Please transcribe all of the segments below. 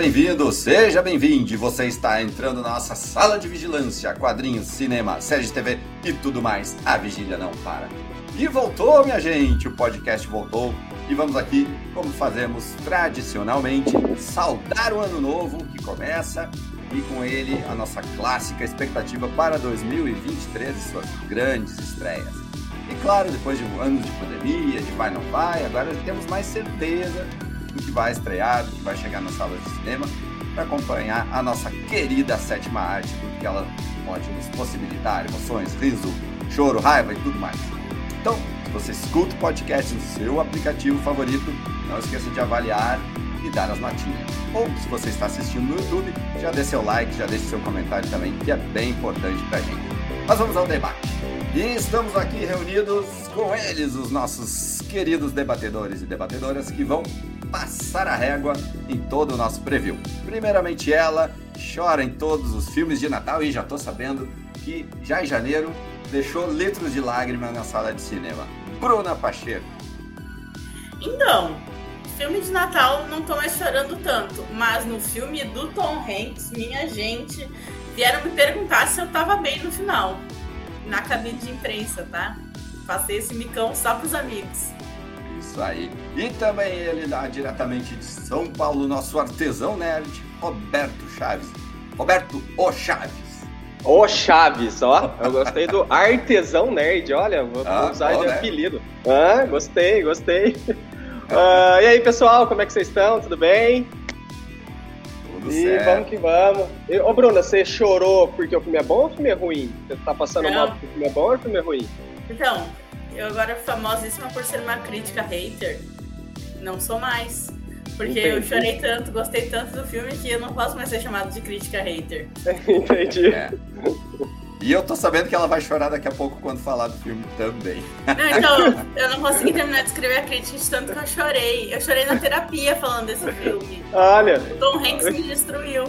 bem-vindo, seja bem-vindo. Você está entrando na nossa sala de vigilância, quadrinhos, cinema, séries de TV e tudo mais. A vigília não para. E voltou, minha gente, o podcast voltou. E vamos aqui, como fazemos tradicionalmente, saudar o ano novo que começa e com ele a nossa clássica expectativa para 2023 e suas grandes estreias. E claro, depois de um ano de pandemia, de vai não vai, agora temos mais certeza do que vai estrear, do que vai chegar nas salas de cinema, para acompanhar a nossa querida sétima arte, porque ela pode nos possibilitar emoções, riso, choro, raiva e tudo mais. Então, se você escuta o podcast no seu aplicativo favorito, não esqueça de avaliar e dar as notinhas. Ou se você está assistindo no YouTube, já dê seu like, já deixe seu comentário também, que é bem importante para a gente. Mas vamos ao debate. E estamos aqui reunidos com eles, os nossos queridos debatedores e debatedoras que vão passar a régua em todo o nosso preview. Primeiramente ela, chora em todos os filmes de Natal e já estou sabendo que já em janeiro deixou litros de lágrimas na sala de cinema. Bruna Pacheco. Então, filme de Natal não tô mais chorando tanto, mas no filme do Tom Hanks, minha gente, vieram me perguntar se eu tava bem no final. Na cabine de imprensa, tá? Passei esse micão só pros amigos. Isso aí. E também ele lá diretamente de São Paulo, nosso artesão nerd, Roberto Chaves. Roberto O Chaves. O Chaves, ó. Eu gostei do artesão nerd, olha, vou ah, usar de né? apelido. Ah, gostei, gostei. Uh, e aí, pessoal, como é que vocês estão? Tudo bem? Tudo e certo. vamos que vamos. E, ô, Bruna, você chorou porque o filme é bom ou o filme é ruim? Você tá passando Não. mal porque o filme é bom ou o filme é ruim? Então, eu agora famosíssima por ser uma crítica hater. Não sou mais. Porque eu Entendi. chorei tanto, gostei tanto do filme que eu não posso mais ser chamado de crítica hater. Entendi. É. E eu tô sabendo que ela vai chorar daqui a pouco quando falar do filme também. Não, então, eu não consegui terminar de escrever a crítica de tanto que eu chorei. Eu chorei na terapia falando desse filme. Olha, O Tom Hanks me destruiu.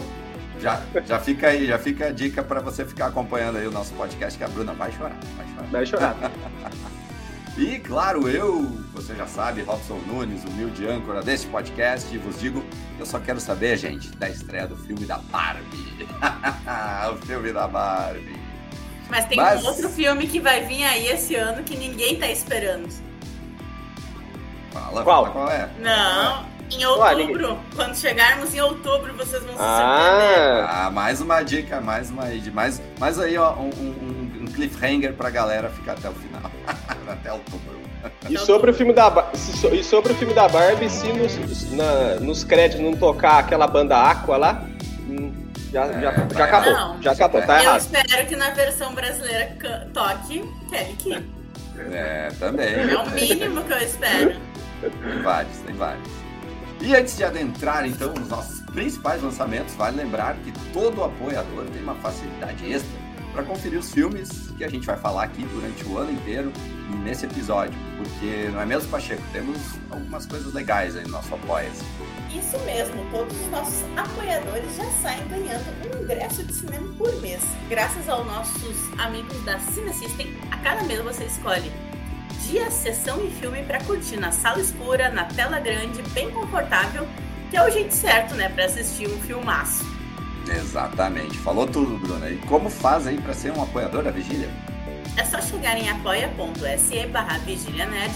Já, já fica aí, já fica a dica para você ficar acompanhando aí o nosso podcast, que a Bruna vai chorar, vai chorar. vai chorar. E claro, eu, você já sabe, Robson Nunes, humilde âncora deste podcast, e vos digo, eu só quero saber, gente, da estreia do filme da Barbie. o filme da Barbie. Mas tem Mas- um outro filme que vai vir aí esse ano que ninguém tá esperando. Fala, Qual? fala qual é. Não, em Ué, outubro. Quando chegarmos em outubro, vocês vão se surpreender. Ah, Ah, mais uma dica, mais uma mais, mais aí, ó, um, um- um cliffhanger pra galera ficar até o final. até outubro. e sobre o filme da e sobre o filme da Barbie, se nos, na- nos créditos não tocar aquela banda Aqua lá, hum, já, É, já, tá já acabou. errado. Já acabou, tá Eu errado. espero que na versão brasileira toque Kelly Key. É, também. É o mínimo que eu espero. Tem vários, tem vários. E antes de adentrar, então, nos nossos principais lançamentos, vale lembrar que todo apoiador tem uma facilidade extra para conferir os filmes que a gente vai falar aqui durante o ano inteiro e nesse episódio. Porque, não é mesmo, Pacheco? Temos algumas coisas legais aí no nosso Apoia-se. Isso mesmo, todos os nossos apoiadores já saem ganhando um ingresso de cinema por mês. Graças aos nossos amigos da Cine System, a cada mês você escolhe dia, sessão e filme para curtir na sala escura, na tela grande, bem confortável, que é o jeito certo, né, para assistir um filmaço. Exatamente. Falou tudo, Bruna. E como faz aí para ser um apoiador da Vigília? É só chegar em apoia.se barra Vigília Nerd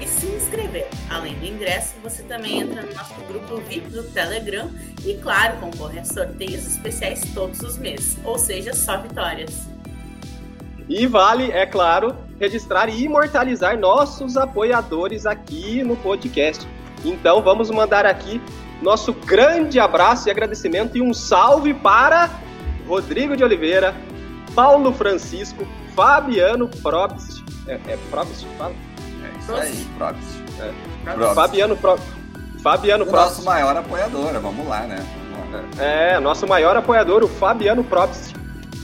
e se inscrever. Além do ingresso, você também entra no nosso grupo VIP do Telegram e, claro, concorre a sorteios especiais todos os meses, ou seja, só vitórias. E vale, é claro, registrar e imortalizar nossos apoiadores aqui no podcast. Então vamos mandar aqui nosso grande abraço e agradecimento e um salve para Rodrigo de Oliveira, Paulo Francisco, Fabiano Probst. É, é Probst? Fala? É isso aí, Probst. Pra Próximo. Fabiano Pro... Fabiano O Probst. nosso maior apoiador, vamos lá, né? Vamos lá. É, nosso maior apoiador, o Fabiano Probst,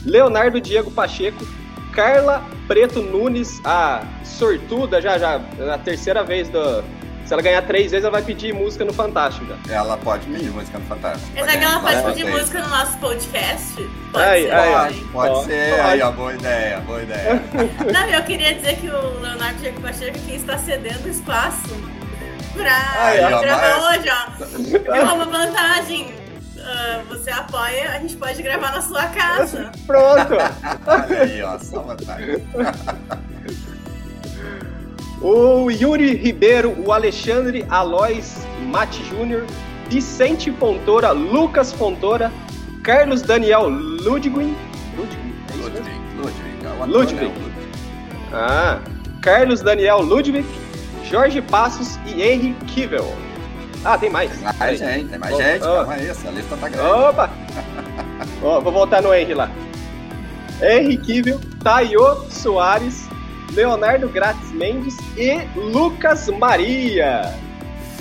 Leonardo Diego Pacheco, Carla Preto Nunes, a sortuda, já, já, a terceira vez do. Se ela ganhar três vezes, ela vai pedir música no Fantástico. Ela pode pedir música no Fantástico. Mas é que ela pode pedir música no nosso podcast? Pode Aí, ser. aí. Pode, pode ser. pode. Aí, ó, boa ideia, boa ideia. Não, eu queria dizer que o Leonardo Diego Pacheco quem está cedendo espaço pra Aí, ó, gravar mas- hoje, ó. É uma vantagem uh, você apoia, a gente pode gravar na sua casa. Pronto! Olha aí, ó, só vantagem. o Yuri Ribeiro, o Alexandre Alois Mate Júnior, Vicente Fontoura, Lucas Fontoura, Carlos Daniel Ludwig. Ludwig, é Ludwig, Ludwig, é Ludwig. Ah, Carlos Daniel Ludwig, Jorge Passos e Henry Kivel. Ah, tem mais. Tem mais gente, tem mais oh, gente. Oh. Calma aí, essa lista tá grande. Opa! oh, vou voltar no Henry lá. Henry Kivel, Tayo Soares, Leonardo Gratz Mendes e Lucas Maria.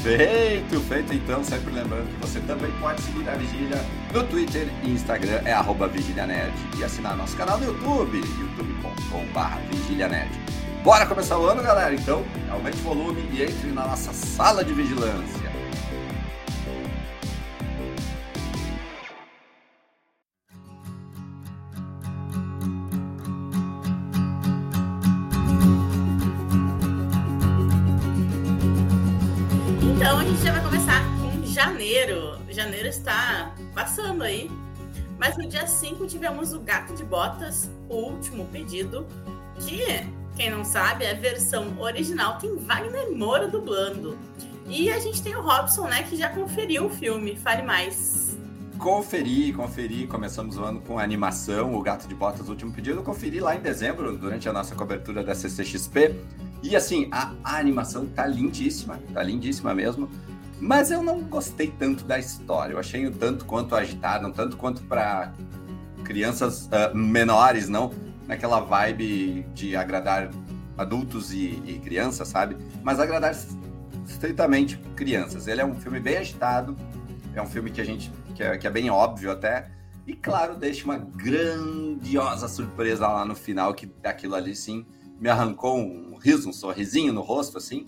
Feito, feito então, sempre lembrando que você também pode seguir a Vigília no Twitter e Instagram, é arroba VigíliaNerd. E assinar nosso canal no YouTube, youtube.com.br VigíliaNerd. Bora começar o ano, galera? Então, aumente o volume e entre na nossa sala de vigilância. Janeiro. Janeiro está passando aí. Mas no dia 5 tivemos o Gato de Botas, o último pedido, que, quem não sabe, é a versão original, tem Wagner Moura dublando. E a gente tem o Robson, né, que já conferiu o filme. Fale mais. Conferi, conferi. Começamos o ano com a animação, o Gato de Botas, o último pedido. Eu conferi lá em dezembro, durante a nossa cobertura da CCXP. E assim, a, a animação tá lindíssima, tá lindíssima mesmo. Mas eu não gostei tanto da história. Eu achei um tanto quanto agitado, um tanto quanto para crianças uh, menores, não naquela vibe de agradar adultos e, e, crianças, sabe? Mas agradar estritamente crianças. Ele é um filme bem agitado, é um filme que a gente que é, que é bem óbvio até. E claro, deixa uma grandiosa surpresa lá no final, que aquilo ali sim me arrancou um riso, um sorrisinho no rosto, assim.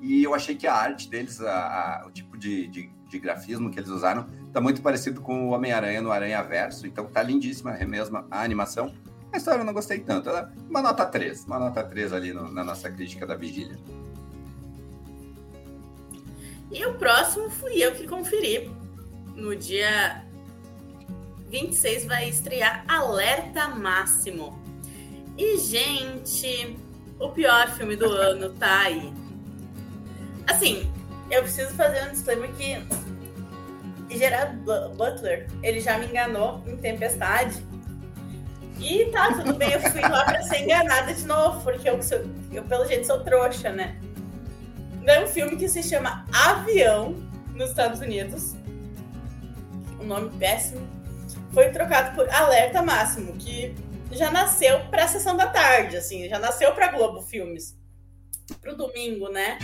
E eu achei que a arte deles, a, a, o tipo de, de, de, grafismo que eles usaram, tá muito parecido com o Homem-Aranha no Aranha Verso. Então tá lindíssima é mesmo a animação. A história eu não gostei tanto. Ela, uma nota 3. Uma nota 3 ali no, na nossa crítica da Vigília. E o próximo fui eu que conferi. No dia 26 vai estrear Alerta Máximo. E, gente, o pior filme do ano tá aí. Assim, eu preciso fazer um disclaimer que Gerard Butler, ele já me enganou em Tempestade. E tá, tudo bem, eu fui lá pra ser enganada de novo, porque eu, sou, eu pelo jeito sou trouxa, né? É um filme que se chama Avião, nos Estados Unidos. Um nome péssimo. Foi trocado por Alerta Máximo, que já nasceu pra sessão da tarde, assim, já nasceu pra Globo Filmes. Pro domingo, né?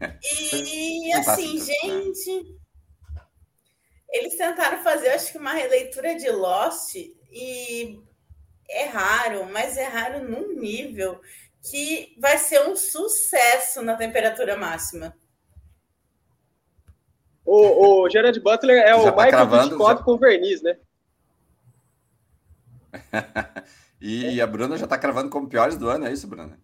E assim, gente, eles tentaram fazer, acho que uma releitura de Lost e erraram, mas erraram num nível que vai ser um sucesso na temperatura máxima. O, o Gerard Butler é o tá Michael Hitchcock já... com verniz, né? e a Bruna já tá cravando como piores do ano, é isso, Bruna?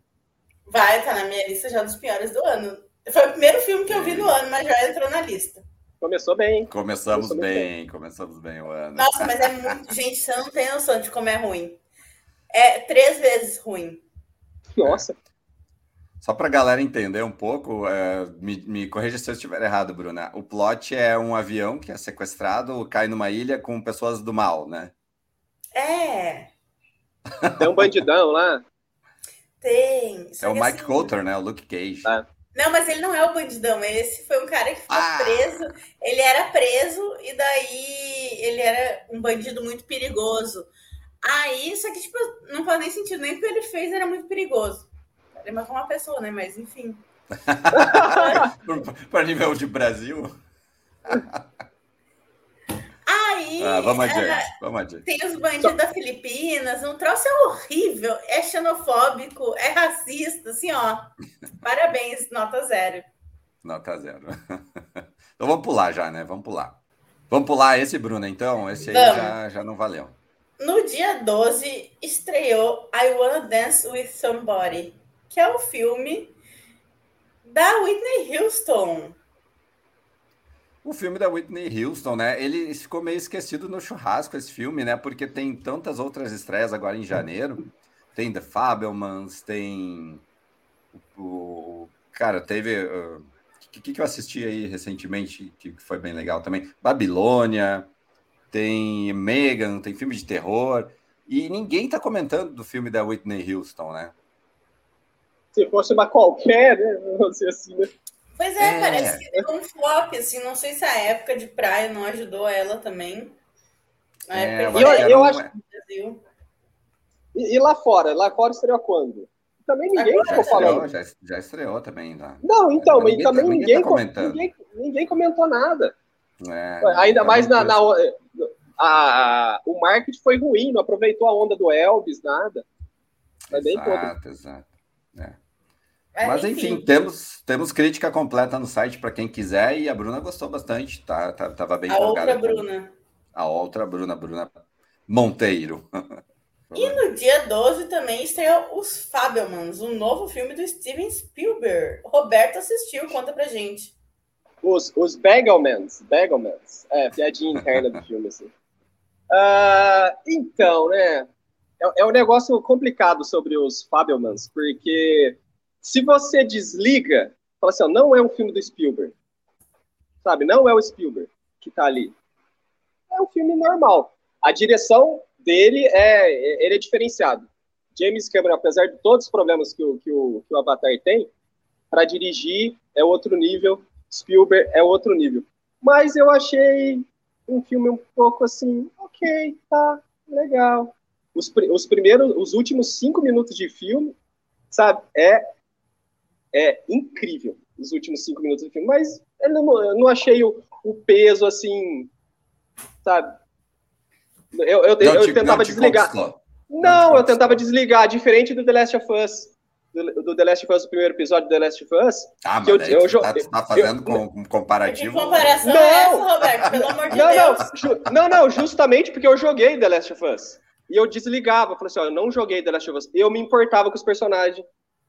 Vai, tá na minha lista já dos piores do ano. Foi o primeiro filme que eu vi no ano, mas já entrou na lista. Começou bem. Começamos Começou bem, bem, começamos bem o ano. Nossa, mas é muito. Gente, você não tem noção de como é ruim. É três vezes ruim. Nossa. Só para a galera entender um pouco, é, me, me corrija se eu estiver errado, Bruna. O plot é um avião que é sequestrado, cai numa ilha com pessoas do mal, né? É. Tem um bandidão lá. Tem. É o Mike assim... Coulter, né? O Luke Cage. É. Não, mas ele não é o bandidão. Esse foi um cara que ficou ah. preso. Ele era preso e daí ele era um bandido muito perigoso. Aí, só que, tipo, não faz nem sentido. Nem o que ele fez era muito perigoso. Ele matou uma pessoa, né? Mas, enfim. Para nível de Brasil. Aí. Ah, vamos adiante, é, vamos adiante. Tem os bandidos da Filipinas, um troço é horrível, é xenofóbico, é racista, assim, ó. Parabéns, nota zero. Nota zero. Então vamos pular já, né? Vamos pular. Vamos pular esse, Bruno, então? Esse aí já, já não valeu. No dia 12, estreou I Wanna Dance With Somebody, que é o filme da Whitney Houston. O filme da Whitney Houston, né? Ele ficou meio esquecido no churrasco, esse filme, né? Porque tem tantas outras estreias agora em janeiro. Tem The Fabelmans, tem. O, cara, teve. O uh, que, que, eu assisti aí recentemente que foi bem legal também? Babilônia, tem Megan, tem filme de terror. E ninguém tá comentando do filme da Whitney Houston, né? Se fosse uma qualquer, né? Vamos dizer assim, né? Pois é, é, parece que deu um flop, assim, não sei se a época de praia não ajudou ela também. A é, época eu, eu acho. E, e, lá fora? Lá fora estreou quando? Também ninguém ficou falando. Já, já, estreou também. Né? Não, então, mas também ninguém, ninguém, tá ninguém, ninguém, comentou nada. É, Ainda mais na, na a, o marketing foi ruim, não aproveitou a onda do Elvis, nada. exato, exato. É. É, Mas enfim, enfim, temos, temos crítica completa no site para quem quiser e a Bruna gostou bastante, tá, tá tava bem A outra Bruna. A outra Bruna, Bruna Monteiro. e no dia 12 também estreou Os Fabelmans, um novo filme do Steven Spielberg. Roberto assistiu, conta pra gente. Os, os Bagelmans, Bagelmans, é, piadinha interna do filme, assim. Uh, então, né, é, é um negócio complicado sobre os Fabelmans, porque se você desliga, fala assim, ó, não é um filme do Spielberg, sabe? Não é o Spielberg que está ali. É um filme normal. A direção dele é, ele é diferenciado. James Cameron, apesar de todos os problemas que o, que o, que o Avatar tem, para dirigir é outro nível, Spielberg é outro nível. Mas eu achei um filme um pouco assim, ok, tá, legal. Os, os primeiros, os últimos cinco minutos de filme, sabe, é é incrível os últimos cinco minutos do filme, mas eu não, eu não achei o, o, peso assim, sabe? Eu, eu, eu, eu tentava desligar. Não, não eu tentava desligar, diferente do The Last of Us. Do, do, The Last of Us, o primeiro episódio do The Last of Us. Ah, mas eu, eu, eu, tá, tá fazendo com um comparativo. Que comparação não, é essa, Roberto? Pelo amor de não, Deus. Não, não, justamente porque eu joguei The Last of Us. E eu desligava, falei assim, ó, eu não joguei The Last of Us. Eu me importava com os personagens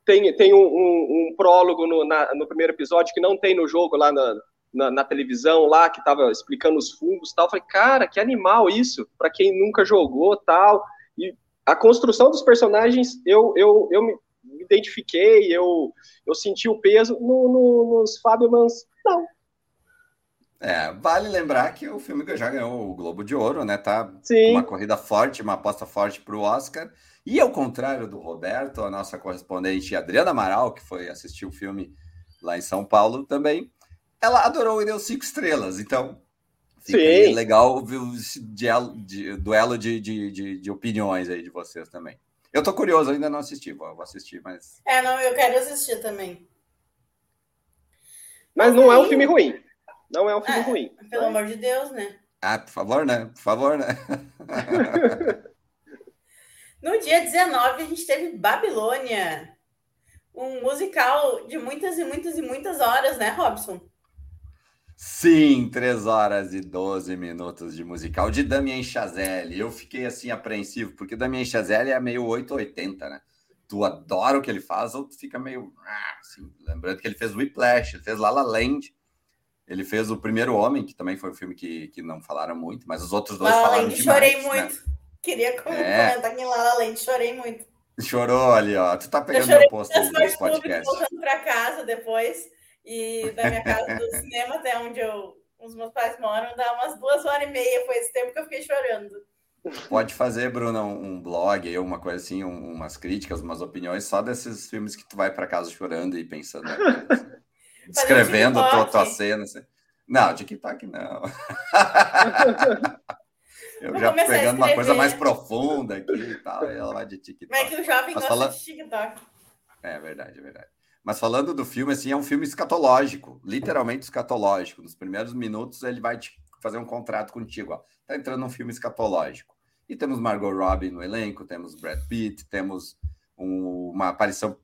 tem, tem um, um, um prólogo no, na, no primeiro episódio que não tem no jogo lá na, na, na televisão, lá que tava explicando os fungos tal. Eu falei, cara, que animal isso, para quem nunca jogou tal. E a construção dos personagens, eu, eu, eu me identifiquei, eu, eu senti o peso. No, no, nos Fabelmans, não. É, vale lembrar que o filme já ganhou o Globo de Ouro, né? Tá Sim. uma corrida forte, uma aposta forte para o Oscar. E ao contrário do Roberto, a nossa correspondente Adriana Amaral, que foi assistir o filme lá em São Paulo também, ela adorou e deu cinco estrelas. Então, fica legal o duelo de, de, de, de, opiniões aí de vocês também. Eu tô curioso, ainda não assisti, vou, vou assistir, mas. É, não, eu quero assistir também. Mas não é um filme ruim. Não é um filme é, ruim. Pelo amor de Deus, né? Ah, por favor, né? Por favor, né? No dia 19, a gente teve Babilônia, um musical de muitas e muitas e muitas horas, né, Robson? Sim, 3 horas e 12 minutos de musical de Damien Chazelle. Eu fiquei assim apreensivo, porque Damien Chazelle é meio 880, né? Tu adora o que ele faz ou tu fica meio. Ah, assim, lembrando que ele fez Whiplash, ele fez La La Land, ele fez O Primeiro Homem, que também foi um filme que, que não falaram muito, mas os outros dois La falaram Land, demais. Chorei né? muito. Né? Queria é. comentar aqui lá La Land, chorei muito. Chorou ali, ó. Tu tá pegando meu posto desse podcast. voltando para casa depois e da minha casa do cinema até onde eu, os meus pais moram, dá umas duas horas e meia. Foi esse tempo que eu fiquei chorando. Pode fazer, Bruna, um blog uma coisa assim, um, umas críticas, umas opiniões só desses filmes que tu vai para casa chorando e pensando, escrevendo a tua, tua cena. Assim. Não, TikTok não. Eu Vou já pegando uma coisa mais profunda aqui e tal, e ela vai de TikTok. Mas é que o jovem Mas gosta fala... de TikTok. É verdade, é verdade. Mas falando do filme, assim, é um filme escatológico, literalmente escatológico. Nos primeiros minutos ele vai te fazer um contrato contigo, ó. Tá entrando um filme escatológico. E temos Margot Robbie no elenco, temos Brad Pitt, temos um, uma aparição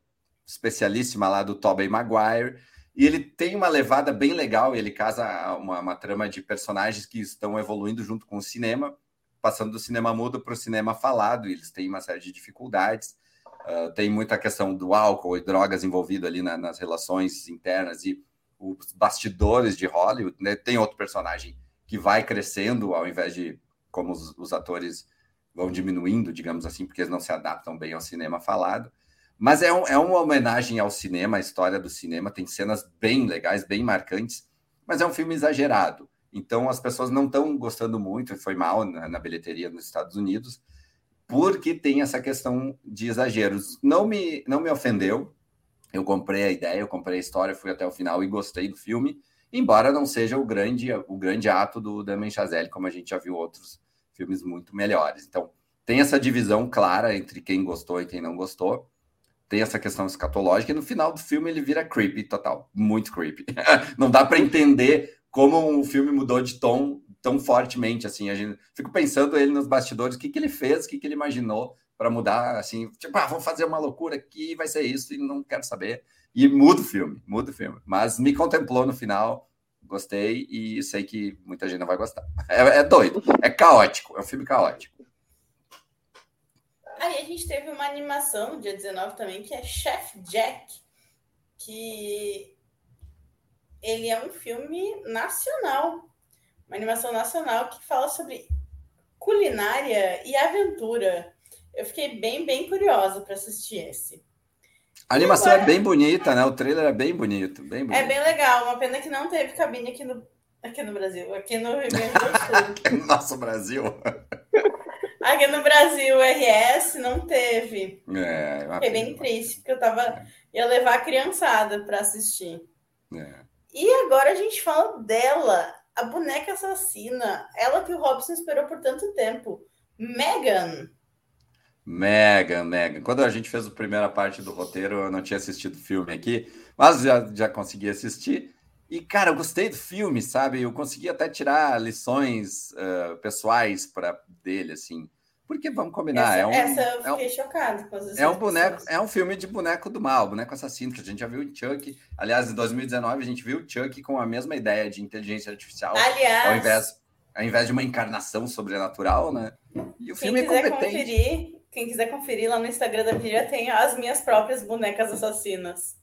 especialíssima lá do Tobey Maguire. E ele tem uma levada bem legal, ele casa uma, uma trama de personagens que estão evoluindo junto com o cinema passando do cinema mudo para o cinema falado, e eles têm uma série de dificuldades. Uh, tem muita questão do álcool e drogas envolvido ali na, nas relações internas, e os bastidores de Hollywood, né? Tem outro personagem que vai crescendo ao invés de como os, os atores vão diminuindo, digamos assim, porque eles não se adaptam bem ao cinema falado. Mas é, um, é uma homenagem ao cinema, à história do cinema, tem cenas bem legais, bem marcantes, mas é um filme exagerado. Então as pessoas não estão gostando muito, foi mal na, na, bilheteria nos Estados Unidos, porque tem essa questão de exageros. Não me, não me ofendeu, eu comprei a ideia, eu comprei a história, fui até o final e gostei do filme, embora não seja o grande, o grande ato do Damien Chazelle, como a gente já viu outros filmes muito melhores. Então, tem essa divisão clara entre quem gostou e quem não gostou. Tem essa questão escatológica e no final do filme ele vira creepy total, muito creepy. não dá para entender como o filme mudou de tom tão fortemente assim. A gente fico pensando ele nos bastidores, o que, que ele fez, o que, que ele imaginou para mudar assim, tipo, ah, vamos fazer uma loucura aqui, vai ser isso e não quero saber. E muda o filme, muda o filme. Mas me contemplou no final gostei e sei que muita gente não vai gostar. É, é doido, é caótico, é um filme caótico. Aí a gente teve uma animação dia 19 também, que é Chef Jack, que ele é um filme nacional, uma animação nacional que fala sobre culinária e aventura. Eu fiquei bem, bem curiosa para assistir esse. A animação é agora... é bem bonita, né? O trailer é bem bonito, bem é bonito. É bem legal. Uma pena que não teve cabine aqui no, aqui no Brasil, aqui no Rio Grande do Sul. Nosso Brasil. Aqui no Brasil, RS não teve. É, Fiquei bem triste, porque eu tava. ia levar a criançada para assistir. É. E agora a gente fala dela, a boneca assassina. Ela que o Robson esperou por tanto tempo. Megan. Mega, mega. Quando a gente fez a primeira parte do roteiro, eu não tinha assistido o filme aqui, mas já, já consegui assistir. E, cara, eu gostei do filme, sabe? Eu consegui até tirar lições uh, pessoais para dele, assim. Porque, vamos combinar, essa, é um... Essa eu fiquei é um, chocado com as É um boneco, é um filme de boneco do mal, boneco assassino, que a gente já viu o Chuck. Aliás, em 2019 a gente viu o Chuck com a mesma ideia de inteligência artificial. Aliás... Ao invés, ao invés de uma encarnação sobrenatural, né? E o filme é competente. Conferir quem quiser conferir lá no Instagram da Viria tem as minhas próprias bonecas assassinas.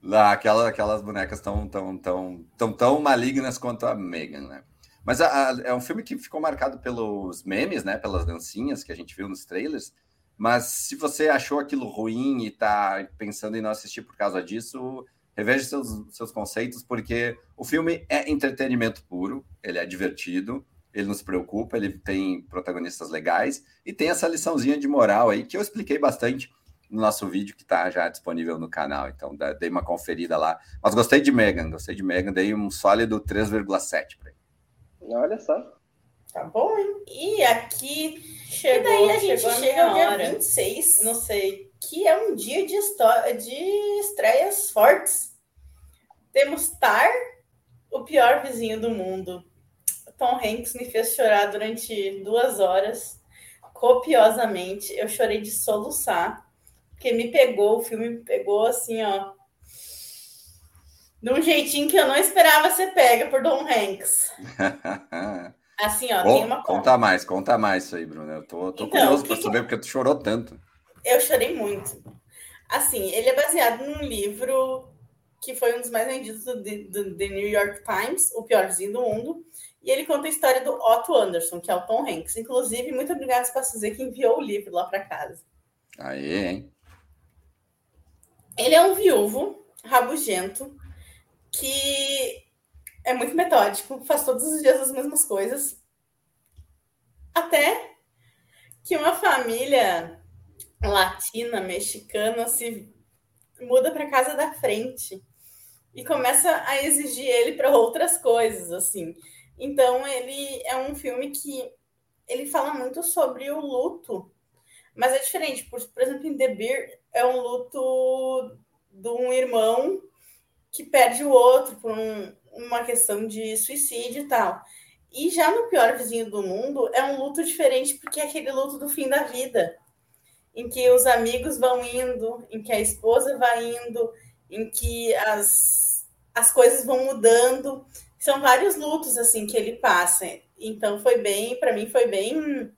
Lá, aquela, aquelas bonecas tão, tão, tão, tão, tão malignas quanto a Megan, né? Mas a, a, é um filme que ficou marcado pelos memes, né? Pelas dancinhas que a gente viu nos trailers. Mas se você achou aquilo ruim e tá pensando em não assistir por causa disso, reveja seus, seus conceitos, porque o filme é entretenimento puro, ele é divertido, ele não se preocupa, ele tem protagonistas legais e tem essa liçãozinha de moral aí que eu expliquei bastante no nosso vídeo que está já disponível no canal. Então, dei uma conferida lá. Mas gostei de Megan, gostei de Megan, dei um sólido 3,7 para ele. Olha só. Tá bom, hein? E aqui chegou, e daí a gente chega ao dia hora. 26, não sei, que é um dia de, história, de estreias fortes. Temos Tar, o pior vizinho do mundo. Tom Hanks me fez chorar durante duas horas, copiosamente. Eu chorei de soluçar, porque me pegou, o filme me pegou assim, ó. De um jeitinho que eu não esperava ser pega por Tom Hanks. Assim, ó, tem uma Conta mais, conta mais isso aí, Bruno. Eu tô, tô então, curioso para saber porque tu chorou tanto. Eu chorei muito. Assim, ele é baseado num livro que foi um dos mais vendidos do, do, do The New York Times, o piorzinho do mundo, e ele conta a história do Otto Anderson, que é o Tom Hanks. Inclusive, muito obrigada para dizer que enviou o livro lá para casa. Aí, hein? Ele é um viúvo rabugento que é muito metódico, faz todos os dias as mesmas coisas. Até que uma família latina, mexicana, se muda para casa da frente e começa a exigir ele para outras coisas, assim. Então, ele é um filme que ele fala muito sobre o luto, mas é diferente. Por, por exemplo, em The Beer, é um luto de um irmão que perde o outro por um, uma questão de suicídio e tal. E já no Pior Vizinho do Mundo, é um luto diferente, porque é aquele luto do fim da vida, em que os amigos vão indo, em que a esposa vai indo, em que as, as coisas vão mudando são vários lutos assim que ele passa. Então foi bem, para mim foi bem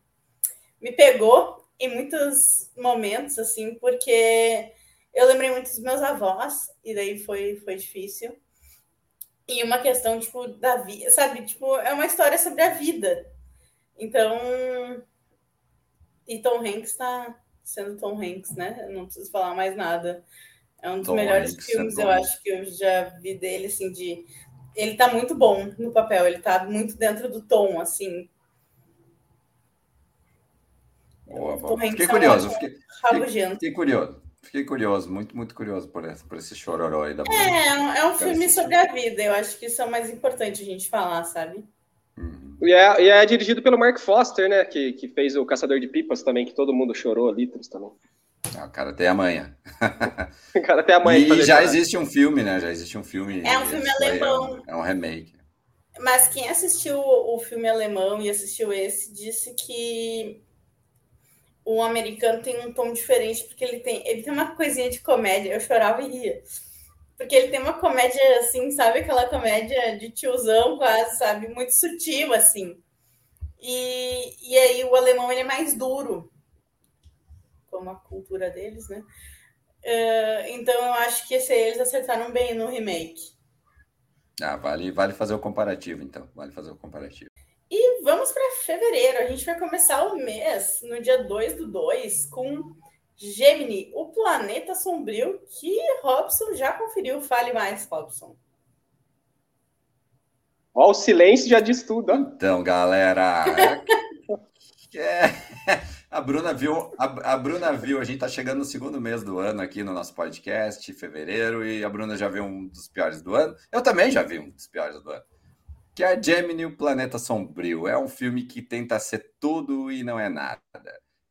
me pegou em muitos momentos assim, porque eu lembrei muito dos meus avós e daí foi foi difícil. E uma questão, tipo, da vida, sabe? Tipo, é uma história sobre a vida. Então. E Tom Hanks tá sendo Tom Hanks, né? Eu não preciso falar mais nada. É um dos Tom melhores Hanks é filmes, é eu acho, que eu já vi dele, assim, de. Ele tá muito bom no papel, ele tá muito dentro do tom, assim. Boa, boa. Fiquei curioso, fiquei, fiquei, fiquei curioso. Fiquei curioso, muito, muito curioso por, esse, por esse chororó aí da É, é um filme sobre a vida. Eu acho que isso é o mais importante a gente falar, sabe? Uhum. E, é, e é dirigido pelo Mark Foster, né? Que, que fez o Caçador de Pipas também, que todo mundo chorou, litros também. Ah, o cara tem a manha. o cara tem a manha. E já existe um filme, né? Já existe um filme. É um filme alemão. É um, é um remake. Mas quem assistiu o filme alemão e assistiu esse disse que o americano tem um tom diferente, porque ele tem, ele tem uma coisinha de comédia. Eu chorava e ria. Porque ele tem uma comédia, assim, sabe? Aquela comédia de tiozão, quase, sabe? Muito sutil, assim. E, e aí o alemão, ele é mais duro. Como a cultura deles, né? Uh, então eu acho que esse eles acertaram bem no remake. Ah, vale, vale fazer o comparativo, então. Vale fazer o comparativo. E vamos para fevereiro. A gente vai começar o mês, no dia 2 do 2, com Gemini, o planeta sombrio, que Robson já conferiu. Fale mais, Robson. Ó, o silêncio já diz tudo. Ó. Então, galera. é, a Bruna viu, a, a, Bruna viu, a gente tá chegando no segundo mês do ano aqui no nosso podcast, fevereiro, e a Bruna já viu um dos piores do ano. Eu também já vi um dos piores do ano que é Gemini, o Planeta Sombrio. É um filme que tenta ser tudo e não é nada.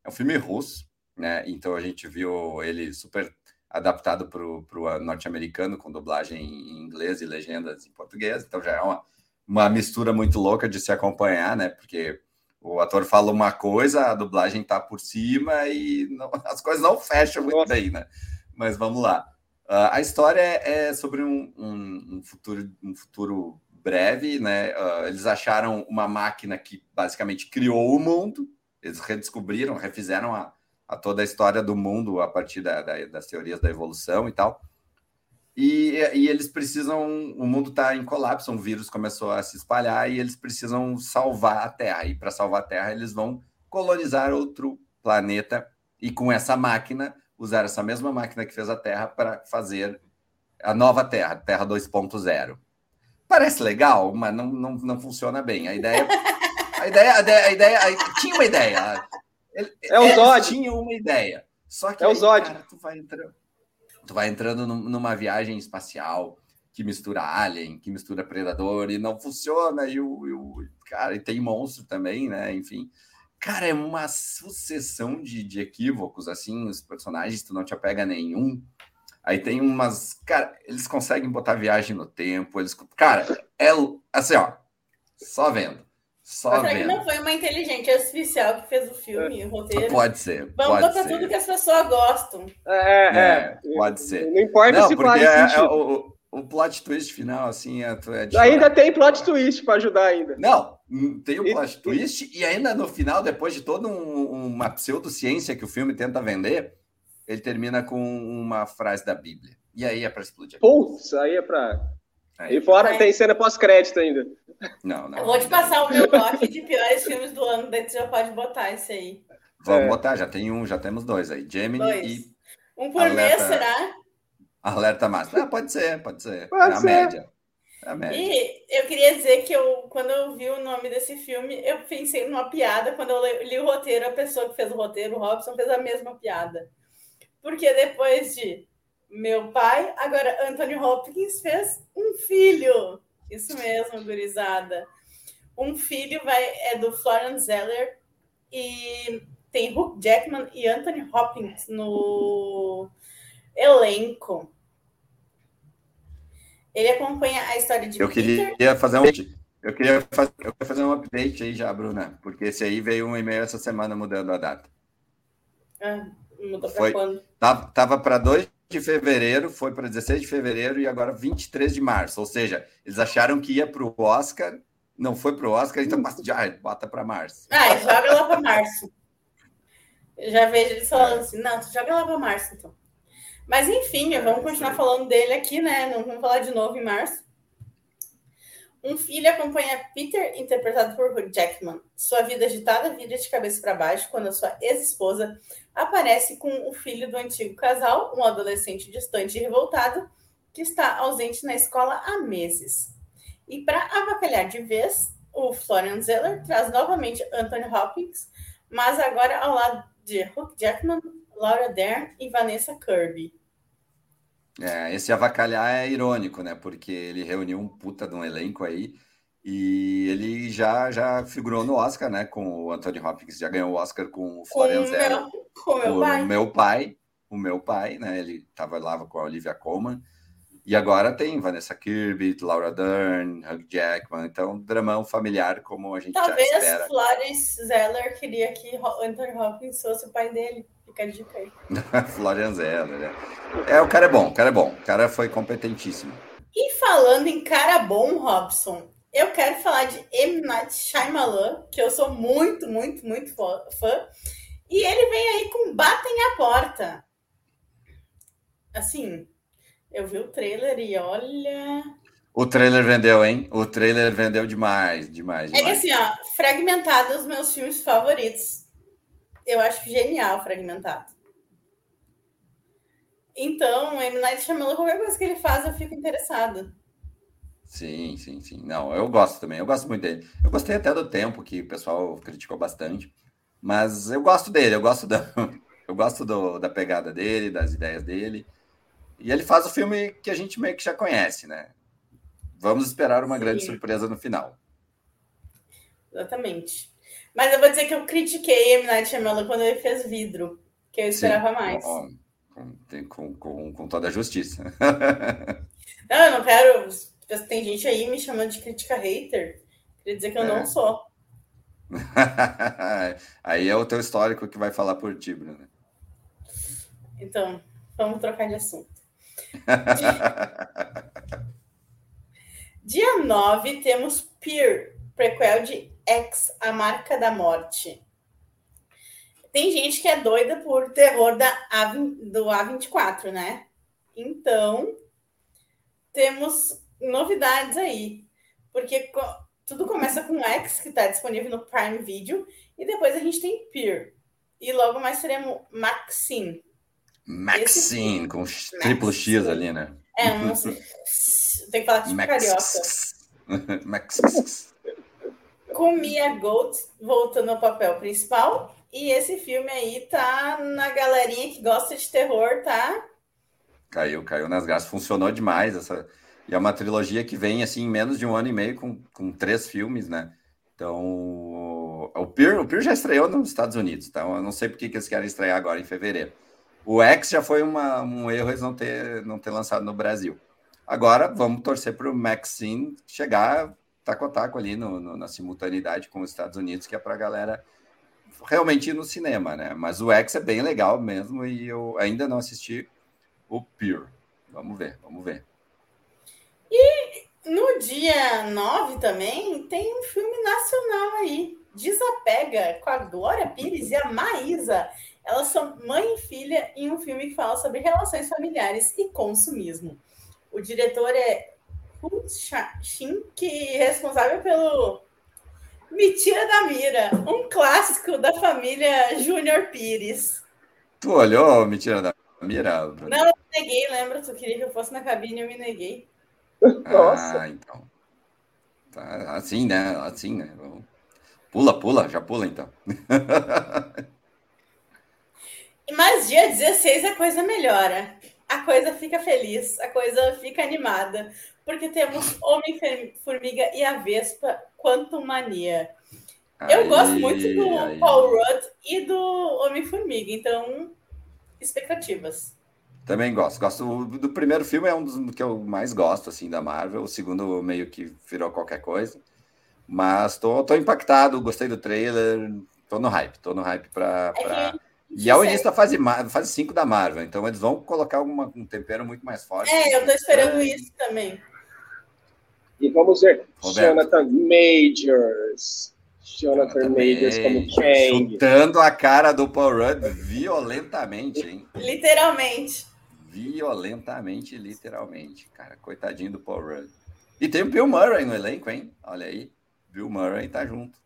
É um filme russo, né? Então a gente viu ele super adaptado para o norte-americano, com dublagem em inglês e legendas em português. Então já é uma, uma mistura muito louca de se acompanhar, né? Porque o ator fala uma coisa, a dublagem tá por cima e não, as coisas não fecham muito bem, né? Mas vamos lá. Uh, a história é, é sobre um, um, um, futuro, um futuro breve, né? Uh, eles acharam uma máquina que basicamente criou o mundo, eles redescobriram, refizeram a, a toda a história do mundo a partir da, da, das teorias da evolução e tal. E, e eles precisam, o mundo está em colapso, um vírus começou a se espalhar e eles precisam salvar a Terra. E para salvar a Terra, eles vão colonizar outro planeta e com essa máquina, usar essa mesma máquina que fez a Terra para fazer a nova Terra, Terra 2.0. Parece legal, mas não, não, não funciona bem. A ideia. A ideia, a ideia, a ideia a, tinha uma ideia. Ele, é o Zod. Tinha uma ideia. Só que é aí, o Zod. Cara, tu vai entrando, tu vai entrando numa viagem espacial que mistura Alien, que mistura Predador e não funciona. E o, e o cara, e tem monstro também, né? Enfim. Cara, é uma sucessão de, de equívocos, assim, os personagens, tu não te apega nenhum. Aí tem umas. Cara, eles conseguem botar viagem no tempo. Eles, cara, é assim, ó. Só vendo. Só Mas vendo. não foi uma inteligência artificial que fez o filme, é. o roteiro? Pode ser. Vamos pode botar ser. tudo que as pessoas gostam. É, é. é pode ser. Não importa não, se porque é, é, o, o plot twist final, assim, é, é Ainda tem plot twist para ajudar ainda. Não, tem o plot e, twist e ainda no final, depois de toda um, uma pseudociência que o filme tenta vender, ele termina com uma frase da Bíblia. E aí é para explodir. Putz, aí é para. E fora tem cena pós-crédito ainda. Não, não. Eu vou te passar o meu bloco de piores filmes do ano, daí você já pode botar esse aí. Vamos é. botar, já tem um, já temos dois aí. Gemini dois. e. Um por alerta, mês, será? Alerta máximo. Ah, pode ser, pode ser. Pode é ser. a média. É a média. E eu queria dizer que eu, quando eu vi o nome desse filme, eu pensei numa piada. Quando eu li o roteiro, a pessoa que fez o roteiro, o Robson, fez a mesma piada. Porque depois de meu pai, agora Anthony Hopkins fez um filho. Isso mesmo, gurizada. Um filho vai, é do Florian Zeller e tem Hugh Jackman e Anthony Hopkins no elenco. Ele acompanha a história de Eu queria Peter. fazer um eu queria fazer, eu queria fazer um update aí já, Bruna, porque esse aí veio um e-mail essa semana mudando a data. Ah, Mudou foi, quando? Tava para 2 de fevereiro, foi para 16 de fevereiro e agora 23 de março. Ou seja, eles acharam que ia para o Oscar, não foi para o Oscar, então já bota para março. Ah, joga lá para março. Eu já vejo eles falando assim, não, joga lá para março, então. Mas enfim, vamos continuar falando dele aqui, né? Não vamos falar de novo em março. Um filho acompanha Peter, interpretado por Hugh Jackman. Sua vida agitada vira de cabeça para baixo quando sua ex-esposa aparece com o filho do antigo casal, um adolescente distante e revoltado, que está ausente na escola há meses. E para avacalhar de vez, o Florian Zeller traz novamente Anthony Hopkins, mas agora ao lado de Hugh Jackman, Laura Dern e Vanessa Kirby. É, esse avacalhar é irônico, né? Porque ele reuniu um puta de um elenco aí e ele já, já figurou no Oscar, né? Com o Anthony Hopkins, já ganhou o Oscar com o Florian Zeller. Com meu pai. O meu pai, o meu pai, né? Ele estava lá com a Olivia Colman. E agora tem Vanessa Kirby, Laura Dern, Hugh Jackman, então dramão familiar como a gente Talvez já espera. Talvez Florence Zeller queria que Anthony Hopkins fosse o pai dele. Fica a dica aí. Florian Zeller, né? É, o cara é bom, o cara é bom. O cara foi competentíssimo. E falando em cara bom, Robson, eu quero falar de M. Night Shyamalan, que eu sou muito, muito, muito fã. E ele vem aí com Batem a Porta. Assim, eu vi o trailer e olha. O trailer vendeu, hein? O trailer vendeu demais, demais. demais. É que assim, ó, fragmentado os meus filmes favoritos. Eu acho genial fragmentado. Então, M. Night Shyamalan, qualquer coisa que ele faz, eu fico interessado. Sim, sim, sim. Não, eu gosto também. Eu gosto muito dele. Eu gostei até do tempo que o pessoal criticou bastante, mas eu gosto dele. Eu gosto da, eu gosto do, da pegada dele, das ideias dele. E ele faz o filme que a gente meio que já conhece, né? Vamos esperar uma Sim. grande surpresa no final. Exatamente. Mas eu vou dizer que eu critiquei M. Night Shyamalan quando ele fez vidro, que eu esperava Sim. mais. Com, com, com, com, toda a justiça. não, eu não quero. Tem gente aí me chamando de crítica hater. Queria dizer que eu é. não sou. aí é o teu histórico que vai falar por ti, Bruno. Então, vamos trocar de assunto. Dia 9 temos Peer, prequel de X, A Marca da Morte. Tem gente que é doida por terror da A, do A24, né? Então, temos novidades aí. Porque tudo começa com X, que está disponível no Prime Video, e depois a gente tem Peer. E logo mais teremos Maxine, Maxine, com Maxine. triplo X ali, né? É, não sei. Tem que falar tipo Max... carioca. Max. Com Mia Gold voltando ao papel principal. E esse filme aí tá na galerinha que gosta de terror, tá? Caiu, caiu nas graças. Funcionou demais. Essa... E é uma trilogia que vem assim em menos de um ano e meio com, com três filmes, né? Então, o Peer, o Peer já estreou nos Estados Unidos, então eu não sei por que eles querem estrear agora em fevereiro. O X já foi uma, um erro eles não ter, não ter lançado no Brasil. Agora vamos torcer para o Maxine chegar taco a taco ali no, no, na simultaneidade com os Estados Unidos, que é para a galera realmente ir no cinema, né? Mas o X é bem legal mesmo e eu ainda não assisti o Pure. Vamos ver, vamos ver. E no dia 9 também tem um filme nacional aí, Desapega, com a Glória Pires e a Maísa. Elas são mãe e filha em um filme que fala sobre relações familiares e consumismo. O diretor é Hu Shin, que é responsável pelo Me Tira da Mira, um clássico da família Júnior Pires. Tu olhou Me Tira da Mira? Não, eu me neguei, lembra? Tu queria que eu fosse na cabine e eu me neguei. Nossa. Ah, então. Tá, assim, né? Assim, né? Pula, pula, já pula então. Mas dia 16 a coisa melhora. A coisa fica feliz, a coisa fica animada. Porque temos Homem-Formiga e a Vespa Quantum Mania. Eu aí, gosto muito do aí. Paul Rudd e do Homem-Formiga, então, expectativas. Também gosto. Gosto do primeiro filme, é um dos que eu mais gosto, assim, da Marvel. O segundo meio que virou qualquer coisa. Mas tô, tô impactado, gostei do trailer, tô no hype, tô no hype pra... É pra... E é o início da fase 5 fase da Marvel, então eles vão colocar alguma, um tempero muito mais forte. É, eu tô esperando é. isso também. E vamos ver Roberto. Jonathan Majors. Jonathan, Jonathan Majors como Kang. Chutando a cara do Paul Rudd violentamente, hein? Literalmente. Violentamente, literalmente. Cara, coitadinho do Paul Rudd. E tem o Bill Murray no elenco, hein? Olha aí. Bill Murray tá junto.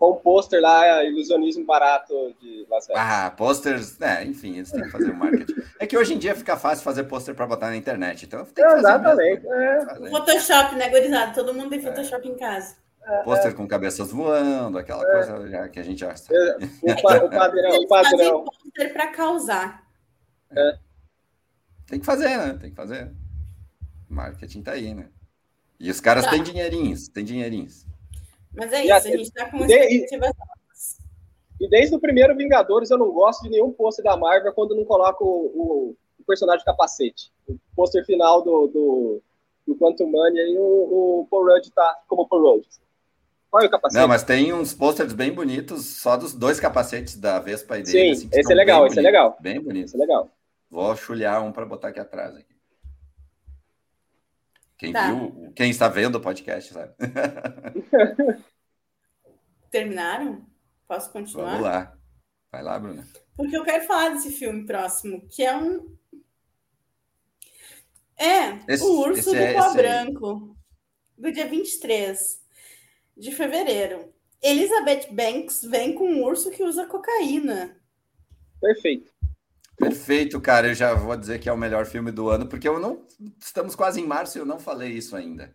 Com o pôster lá, ilusionismo barato de Las Vegas. Ah, posters, é, enfim, eles têm que fazer o marketing. É que hoje em dia fica fácil fazer pôster para botar na internet, então tem que fazer Exatamente. mesmo, É. fazer. Photoshop, né, gurizada? Todo mundo tem Photoshop em casa. Pôster com cabeças voando, aquela coisa já, que a gente já sabe. É, O, pa- o padrão. O padrão. pôster pra causar. Tem que fazer, né? Tem que fazer. Marketing tá aí, né? E os caras Tá. têm dinheirinhos, têm dinheirinhos. Mas é E isso, a gente tá com de- expectativas. E desde o primeiro Vingadores eu não gosto de nenhum pôster da Marvel quando não coloca o, o- o personagem de capacete. O pôster final do, do, do Quantum Mania e o, o Paul Rudd tá como Paul Rudd. Olha o capacete. Não, mas tem uns posters bem bonitos só dos dois capacetes da Vespa e dele. Sim, assim, que esse é legal, esse é legal. Bem bonito. Isso é legal. Vou chulhar um para botar aqui atrás. Aqui. Quem Tá. viu, quem está vendo o podcast, sabe? Terminaram? Posso continuar? Vamos lá. Vai lá, Bruna. Porque eu quero falar desse filme próximo, que é um. É, Esse- O Urso do é- Pó. Branco, do dia 23 de fevereiro. Elizabeth Banks vem com um urso que usa cocaína. Perfeito. Perfeito, cara. Eu já vou dizer que é o melhor filme do ano, porque eu não. Estamos quase em março e eu não falei isso ainda.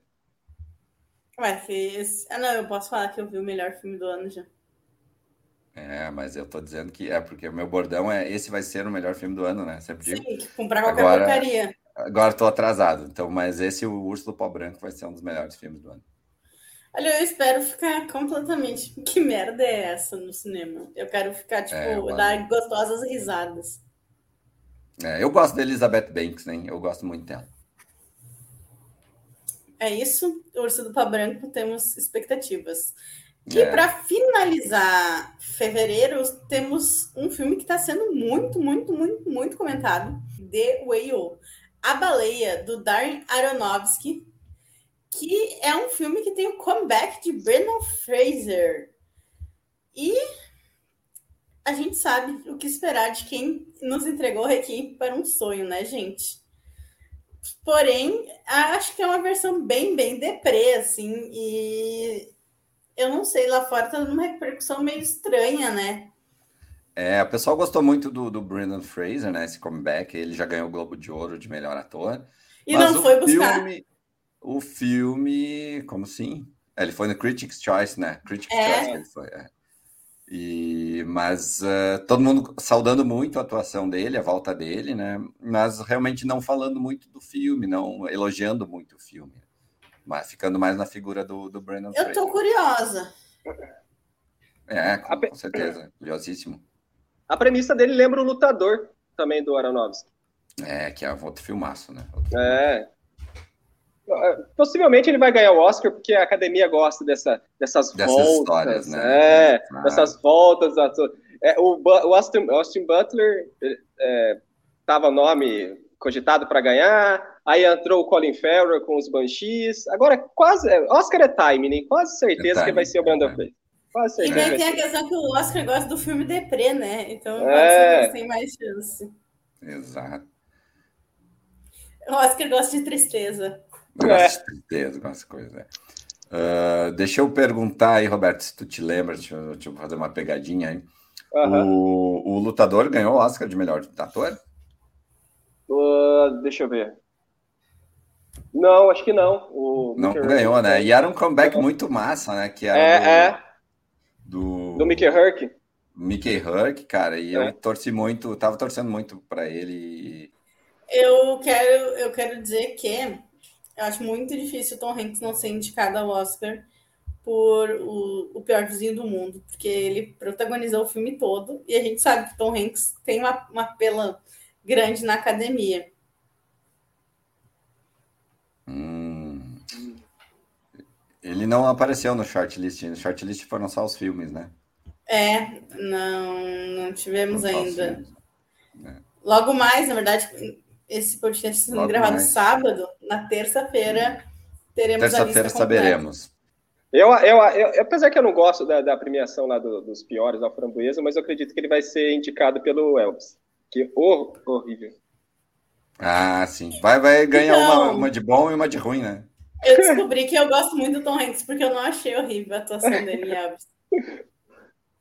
Ué, fez. Ah, não, eu posso falar que eu vi o melhor filme do ano já. É, mas eu tô dizendo que é, porque o meu bordão é esse vai ser o melhor filme do ano, né? Sempre digo. Sim, comprar qualquer Agora- porcaria. Agora tô atrasado, então, mas esse, o Urso do Pó Branco, vai ser um dos melhores filmes do ano. Olha, eu espero ficar completamente. Que merda é essa no cinema? Eu quero ficar, tipo, É, dar gostosas risadas. É, eu gosto da Elizabeth Banks, né? Eu gosto muito dela. É isso. Urso do Pó Branco, temos expectativas. E É. para finalizar fevereiro, temos um filme que está sendo muito, muito, muito, muito comentado: The Whale. A Baleia, do Darren Aronofsky, que é um filme que tem o comeback de Brendan Fraser. E a gente sabe o que esperar de quem nos entregou Requiem para um sonho, né, gente? Porém, acho que é uma versão bem, bem deprê, assim, e eu não sei, lá fora tá dando uma repercussão meio estranha, né? É, o pessoal gostou muito do, do Brendan Fraser, né? Esse comeback. Ele já ganhou o Globo de Ouro de melhor ator. E não foi buscar. Filme, o filme. Como assim? É, Ele foi no Critics' Choice, né? Critics' É. Choice ele foi. é. E, mas eh, todo mundo saudando muito a atuação dele, a volta dele, né? Mas realmente não falando muito do filme, não elogiando muito o filme. Mas ficando mais na figura do, do Brandon Eu tô Fraser. curiosa. É, com, com certeza. Curiosíssimo. A premissa dele lembra o Lutador, também do Aronofsky. É, que é outro filmaço, né? Outro É. Possivelmente ele vai ganhar o Oscar porque a academia gosta dessa, dessas, Dessas voltas. histórias, né? É, Claro. dessas voltas. É, o, o Austin, Austin Butler estava nome cogitado para ganhar, aí entrou o Colin Farrell com os Banshees. Agora, quase. é, Oscar é timing, hein? Quase certeza É que vai ser o Brandon é. Fraser. Quase E certeza. daí que tem a questão que o Oscar gosta do filme deprê, né? Então pode É. ser que eles têm mais chance. Exato. O Oscar gosta de tristeza. É. gosto de tristeza, com essa coisa. né? Ah, deixa eu perguntar aí, Roberto, se tu te lembra, deixa eu, deixa eu fazer uma pegadinha aí. O, o lutador ganhou o Oscar de melhor ator? Uh, deixa eu ver. Não, acho que não. O Não Mickey ganhou, né? E era um comeback muito massa, né? Que era É, é, do, do, do Mickey Herc. Mickey Herc, cara. E É. eu torci muito, tava torcendo muito pra ele. Eu quero, eu quero dizer que eu acho muito difícil o Tom Hanks não ser indicado ao Oscar por o, o pior vizinho do mundo, porque ele protagonizou o filme todo e a gente sabe que o Tom Hanks tem uma, uma pela grande na academia. Hum. Ele não apareceu no shortlist. No shortlist foram só os filmes, né? É, não, não tivemos Foram ainda. filmes. Logo mais, na verdade, esse podcast sendo Logo gravado mais. sábado, na terça-feira teremos a Terça-feira lista completa. saberemos. Eu, eu, eu- apesar que eu não gosto da, da premiação lá do- dos piores ao Framboesa, mas eu acredito que ele vai ser indicado pelo Elvis. Que hor- horrível. Ah, sim. Vai, vai ganhar uma, Não. uma de bom e uma de ruim, né? Eu descobri que eu gosto muito do Tom Hanks porque eu não achei horrível a atuação dele em Aves.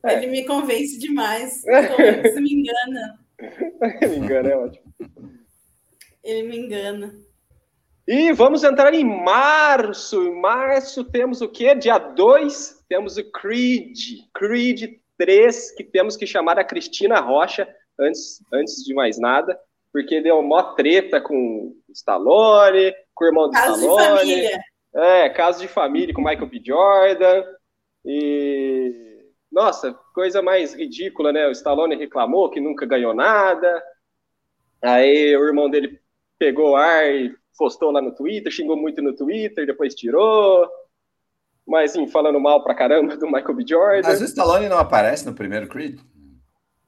É. Ele me convence demais. O Tom Hanks me engana. me engana, é ótimo. Ele me engana. E vamos entrar em março. Em março temos o quê? Dia 2, temos o Creed. Creed 3, que temos que chamar a Cristina Rocha, antes, antes de mais nada, porque deu uma treta com Stallone, com o irmão do caso Stallone. De família. É, caso de família com Michael B. Jordan. E. Nossa, coisa mais ridícula, né? O Stallone reclamou que nunca ganhou nada. Aí o irmão dele pegou ar e postou lá no Twitter, xingou muito no Twitter, depois tirou. Mas, enfim, falando mal pra caramba do Michael B. Jordan. Mas o Stallone não aparece no primeiro Creed?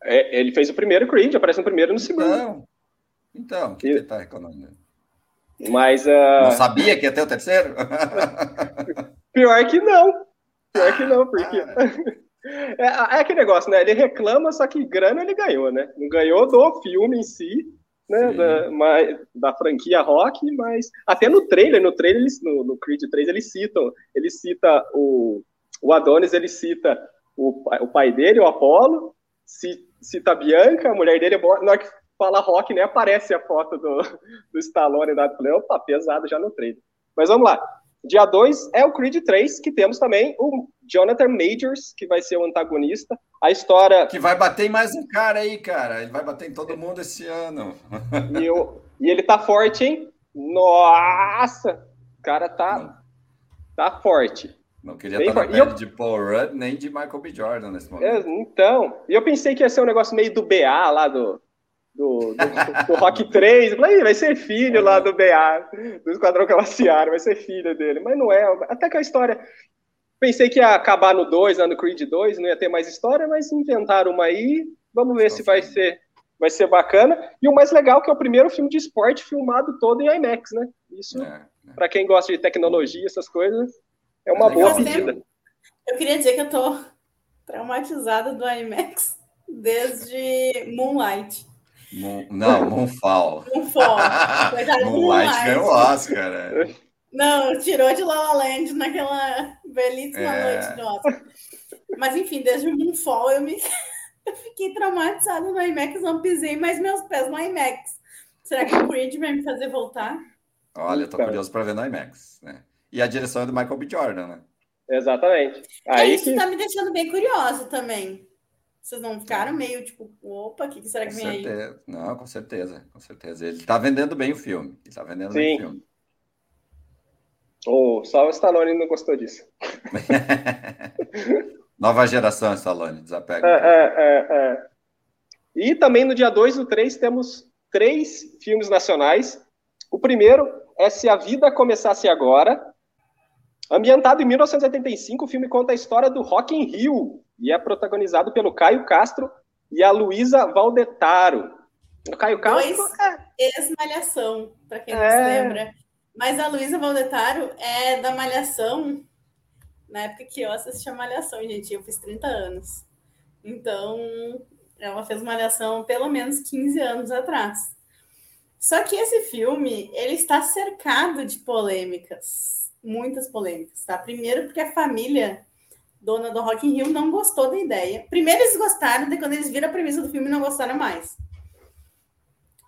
É, ele fez o primeiro Creed, aparece no primeiro e no segundo. Não. Então, o que ele tá reclamando? Mas. Uh... Não sabia que ia ter o terceiro? Pior que não. Pior que não, porque. É, é, aquele negócio, né? Ele reclama, só que grana ele ganhou, né? Não ganhou do filme em si, né? Da, mas, da, franquia Rock, mas até no trailer, no trailer, eles, no, no Creed 3, eles citam, ele cita o, o Adonis, ele cita o, o pai dele, o Apollo, cita a Bianca, a mulher dele, na hora que fala rock, né, aparece a foto do, do Stallone da opa, pesado já no trailer. Mas vamos lá. Dia 2 é o Creed 3, que temos também o Jonathan Majors, que vai ser o antagonista. A história. Que vai bater em mais um cara aí, cara. Ele vai bater em todo mundo esse ano. E, eu... e ele tá forte, hein? Nossa! O cara tá, tá forte. Não queria Bem estar na pele eu... de Paul Rudd nem de Michael B. Jordan nesse momento. É, então, e eu pensei que ia ser um negócio meio do BA lá do, do, do, do Rock 3. falei, vai ser filho lá do BA, do Esquadrão Classiário, vai ser filho dele. Mas não é. Até que a história. Pensei que ia acabar no 2, lá no Creed 2, não ia ter mais história, mas inventaram uma aí. Vamos ver se vai ser, vai ser bacana. E o mais legal é que é o primeiro filme de esporte filmado todo em IMAX, né? Isso, é, é. para quem gosta de tecnologia, essas coisas, é uma boa pedida. Eu queria dizer que eu tô traumatizada do IMAX desde Moonlight. Moon, não, Moonfall. Moonfall. Moonlight ganhou o Oscar. É. Não, tirou de La La Land naquela belíssima é... noite do Oscar. Mas enfim, desde o Moonfall eu, me... eu fiquei traumatizada no IMAX, não pisei mais meus pés no IMAX. Será que o Creed vai me fazer voltar? Olha, eu tô curioso para ver no IMAX, né? E a direção é do Michael B. Jordan, né? Exatamente. É, Aí é, isso que... tá me deixando bem curiosa também. Vocês não ficaram meio tipo, opa, o que, que, será que com vem certeza. aí? Não, com certeza, com certeza. Ele tá vendendo bem o filme. Ele tá vendendo Sim. bem o filme. Oh, só o Stallone não gostou disso. Nova geração, Stallone, desapega. É, é, é, é. E também no dia 2 e 3 temos três filmes nacionais. O primeiro é Se a Vida Começasse Agora. Ambientado em 1985, o filme conta a história do Rock in Rio, e é protagonizado pelo Caio Castro e a Luísa Valdetaro. O Caio Castro Dois é... ex-malhação, para quem é... não se é. lembra. Mas a Luísa Valdetaro é da Malhação, na época que eu assistia Malhação, gente, eu fiz 30 anos. Então, ela fez Malhação pelo menos 15 anos atrás. Só que esse filme, ele está cercado de polêmicas, muitas polêmicas, tá? Primeiro porque a família dona do Rock in Rio, não gostou da ideia. Primeiro eles gostaram, daí quando eles viram a premissa do filme, não gostaram mais.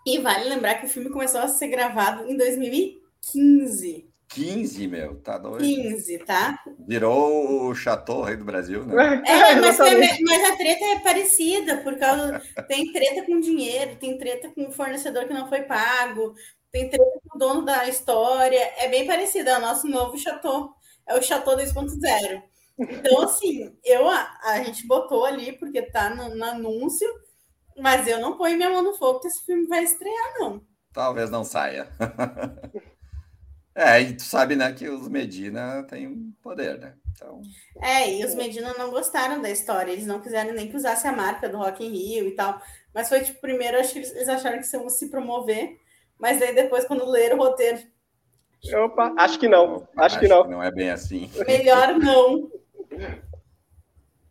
E vale lembrar que o filme começou a ser gravado em 2015. 15, meu, tá doido. 15, tá? Virou o Chateau Rei do Brasil, né? É, mas, é, mas, a treta é parecida, por causa. Tem treta com dinheiro, tem treta com o fornecedor que não foi pago, tem treta com o dono da história. É bem parecido, é o nosso novo Chateau. É o Chateau 2.0. Então, assim, eu, a, a gente botou ali porque tá no, no, anúncio, mas eu não ponho minha mão no fogo que esse filme vai estrear, não. Talvez não saia. é, e tu sabe, né, que os Medina têm poder, né? Então... É, e os Medina não gostaram da história, eles não quiseram nem que usasse a marca do Rock in Rio e tal. Mas foi, tipo, primeiro, acho que eles acharam que iam se promover, mas aí depois, quando leram o roteiro. Opa, acho que não. Acho, acho que não. Que não é bem assim. Melhor não.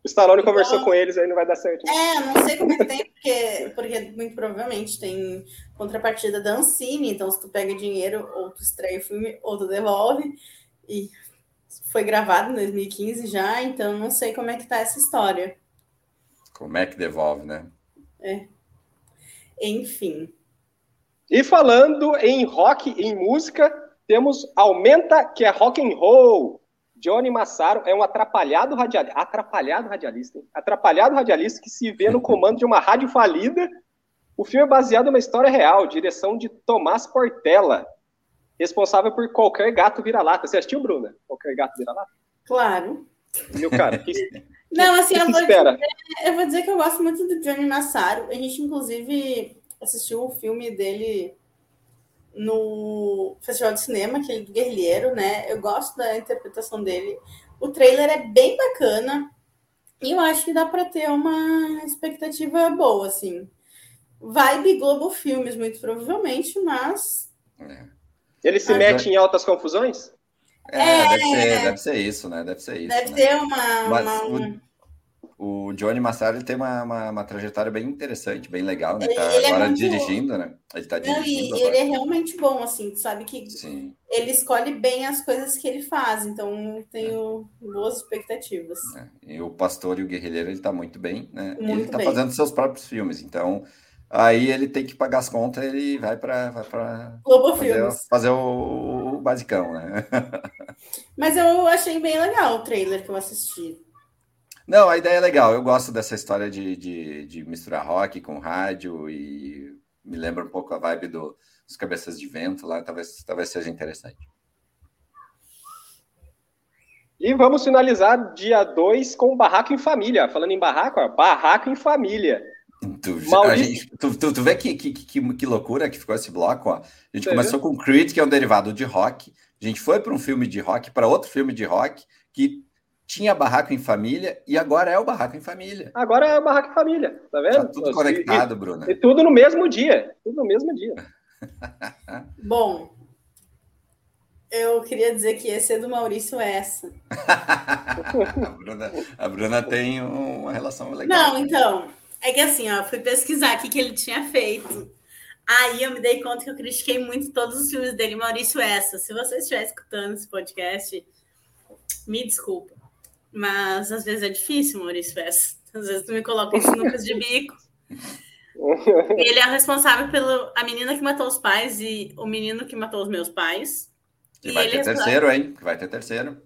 O Stallone então, conversou com eles, aí não vai dar certo. Né? É, não sei como é que tem, porque, porque muito provavelmente tem contrapartida da Ancine, então se tu pega dinheiro, ou tu estreia o filme, ou tu devolve. E foi gravado em 2015 já, então não sei como é que tá essa história. Como é que devolve, né? É. Enfim. E falando em rock, em música, temos Aumenta, que é rock and roll. Johnny Massaro é um atrapalhado radialista. Atrapalhado radialista, hein? Atrapalhado radialista que se vê no comando de uma rádio falida. O filme é baseado numa história real, direção de Tomás Portela, responsável por qualquer gato vira-lata. Você assistiu, Bruna? Qualquer gato vira-lata? Claro. Meu cara, que, Não, assim, que eu vou, espera? dizer, eu vou dizer que eu gosto muito do Johnny Massaro. A gente, inclusive, assistiu o filme dele no Festival de Cinema, aquele do Guerrilheiro, né? Eu gosto da interpretação dele. O trailer é bem bacana e eu acho que dá para ter uma expectativa boa, assim. Vibe Globo Filmes, muito provavelmente, mas É, ele se Ah, mete em altas confusões? É, É. Deve, ser, deve ser isso, né? Deve ser isso. deve né? ter uma. Mas uma- um- O Johnny Massaro tem uma, uma, uma trajetória bem interessante, bem legal, né? Ele- Tá ele é agora muito- dirigindo, né? Ele tá Não, dirigindo e agora. ele é realmente bom, assim, tu sabe que Sim, ele escolhe bem as coisas que ele faz, então tenho boas expectativas. né? E o Pastor e o Guerrilheiro ele tá muito bem, né? E Muito ele tá bem. fazendo seus próprios filmes, então aí ele tem que pagar as contas, ele vai para vai pra fazer, fazer o, o basicão, né? Mas eu achei bem legal o trailer que eu assisti. Não, a ideia é legal. Eu gosto dessa história de, de, de misturar rock com rádio e me lembra um pouco a vibe do, dos Cabeças de Vento lá. Talvez, talvez seja interessante. E vamos finalizar dia 2 com Barraco em Família. Falando em barraco, ó, Barraco em Família. Tu, gente- tu, tu, tu vê que, que, que, que loucura que ficou esse bloco? Ó. A gente Você começou com Creed, que é um derivado de rock. A gente foi para um filme de rock, para outro filme de rock, que tinha Barraco em Família, e agora é o Barraco em Família. Agora é Barraco em Família, tá vendo? Tá tudo E- conectado, Bruna. E, tudo no mesmo dia. Tudo no mesmo dia. Bom, eu queria dizer que esse é do Maurício Essa. a, Bruna, a Bruna tem um- uma relação legal. Não, então, é que assim, ó, fui pesquisar o que, que ele tinha feito. Aí eu me dei conta que eu critiquei muito todos os filmes dele, Maurício Essa. Se você estiver escutando esse podcast, me desculpa. Mas às vezes é difícil, Maurício Essa. Às vezes tu me coloca em sinucas de bico. Ele é o responsável pela a menina que matou os pais e o menino que matou os meus pais. Que E vai ter é terceiro, hein? Vai ter terceiro.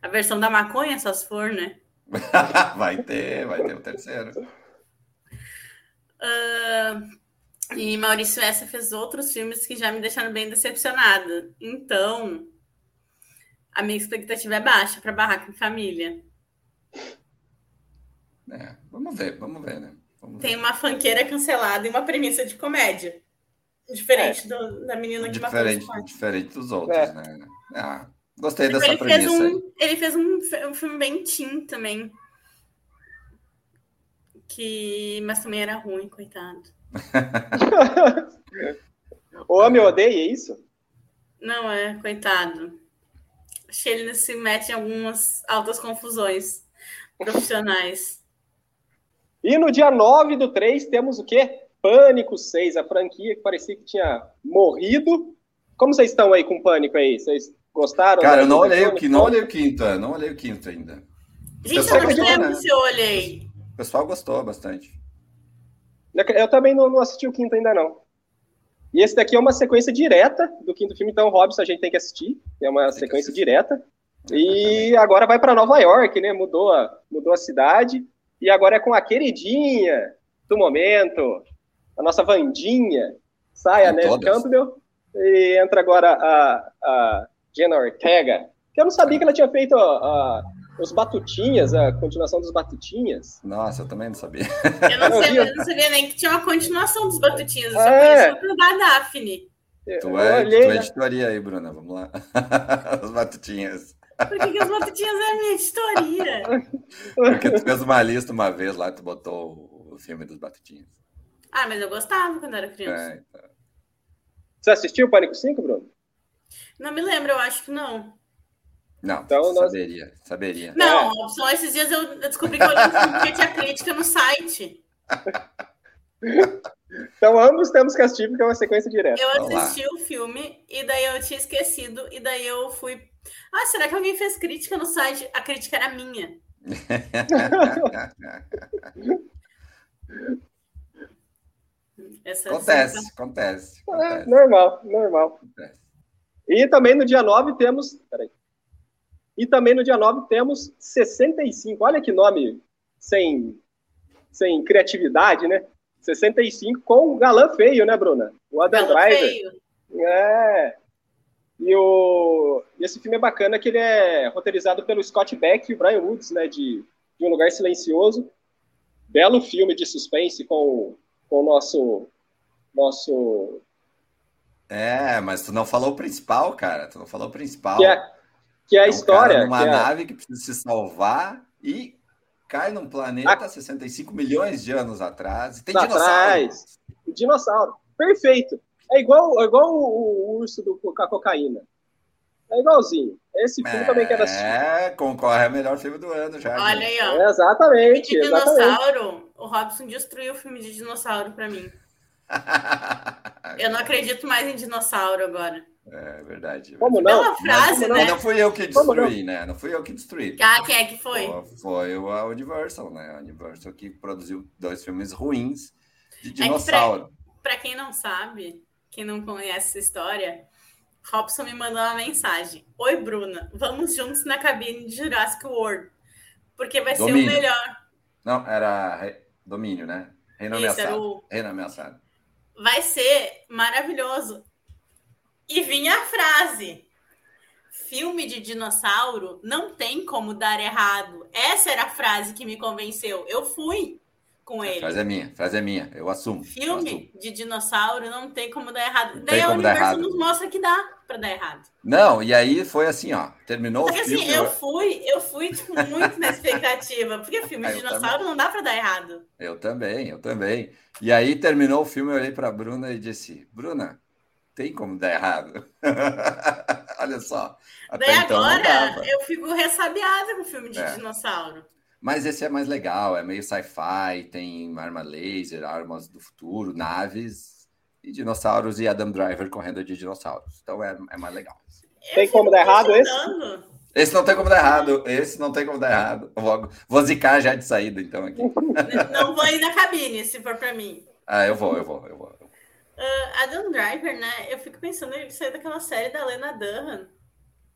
A versão da maconha, só se for, né? vai ter, vai ter o terceiro. Ah, e Maurício Essa fez outros filmes que já me deixaram bem decepcionada. Então, a minha expectativa é baixa para Barraco em Família. É, vamos ver, vamos ver, né? Vamos ver. Tem uma fanqueira cancelada e uma premissa de comédia. Diferente do- da menina que matou Diferente, pais. diferente dos outros, É. né? Ah, gostei Tipo, dessa ele fez, premissa. aí. um, ele fez um, um filme bem teen também. Que, mas também era ruim, coitado. o homem odeia é isso? Não, é, coitado. Acho que ele se mete em algumas altas confusões profissionais. E no dia 9 do 3 temos o quê? Pânico 6, a franquia que parecia que tinha morrido. Como vocês estão aí com Pânico aí? Vocês gostaram? Cara, eu não olhei o não olhei o quinto, é, não olhei o quinto ainda. Gente, eu não lembro né? se eu olhei. O pessoal gostou bastante. Eu também não, não assisti o quinto ainda não. E esse daqui é uma sequência direta do quinto filme, então Robson a gente tem que assistir. É uma Tem sequência direta. E agora vai para Nova York, né? Mudou a, mudou a cidade. E agora é com a queridinha do momento, a nossa Vandinha. Sai a Neve. Campbell. E entra agora a, a Jenna Ortega. Que eu não sabia que ela tinha feito a- os Batutinhas, a continuação dos Batutinhas. Nossa, eu também não sabia. Eu não, Eu sei, vi. eu não sabia nem que tinha uma continuação dos Batutinhas. Eu só É. conheço o da Daphne. Tu é, olhei, tu é né? editoria aí, Bruna. Vamos lá. As batutinhas. Por que, que os Batutinhas é a minha editoria? Porque tu fez uma lista uma vez lá, tu botou o filme dos batutinhas. Ah, mas eu gostava quando era criança. É, então. Você assistiu o Pânico 5, Bruno? Não me lembro, eu acho que não. Não, Então, nós- saberia, saberia. Não, só esses dias eu descobri que eu porque tinha crítica no site. Então ambos temos que assistir porque é uma sequência direta. Eu Vamos lá. assisti o filme e daí eu tinha esquecido e daí eu fui Ah, será que alguém fez crítica no site? A crítica era minha. Essa acontece, assim, acontece, acontece. É, normal, normal. Acontece. E também no dia 9 temos. Peraí. E também no dia 9 temos 65. Olha que nome sem, sem criatividade, né? 65 com o galã feio, né, Bruna? O Adam galã Driver. Feio. É. E o, e esse filme é bacana que ele é roteirizado pelo Scott Beck e o Brian Woods, né, de, de Um Lugar Silencioso. Belo filme de suspense com, com o nosso nosso É, mas tu não falou o principal, cara. Tu não falou o principal. Que é, que é a é um história. uma que é... nave que precisa se salvar e cai num planeta a... 65 milhões de anos atrás. E tem dinossauro. Dinossauro. Perfeito. É igual, é igual o, o urso do, com a cocaína. É igualzinho. Esse filme é, também quero assistir. É, concorre ao melhor filme do ano já. Olha aí, ó. É, exatamente. de dinossauro, o Robson destruiu o filme de dinossauro para mim. eu não acredito mais em dinossauro agora. É verdade. Como não? Frase, não, né? Não fui eu que destruí, né? Não fui eu que destruí. Ah, quem é que foi? Foi a Universal, né? A Universal que produziu dois filmes ruins de dinossauro. É para quem não sabe, quem não conhece essa história, Robson me mandou uma mensagem. Oi, Bruna, vamos juntos na cabine de Jurassic World, porque vai Domínio. ser o melhor. Não, era Domínio, né? Reino Isso, ameaçado. O... Reino ameaçado. Vai ser maravilhoso. E vinha a frase: filme de dinossauro não tem como dar errado. Essa era a frase que me convenceu. Eu fui com ele. Frase é minha, frase é minha, eu assumo. Filme eu assumo. de dinossauro não tem como dar errado. Não Daí a universo nos mostra que dá para dar errado. Não, e aí foi assim, ó, terminou o filme. Assim, eu fui, eu fui tipo, muito na expectativa, porque filme de dinossauro também. não dá para dar errado. Eu também, eu também. E aí terminou o filme, eu olhei para Bruna e disse: "Bruna, tem como dar errado?" Olha só. Até Daí então agora eu fico ressabiada com filme de é. dinossauro. Mas esse é mais legal, é meio sci-fi, tem arma laser, armas do futuro, naves e dinossauros e Adam Driver correndo de dinossauros. Então é, é mais legal. Tem como dar errado esse? Esse não tem como dar errado. Esse não tem como dar errado. Vou, vou zicar já de saída, então, aqui. Não vou ir na cabine, se for para mim. Ah, eu vou, eu vou, eu vou. Uh, Adam Driver, né? Eu fico pensando ele sair daquela série da Lena Dunham,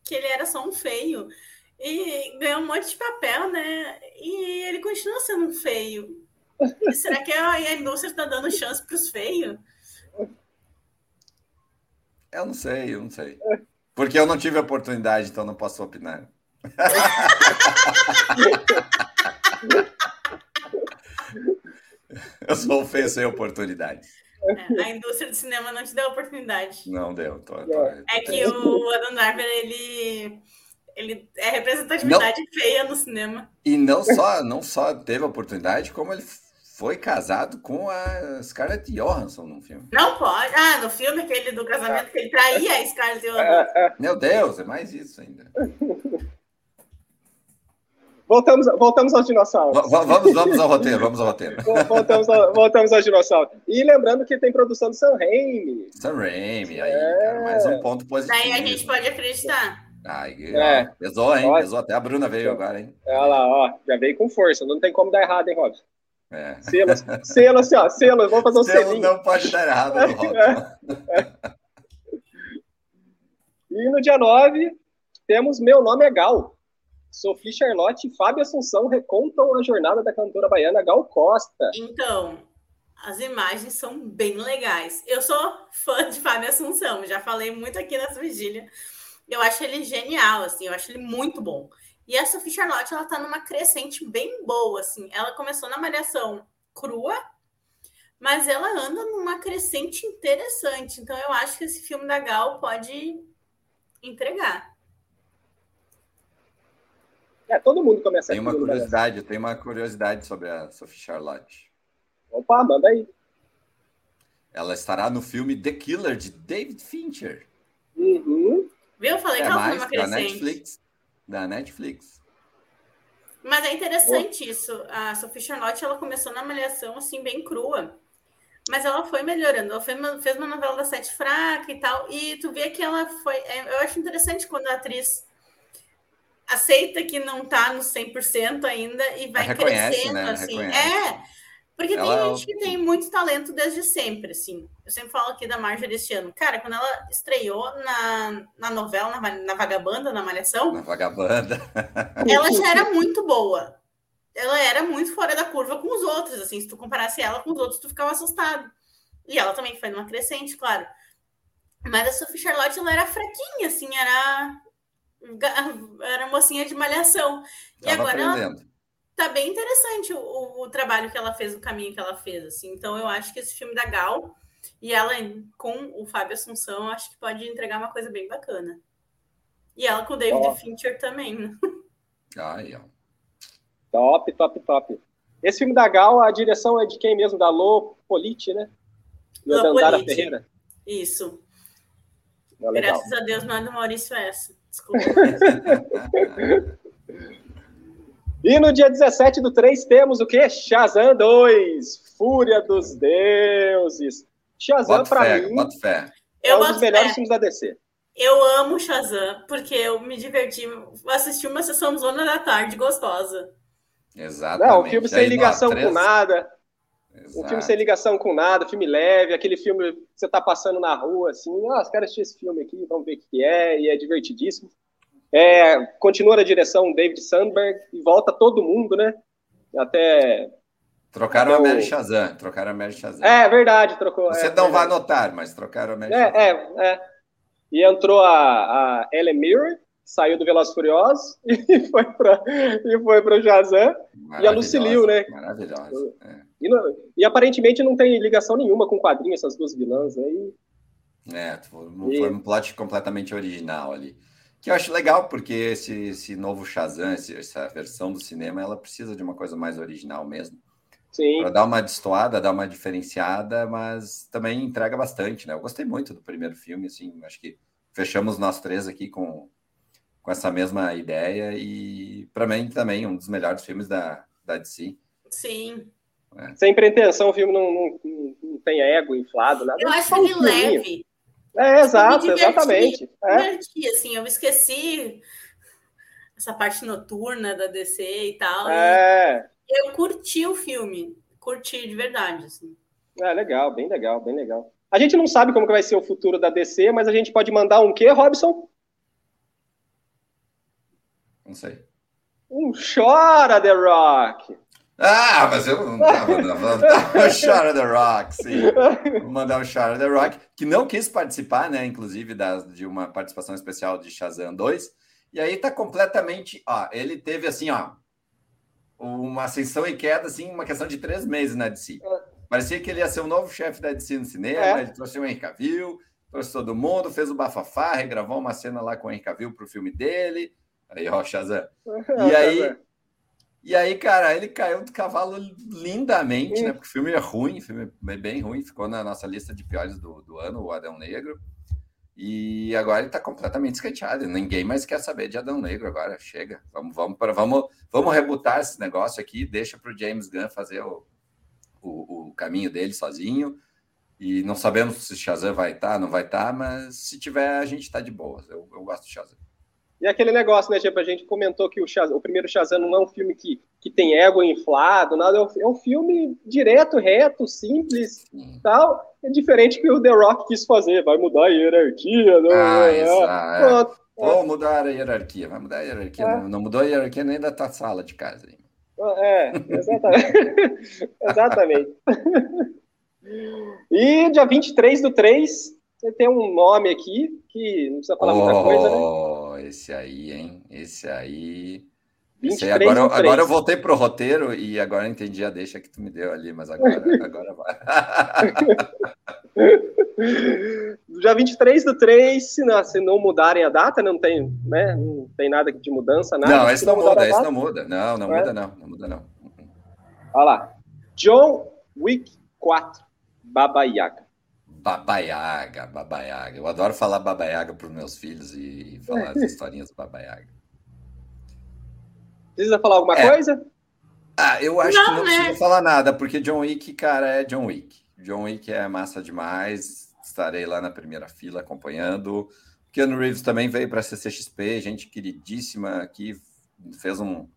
que ele era só um feio. E ganhou um monte de papel, né? E ele continua sendo um feio. Será que a indústria está dando chance para os feios? Eu não sei, eu não sei. Porque eu não tive a oportunidade, então não posso opinar. eu sou feio sem oportunidade. É, a indústria do cinema não te deu oportunidade. Não deu. Tô, tô, tô, é que o Adam Driver, ele ele é representatividade não, feia no cinema. E não só, não só teve oportunidade, como ele foi casado com a Scarlett Johansson no filme. Não pode. Ah, no filme aquele do casamento que ele traía a Scarlett Johansson. Meu Deus, é mais isso ainda. Voltamos, voltamos aos dinossauros. Vamos, vamos ao roteiro, vamos ao roteiro. Voltamos, ao, voltamos aos dinossauros. E lembrando que tem produção do Sam Raimi. Sam Raimi, aí, é. cara, mais um ponto positivo. Daí a gente pode acreditar. Ai, é. pesou, hein? Ó, pesou. Até a Bruna veio agora, hein? Olha lá, ó. Já veio com força. Não tem como dar errado, hein, Robson? É. Selo, selo assim, ó. Selo, vamos fazer um selo. Selo não pode dar errado Robson. É. E no dia 9, temos Meu Nome é Gal. Sophie Charlotte e Fábio Assunção recontam a jornada da cantora baiana Gal Costa. Então, as imagens são bem legais. Eu sou fã de Fábio Assunção, já falei muito aqui nessa vigília. Eu acho ele genial, assim, eu acho ele muito bom. E a Sophie Charlotte, ela tá numa crescente bem boa, assim. Ela começou na malhação crua, mas ela anda numa crescente interessante. Então eu acho que esse filme da Gal pode entregar. É, todo mundo começa Tem uma curiosidade, eu tenho uma curiosidade sobre a Sophie Charlotte. Opa, manda aí. Ela estará no filme The Killer de David Fincher. Uhum. Viu? Eu falei é que ela foi uma crescente. Da Netflix. Da Netflix. Mas é interessante oh. isso. A Sophie Charlotte, ela começou na malhação, assim, bem crua. Mas ela foi melhorando. Ela fez uma, fez uma novela da Sete Fraca e tal. E tu vê que ela foi... É, eu acho interessante quando a atriz aceita que não tá no 100% ainda e vai crescendo, né? assim. Reconhece. É, porque ela... tem gente que tem muito talento desde sempre, assim. Eu sempre falo aqui da Marjorie este ano. Cara, quando ela estreou na, na novela, na, na Vagabanda, na Malhação... Na Vagabanda. ela já era muito boa. Ela era muito fora da curva com os outros, assim. Se tu comparasse ela com os outros, tu ficava assustado. E ela também foi numa crescente, claro. Mas a Sophie Charlotte, ela era fraquinha, assim, era era mocinha de malhação. Tava e agora aprendendo. ela tá bem interessante o, o, o, trabalho que ela fez, o caminho que ela fez. Assim. Então eu acho que esse filme da Gal e ela com o Fábio Assunção, acho que pode entregar uma coisa bem bacana. E ela com o David top. Fincher também. Né? Ai, ó. Top, top, top. Esse filme da Gal, a direção é de quem mesmo? Da Lô Politi, né? Lô Ferreira. Isso. Graças a Deus não é do Maurício essa. Desculpa. e no dia 17 do 3 temos o quê? Shazam 2, Fúria dos Deuses. Shazam, para mim, fé. é um dos melhores fé. filmes da DC. Eu amo Shazam, porque eu me diverti. Assisti uma sessão zona da tarde gostosa. Exatamente. Não, um filme sem ligação com nada. Exato. Um filme sem ligação com nada, filme leve, aquele filme que você tá passando na rua, assim, ah, quero assistir esse filme aqui, vamos ver o que é, e é divertidíssimo. É, continua na direção David Sandberg e volta todo mundo, né? Até. Trocaram até a Mary. Shazam, trocaram a Mary Shazam. É, verdade, trocou. Você é, não verdade. vai notar, mas trocaram a Mary é, Shazam. É, é. E entrou a, a Ellen Mirren, saiu do Velozes Furiosos e foi para e foi para o Shazam e a Lucille né? Maravilhosa. É. E, não, e, aparentemente não tem ligação nenhuma com o quadrinho, essas duas vilãs aí. É, foi, e... foi um plot completamente original ali. Que eu acho legal, porque esse, esse novo Shazam, essa versão do cinema, ela precisa de uma coisa mais original mesmo. Sim. Para dar uma destoada, dar uma diferenciada, mas também entrega bastante, né? Eu gostei muito do primeiro filme, assim, acho que fechamos nós três aqui com, com essa mesma ideia e para mim também um dos melhores filmes da, da DC. Sim. É. Sem pretensão, o filme não, não, não, tem ego inflado, nada. Eu acho ele leve. É, exato, exatamente. É. Diverti, assim, eu esqueci essa parte noturna da DC e tal. É. E eu curti o filme, curti de verdade, assim. É, legal, bem legal, bem legal. A gente não sabe como que vai ser o futuro da DC, mas a gente pode mandar um quê, Robson? Não sei. Um chora, The Rock! Ah, mas eu não tava mandando. Shara The Rock, sim. Vou mandar o Shara The Rock, que não quis participar, né? Inclusive, da, de uma participação especial de Shazam 2. E aí tá completamente. Ó, ele teve assim, ó. Uma ascensão e queda, assim, uma questão de três meses na DC. Parecia que ele ia ser o novo chefe da DC no cinema. É. Ele trouxe o Henry Cavill, trouxe todo mundo, fez o bafafá, regravou uma cena lá com o Henry Cavill pro filme dele. Aí, ó, Shazam. E aí e aí, cara, ele caiu do cavalo lindamente, né? Porque o filme é ruim, o filme é bem ruim, ficou na nossa lista de piores do, do ano, o Adão Negro. E agora ele tá completamente esquenteado. Ninguém mais quer saber de Adão Negro agora. Chega. Vamos, vamos, para, vamos, vamos rebutar esse negócio aqui. Deixa para o James Gunn fazer o, o, o, caminho dele sozinho. E não sabemos se Shazam vai estar, tá, não vai estar, tá, mas se tiver, a gente está de boa. Eu, eu gosto de Shazam. E aquele negócio, né, tipo, a gente comentou que o, o primeiro Shazam não é um filme que, que tem ego inflado, nada, é um, é um filme direto, reto, simples, Sim. tal. É diferente que o The Rock quis fazer, vai mudar a hierarquia, não, ah, é, é. Vou mudar a hierarquia, vai mudar a hierarquia, é. não, não, mudou a hierarquia nem da tua sala de casa. Hein? É, exatamente. exatamente. e dia 23 do 3, tem um nome aqui que não precisa falar oh, muita coisa, né? Esse aí, hein? Esse aí. Esse aí agora, eu, agora eu voltei pro roteiro e agora entendi a deixa que tu me deu ali, mas agora, agora vai. Já 23 do 3, se não, se não mudarem a data, não tem, né? Não tem nada de mudança, nada. Não, esse não, não muda, esse não muda. Não, não é? muda, não. Não muda, não. Olha lá. John Wick 4, Baba Yaga. Babaiaga, babaiaga. Eu adoro falar babaiaga para os meus filhos e falar as historinhas do babaiaga. Precisa falar alguma é. coisa? Ah, eu acho não, que não né? precisa falar nada, porque John Wick, cara, é John Wick. John Wick é massa demais. Estarei lá na primeira fila acompanhando. Keanu Reeves também veio para a CCXP, gente queridíssima aqui, fez um,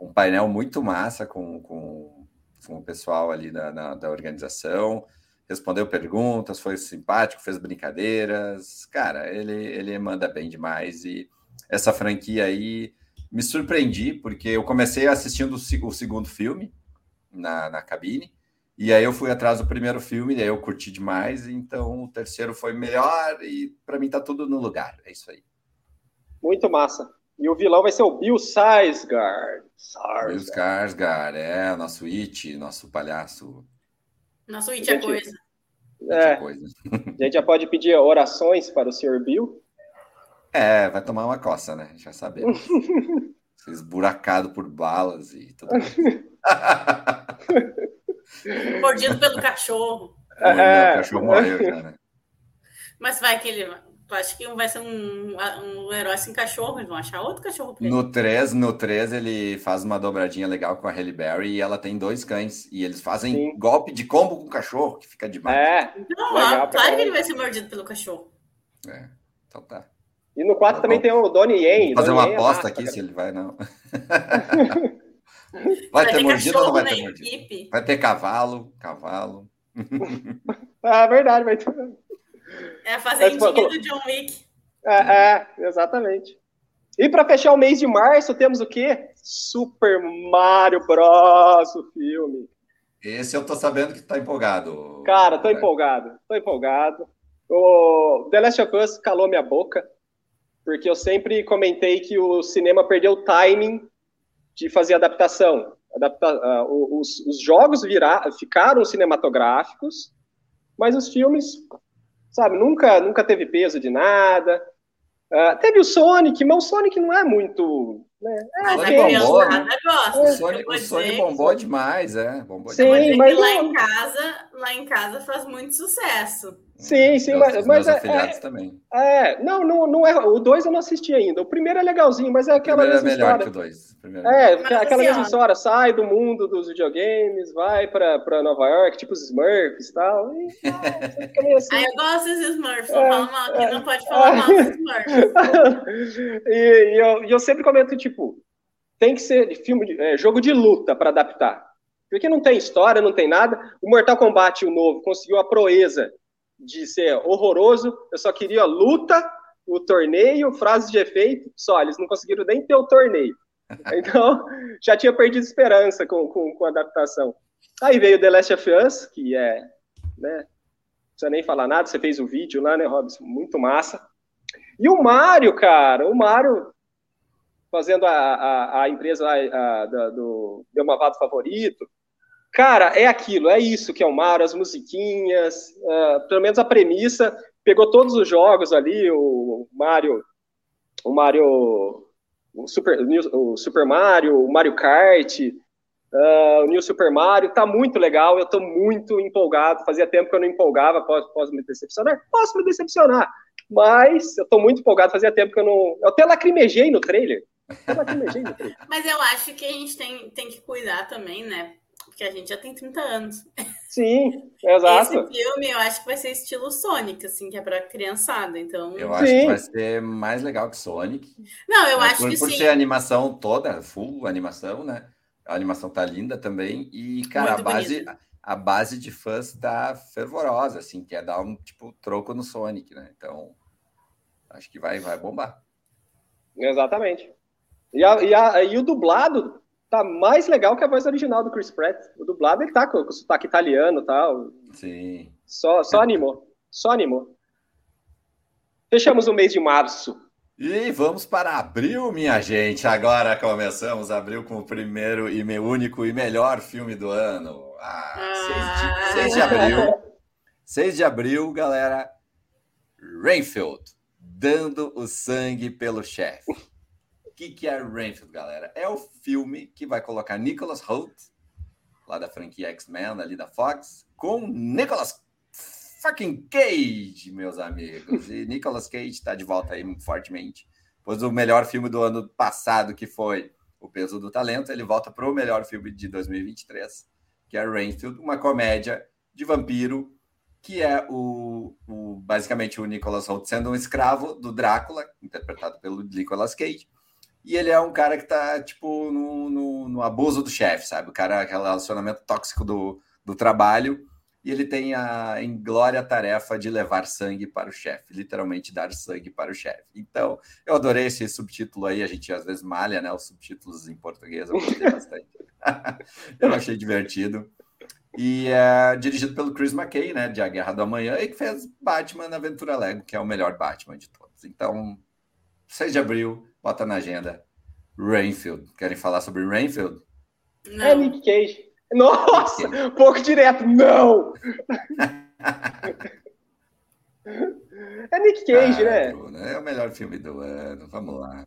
um painel muito massa com, com, com o pessoal ali da, na, da organização, respondeu perguntas, foi simpático, fez brincadeiras. Cara, ele, ele manda bem demais e essa franquia aí me surpreendi, porque eu comecei assistindo o, segundo filme na, na cabine, e aí eu fui atrás do primeiro filme, e aí eu curti demais, então o terceiro foi melhor, e para mim tá tudo no lugar. É isso aí. Muito massa. E o vilão vai ser o Bill Sarsgaard. Bill Sarsgaard, é, nosso It, nosso palhaço. Nosso It é coisa. É, coisa. a gente já pode pedir orações para o Sr. Bill. É, vai tomar uma coça, né? Já sabemos. Esburacado por balas e tudo Mordido pelo cachorro. É, o cachorro morreu já, né? Mas vai que ele. Acho que vai ser um, um herói sem cachorro, eles vão achar outro cachorro pra ele. No 3, no 3, ele faz uma dobradinha legal com a Halle Berry e ela tem dois cães. E eles fazem Sim. golpe de combo com o cachorro, que fica demais. É. Então, ó, claro que ele vai ser mordido pelo cachorro. É, então tá. E no 4 também tem o Donnie Yen. Fazer Donnie uma é aposta aqui se ele vai, não. vai, vai, ter, ter mordido ou não vai ter mordido? Equipe. Vai ter cavalo, cavalo. ah, verdade, vai ter. É a fazendinha do John Wick. É, é exatamente. E para fechar o mês de março, temos o quê? Super Mario Bros. o filme. Esse eu tô sabendo que tá empolgado. Cara, tô empolgado. Tô empolgado. O The Last of Us calou minha boca porque eu sempre comentei que o cinema perdeu o timing de fazer adaptação. Adapta, uh, os, os, jogos virar, ficaram cinematográficos, mas os filmes, sabe, nunca, nunca teve peso de nada. Uh, teve o Sonic, mas o Sonic não é muito né? É, Sony bombou, né? gosta, o Sony, o Sony bombou demais, é. Bombou sim, demais. mas lá em casa, lá em casa faz muito sucesso. Sim, sim, mas, mas é, é, também. É, não, não, não é. O 2 eu não assisti ainda. O primeiro é legalzinho, mas é aquela é mesma é melhor história. que o 2. É, mas aquela assim, mesma história. Sai do mundo dos videogames, vai pra, pra Nova York, tipo os Smurfs e tal. E, ah, assim. ah, eu gosto desses Smurfs. Não é, fala mal, é, não pode falar mal dos Smurfs. e, e, eu, e eu sempre comento, tipo, tem que ser filme de, é, jogo de luta para adaptar. Porque não tem história, não tem nada. O Mortal Kombat, o novo, conseguiu a proeza de ser horroroso. Eu só queria a luta, o torneio, frases de efeito. Só, eles não conseguiram nem ter o torneio. Então, já tinha perdido esperança com, com, com a adaptação. Aí veio The Last of Us, que é, né, não precisa nem falar nada, você fez o vídeo lá, né, Robson? Muito massa. E o Mario, cara, o Mario fazendo a, a, a empresa a, a, do meu Mavado favorito. Cara, é aquilo, é isso que é o Mario, as musiquinhas, uh, pelo menos a premissa, pegou todos os jogos ali, o Mario, o Mario, o Super, o Super Mario, o Mario Kart, uh, o New Super Mario, tá muito legal, eu tô muito empolgado, fazia tempo que eu não empolgava, posso, posso me decepcionar? Posso me decepcionar, mas eu tô muito empolgado, fazia tempo que eu não... Eu até lacrimejei no trailer, Mas eu acho que a gente tem, tem que cuidar também, né? Porque a gente já tem 30 anos. Sim, exato. Esse filme eu acho que vai ser estilo Sonic, assim, que é pra criançada, então... Eu acho sim. que vai ser mais legal que Sonic. Não, eu acho por, que por sim. Por ser animação toda, full animação, né? A animação tá linda também. E, cara, Muito a base, a base de fãs tá fervorosa, assim, que é dar um, tipo, troco no Sonic, né? Então, acho que vai, vai bombar. Exatamente. E, a, e, a, e o dublado tá mais legal que a voz original do Chris Pratt. O dublado ele tá com, com sotaque italiano e tal. Sim. Só, só animou. Só animou. Fechamos o mês de março. E vamos para abril, minha gente. Agora começamos abril com o primeiro e meu único e melhor filme do ano. Ah, ah. 6, de, 6 de abril. 6 de abril, galera. Rainfield, dando o sangue pelo chefe que, que é Rainfield, galera? É o filme que vai colocar Nicholas Holt, lá da franquia X-Men, ali da Fox, com Nicholas fucking Cage, meus amigos. E Nicholas Cage está de volta aí fortemente. Pois o melhor filme do ano passado, que foi O Peso do Talento, ele volta para o melhor filme de 2023, que é Rainfield, uma comédia de vampiro que é o, o basicamente o Nicholas Hoult sendo um escravo do Drácula, interpretado pelo Nicolas Cage. E ele é um cara que tá, tipo, no, no, no abuso do chefe, sabe? O cara, aquele relacionamento tóxico do, do trabalho. E ele tem a inglória tarefa de levar sangue para o chefe, literalmente dar sangue para o chefe. Então, eu adorei esse subtítulo aí. A gente às vezes malha, né? Os subtítulos em português, eu gostei bastante. eu achei divertido. E é dirigido pelo Chris McKay, né? De A Guerra do Amanhã, e que fez Batman na Aventura Lego, que é o melhor Batman de todos. Então, 6 de abril, bota na agenda. Rainfield. Querem falar sobre Rainfield? Não. É Nick Cage. Nossa, Nick pouco direto. Não! é Nick Cage, ah, né? É o melhor filme do ano. Vamos lá.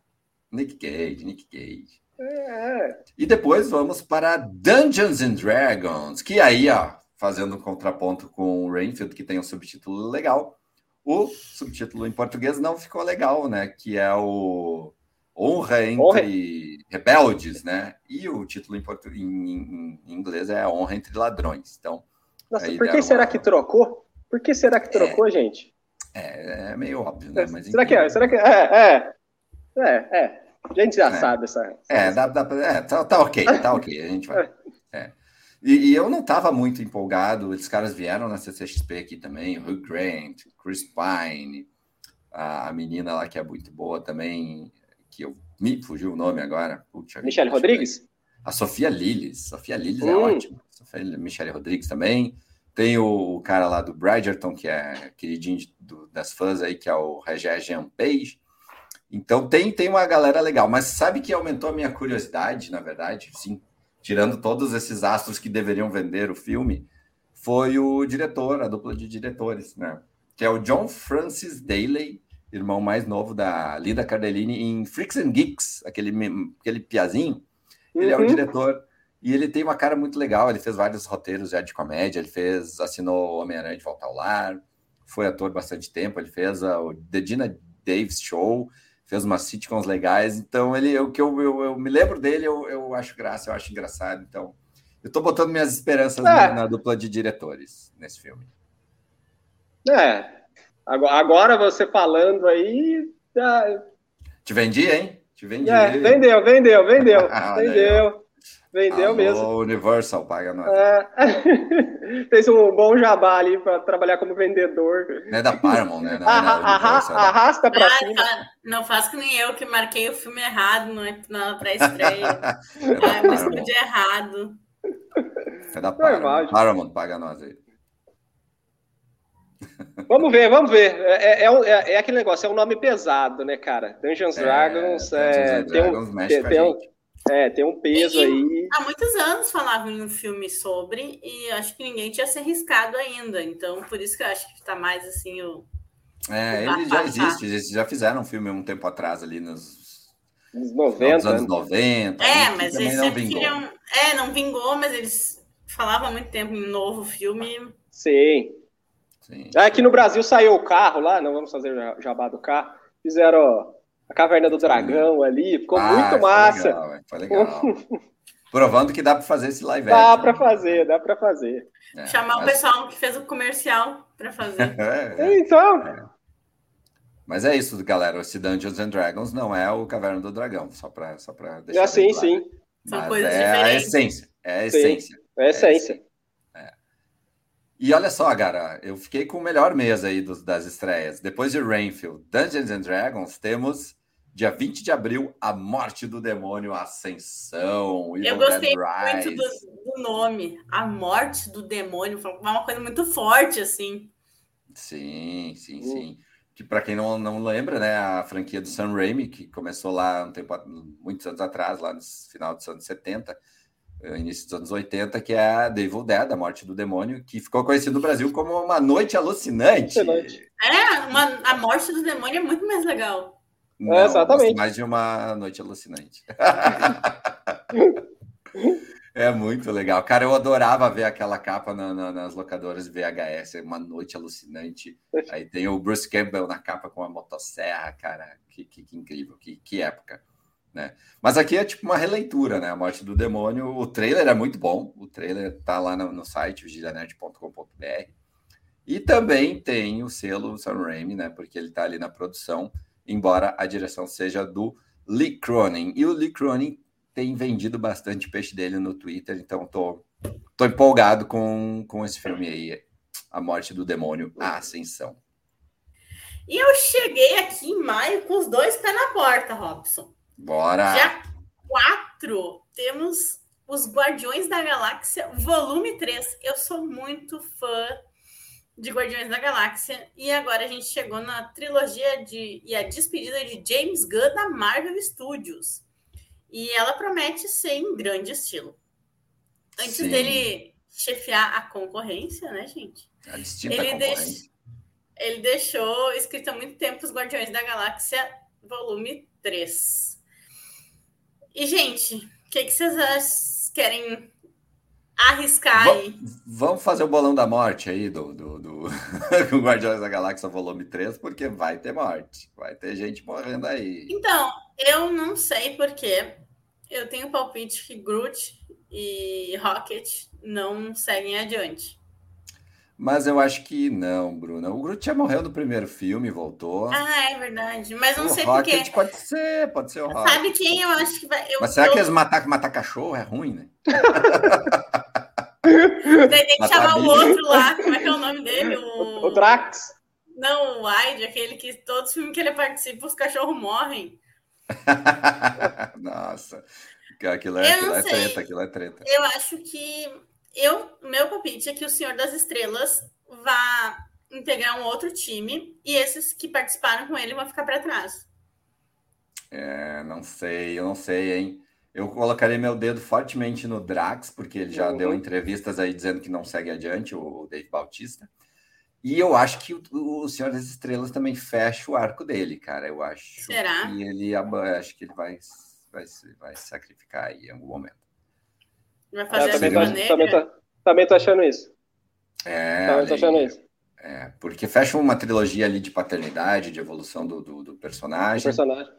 Nick Cage, Nick Cage. É. E depois vamos para Dungeons and Dragons, que aí, ó, fazendo um contraponto com o Rainfield, que tem um subtítulo legal. O subtítulo em português não ficou legal, né? Que é o Honra entre Honra. Rebeldes, né? E o título em, portu... em, em, inglês é Honra entre Ladrões. Então. Nossa, por que será uma... que trocou? Por que será que trocou, é, gente? É, é meio óbvio, né? Mas, será que é? Será que é? É, é. é. A gente já é. sabe essa. É, dá, dá, é tá, tá, ok, tá ok. A gente vai. É. E, e, eu não estava muito empolgado. Esses caras vieram na CCXP aqui também. Hugh Grant, Chris Pine, a, a menina lá que é muito boa também, que eu me fugiu o nome agora. Puxa, Michelle Rodrigues? A Sofia Liles. Sofia Liles é hum. é ótima. Sofia, Michelle Rodrigues também. Tem o, cara lá do Bridgerton, que é queridinho do, das fãs aí, que é o Regé Jean Page. Então tem, tem uma galera legal, mas sabe que aumentou a minha curiosidade, na verdade, sim, tirando todos esses astros que deveriam vender o filme, foi o diretor, a dupla de diretores, né? Que é o John Francis Daly, irmão mais novo da Linda Cardellini em Freaks and Geeks, aquele, aquele piazinho. Ele uhum. é o diretor e ele tem uma cara muito legal. Ele fez vários roteiros já de comédia. Ele fez, assinou Homem-Aranha de Volta ao Lar, foi ator bastante tempo. Ele fez a, o The Dina Davis Show fez umas sitcoms legais. Então, ele, o que eu, eu, eu, me lembro dele, eu, eu acho graça, eu acho engraçado. Então, eu estou botando minhas esperanças é. na, na, dupla de diretores nesse filme. É. Agora você falando aí. Tá... Te vendi, hein? Te vendi. É, vendeu, vendeu, vendeu. vendeu. Vendeu Alô, mesmo. Universal paga nós. É. Fez um bom jabá ali para trabalhar como vendedor. Não é da Paramount, né? Não, Arra, não, arra, arrasta para cima. Não faço que nem eu que marquei o filme errado na pré-estreia. é ah, estúdio errado. É da Paramount. Paramount paga nós aí. Vamos ver, vamos ver. É, é, é, é, aquele negócio, é um nome pesado, né, cara? Dungeons é, Dragons, é, Dungeons Dragons tem um, tem, tem, um, é, tem um peso e, aí. Há muitos anos falavam um filme sobre e acho que ninguém tinha se arriscado ainda. Então, por isso que eu acho que está mais assim o. É, ele já existe, eles já fizeram um filme um tempo atrás ali nos. Nos 90. Nos anos 90. É, mas eles não sempre vingou. queriam. É, não vingou, mas eles falavam há muito tempo em novo filme. Sim. Sim. Aqui no Brasil saiu o carro lá, não vamos fazer jabá do carro. Fizeram a Caverna do Dragão ali, ficou ah, muito massa. Foi legal, foi legal. Provando que dá para fazer esse live Dá para fazer, dá para fazer. É, Chamar mas... o pessoal que fez o comercial para fazer. é, é, então. É. Mas é isso, galera. Esse Dungeons and Dragons não é o Caverna do Dragão, só para só para deixar. Ah, sim, claro. sim. São mas coisas é diferentes. a essência. É a essência. Sim, é a essência. E olha só, cara, eu fiquei com o melhor mês aí dos, das estreias. Depois de Rainfield, Dungeons and Dragons, temos Dia 20 de abril, A Morte do Demônio, Ascensão. Evil Eu gostei muito do, do, nome, A Morte do Demônio. Foi uma coisa muito forte, assim. Sim, sim, uh. sim. Que para quem não, não lembra, né, a franquia do Sam Raimi, que começou lá um tempo, muitos anos atrás, lá no final dos anos 70, eh, início dos anos 80, que é a The Evil Dead, A Morte do Demônio, que ficou conhecido no Brasil como Uma Noite Alucinante. É, uma, A Morte do Demônio é muito mais legal. Não, é, exatamente. Mais de uma noite alucinante. é muito legal. Cara, eu adorava ver aquela capa na, na, nas locadoras VHS, uma noite alucinante. Aí tem o Bruce Campbell na capa com a motosserra, cara. Que, que, que incrível, que, que época. Né? Mas aqui é tipo uma releitura, né? A Morte do Demônio. O trailer é muito bom. O trailer tá lá no, no site vigilianerd.com.br. E também tem o selo Sam Raimi, né? Porque ele está ali na produção, embora a direção seja do Lee Cronin. E o Lee Cronin tem vendido bastante peixe dele no Twitter, então tô, tô empolgado com, com esse filme aí, A Morte do Demônio, A Ascensão. E eu cheguei aqui em maio com os dois pés na porta, Robson. Bora! Dia 4, temos os Guardiões da Galáxia, volume 3. Eu sou muito fã de Guardiões da Galáxia. E agora a gente chegou na trilogia de e a despedida de James Gunn da Marvel Studios. E ela promete ser em grande estilo. Antes Sim. dele chefiar a concorrência, né, gente? A distinta ele. Ele deixou escrito há muito tempo os Guardiões da Galáxia, volume 3. E, gente, o que, que vocês querem arriscar aí? Vamos fazer o bolão da morte aí do, do, do... Guardiões da Galáxia volume 3, porque vai ter morte. Vai ter gente morrendo aí. Então, eu não sei porque eu tenho palpite que Groot e Rocket não seguem adiante. Mas eu acho que não, Bruna. O Groot já morreu no primeiro filme, voltou. Ah, é verdade. Mas não o sei Rocket porquê. pode ser, pode ser o Rocket. Sabe quem eu acho que vai. Eu, Mas será eu... que eles matar, matar cachorro é ruim, né? Daí tem que chamar o outro lá. Como é que é o nome dele? O, o Drax. Não, o Wide, aquele que todos os filmes que ele participa, os cachorros morrem. Nossa. Aquilo é, aquilo é treta, aquilo é treta. Eu acho que eu, meu palpite é que o Senhor das Estrelas vá integrar um outro time e esses que participaram com ele vão ficar para trás. É, não sei, eu não sei, hein? Eu colocaria meu dedo fortemente no Drax, porque ele já uhum. deu entrevistas aí dizendo que não segue adiante, o Dave Bautista. E eu acho que o, o Senhor das Estrelas também fecha o arco dele, cara. Eu acho Será? que ele acho que ele vai, vai, vai sacrificar aí em algum momento. Vai fazer também, tô, também, tô, também tô achando isso. É, também tô achando isso. É, porque fecha uma trilogia ali de paternidade, de evolução do, do, do personagem. O personagem.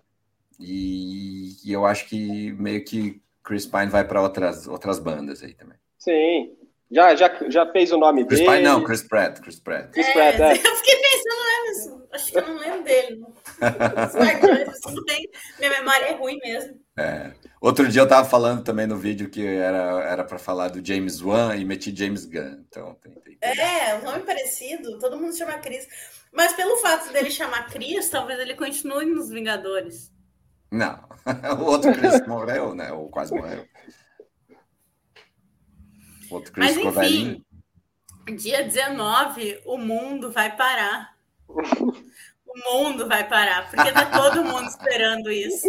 E, e, eu acho que meio que Chris Pine vai para outras, outras bandas aí também. Sim. Já, já, já fez o nome Chris dele. Pine, não, Chris Pratt. Chris Pratt. Chris Pratt, é. Eu fiquei pensando, é, acho que eu não lembro dele. Tudo bem, minha memória é ruim mesmo. É. Outro dia eu tava falando também no vídeo que era era para falar do James Wan e meti James Gunn. Então tem, tem, tem. É, um nome parecido, todo mundo chama Chris. Mas pelo fato dele chamar Chris, talvez ele continue nos Vingadores. Não, o outro Chris morreu, né? Ou quase morreu. O outro Chris Mas enfim, dia 19, o mundo vai parar. O mundo vai parar, porque tá todo mundo esperando isso.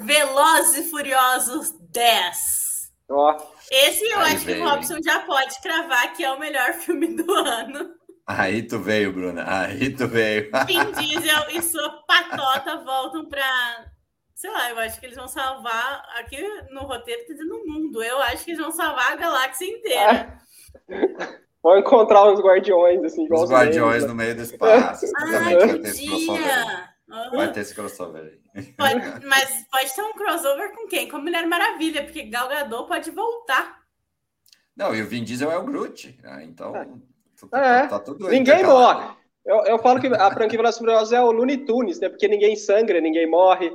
Velozes e Furiosos 10. Ó. Esse eu Aí acho veio, que o Robson já pode cravar que é o melhor filme do ano. Aí tu veio, Bruna. Aí tu veio. Vin Diesel e sua patota voltam pra. Sei lá, eu acho que eles vão salvar. Aqui no roteiro tá dizendo o mundo. Eu acho que eles vão salvar a galáxia inteira. Vão encontrar os guardiões, assim, igual Os guardiões no meio do espaço. Ai, que dia! Vai ter esse crossover aí. Pode- mas pode ter um crossover com quem? Com a Mulher Maravilha, porque Gal Gadot pode voltar. Não, e o Vin Diesel é o Groot. né? Então, tu- tu- É. tá tudo Ninguém intercalado. morre. Eu, eu falo que a franquia Furiosos é o Looney Tunes, né? Porque ninguém sangra, ninguém morre.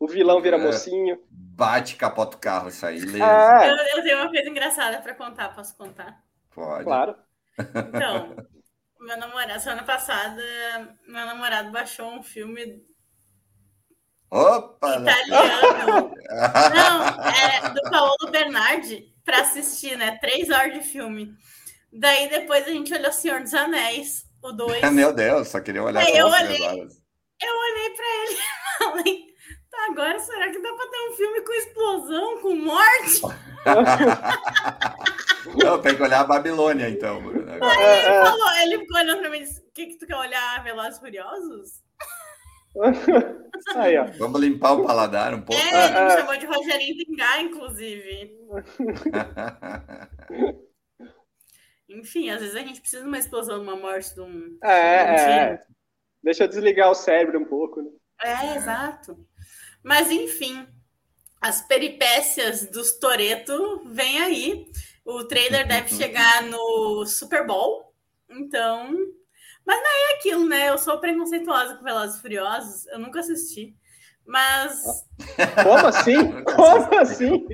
O vilão vira É. mocinho. Bate, capota o carro, isso aí. Ah, Eu, eu tenho uma coisa engraçada pra contar, posso contar? Pode. claro. Então, meu namorado, semana passada, meu namorado baixou um filme Opa! italiano. Não, é do Paolo Bernardi pra assistir, né? Três horas de filme. Daí depois a gente olhou Senhor dos Anéis, o dois. Meu Deus, só queria olhar Aí eu olhei. Eu olhei pra ele e falei, tá, agora será que dá pra ter um filme com explosão, com morte? Não, tem que olhar a Babilônia, então. Bruna. Ele É, falou, ele ficou olhando pra mim e disse, o que que tu quer olhar, Velozes Furiosos? é. Aí, ó. Vamos limpar o paladar um pouco. É, ele me é. chamou de Rogerinho Pingá, inclusive. Enfim, às vezes a gente precisa de uma explosão, de uma morte, de um... É, é, é. Deixa eu desligar o cérebro um pouco, né? É, exato. Mas, enfim, as peripécias dos Toreto vêm aí. O trailer deve chegar no Super Bowl, Então. Mas não é aquilo, né? Eu sou preconceituosa com Velozes e Furiosos. Eu nunca assisti. Mas. Como assim? Como assim?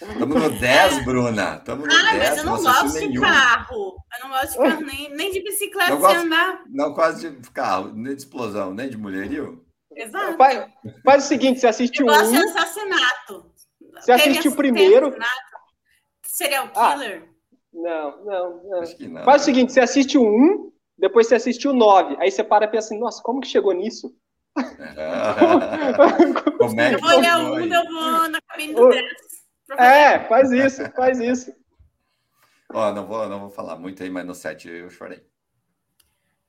Estamos no 10, Bruna. Estamos no ah, 10. mas eu não gosto de carro. Eu não gosto de carro, nem, nem de bicicleta não sem gosto, andar. Não gosto de carro, nem de explosão, nem de mulherio. Exato. Faz, faz o seguinte: você assiste eu um. gosto de assassinato. Você assiste o primeiro. Serial killer? Ah, não, não, não. Acho que não. Faz o seguinte: você assiste o um, depois você assiste o 9. Aí você para e pensa assim: nossa, como que chegou nisso? Como é eu vou olhar um, eu vou na cabine do 10. É, faz isso, faz isso. Ó, não vou, não vou falar muito aí, mas no 7 eu chorei.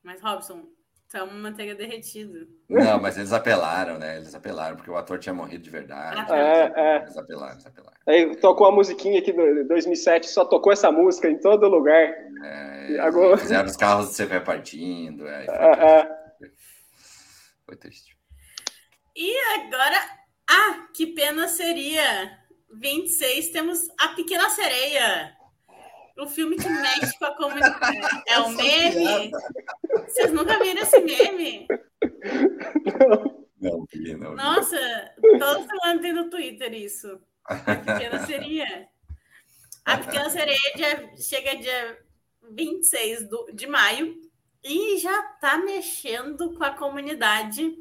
Mas, Robson, tu é uma manteiga derretida. Não, mas eles apelaram, né? Eles apelaram, porque o ator tinha morrido de verdade. Ah, é, é. Eles apelaram, eles apelaram. Aí tocou a musiquinha aqui do 2007, só tocou essa música em todo lugar. É, agora... Fizeram os carros se repartindo. É, foi, é, triste. foi triste. E agora, ah, que pena seria 26, temos A Pequena Sereia. O filme que mexe com a comunidade. É o meme? Vocês nunca viram esse meme? Não, não, não. Nossa, toda semana tem no Twitter isso. A Pequena Sereia. A Pequena Sereia dia, chega dia 26 do, de maio e já tá mexendo com a comunidade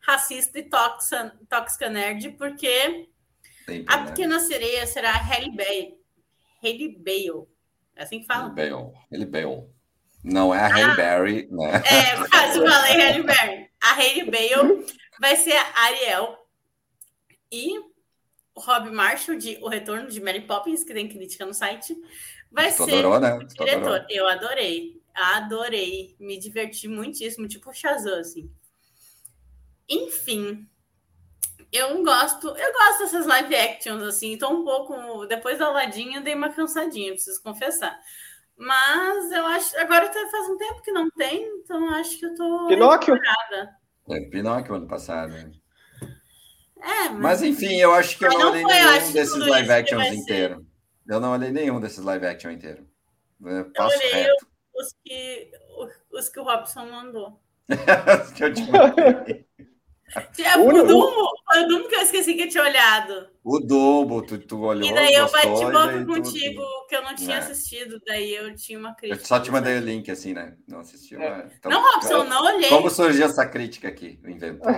racista e tóxica, tóxica nerd, porque a Pequena Sereia será Halle Bale. Halle Bale. É assim que fala? Halle Bale. Halle Bale. Não é a Halle ah, Berry, né? É, quase falei Halle Berry. A Halle Bale vai ser a Ariel. E o Rob Marshall, de O Retorno de Mary Poppins, que tem crítica no site, vai ser adorou, né? o diretor. Adorou. Eu adorei. Adorei. Me diverti muitíssimo, tipo Shazam, assim. Enfim, eu gosto, eu gosto dessas live actions, assim, tô um pouco. Depois da ladinha, dei uma cansadinha, preciso confessar. Mas eu acho. Agora tá, faz um tempo que não tem, então acho que eu tô. Pinóquio? É, Pinóquio ano passado. É, mas... mas enfim, eu acho que eu não, não olhei foi, nenhum desses live actions inteiro. Eu não olhei nenhum desses live action inteiro. Eu, eu olhei reto. os que, os que o Robson mandou. que eu te mandei. É, o, o Dumbo, foi o Dumbo que eu esqueci que eu tinha olhado. O Dumbo, tu, tu olhou. E daí eu bati boca contigo, tu... que eu não tinha é. assistido, daí eu tinha uma crítica. Eu só te mandei o link, assim, né? Não assistiu. É. Então, não, Robson, eu não olhei. Como surgiu essa crítica aqui, o inventor?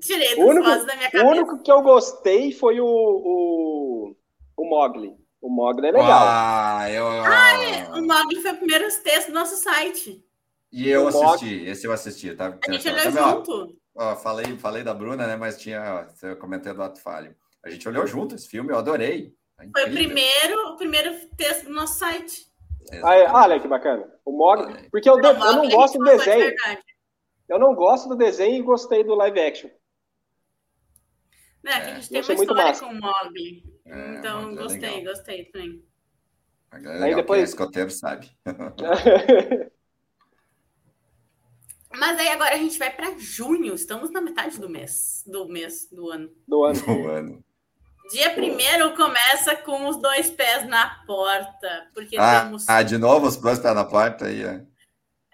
Tirei dos único, da minha cabeça. O único que eu gostei foi o, o, o Mogli. O Mogli é legal. Ah, eu... ah, o Mogli foi o primeiro texto do nosso site. E eu o assisti, Mogli... esse eu assisti. Tá, a gente olhou junto. Ó, falei, falei da Bruna, né? Mas tinha, eu comentei do Ato Falho. A gente olhou junto esse filme, eu adorei. É Foi o primeiro, o primeiro texto do nosso site. Ah, olha que bacana. O Mog, porque eu, não, eu não gosto do desenho. Eu não gosto do desenho e gostei do live action. Né, a gente tem uma história com o Mog. É, então, gostei, legal. gostei também. Aí depois... escoteiro sabe. Mas aí agora a gente vai para junho, estamos na metade do mês, do mês, do ano. Do ano. Do ano. Dia primeiro começa com os dois pés na porta, porque ah, temos... Ah, de novo os dois pés na porta aí, é.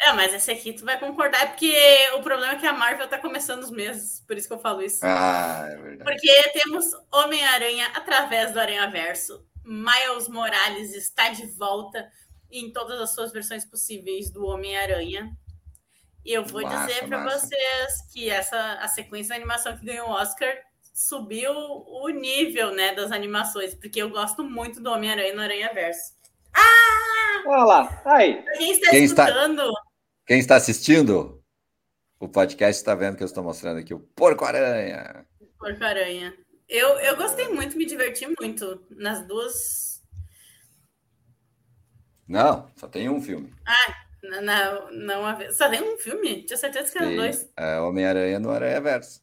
É, mas esse aqui tu vai concordar, porque o problema é que a Marvel tá começando os meses, por isso que eu falo isso. Ah, é verdade. Porque temos Homem-Aranha através do Aranha Verso. Miles Morales está de volta em todas as suas versões possíveis do Homem-Aranha. E eu vou massa, dizer para vocês que essa a sequência da animação que ganhou o Oscar subiu o nível, né, das animações, porque eu gosto muito do Homem-Aranha no Aranha Verso. Ah! Olha lá, aí. Quem está quem escutando? Está, quem está assistindo o podcast está vendo que eu estou mostrando aqui o Porco-Aranha. Porco-Aranha. Eu, eu gostei muito, me diverti muito nas duas. Não, só tem um filme. Ah, não, não, só tem um filme? Tinha certeza que eram dois. É Homem-Aranha no Aranha Verso.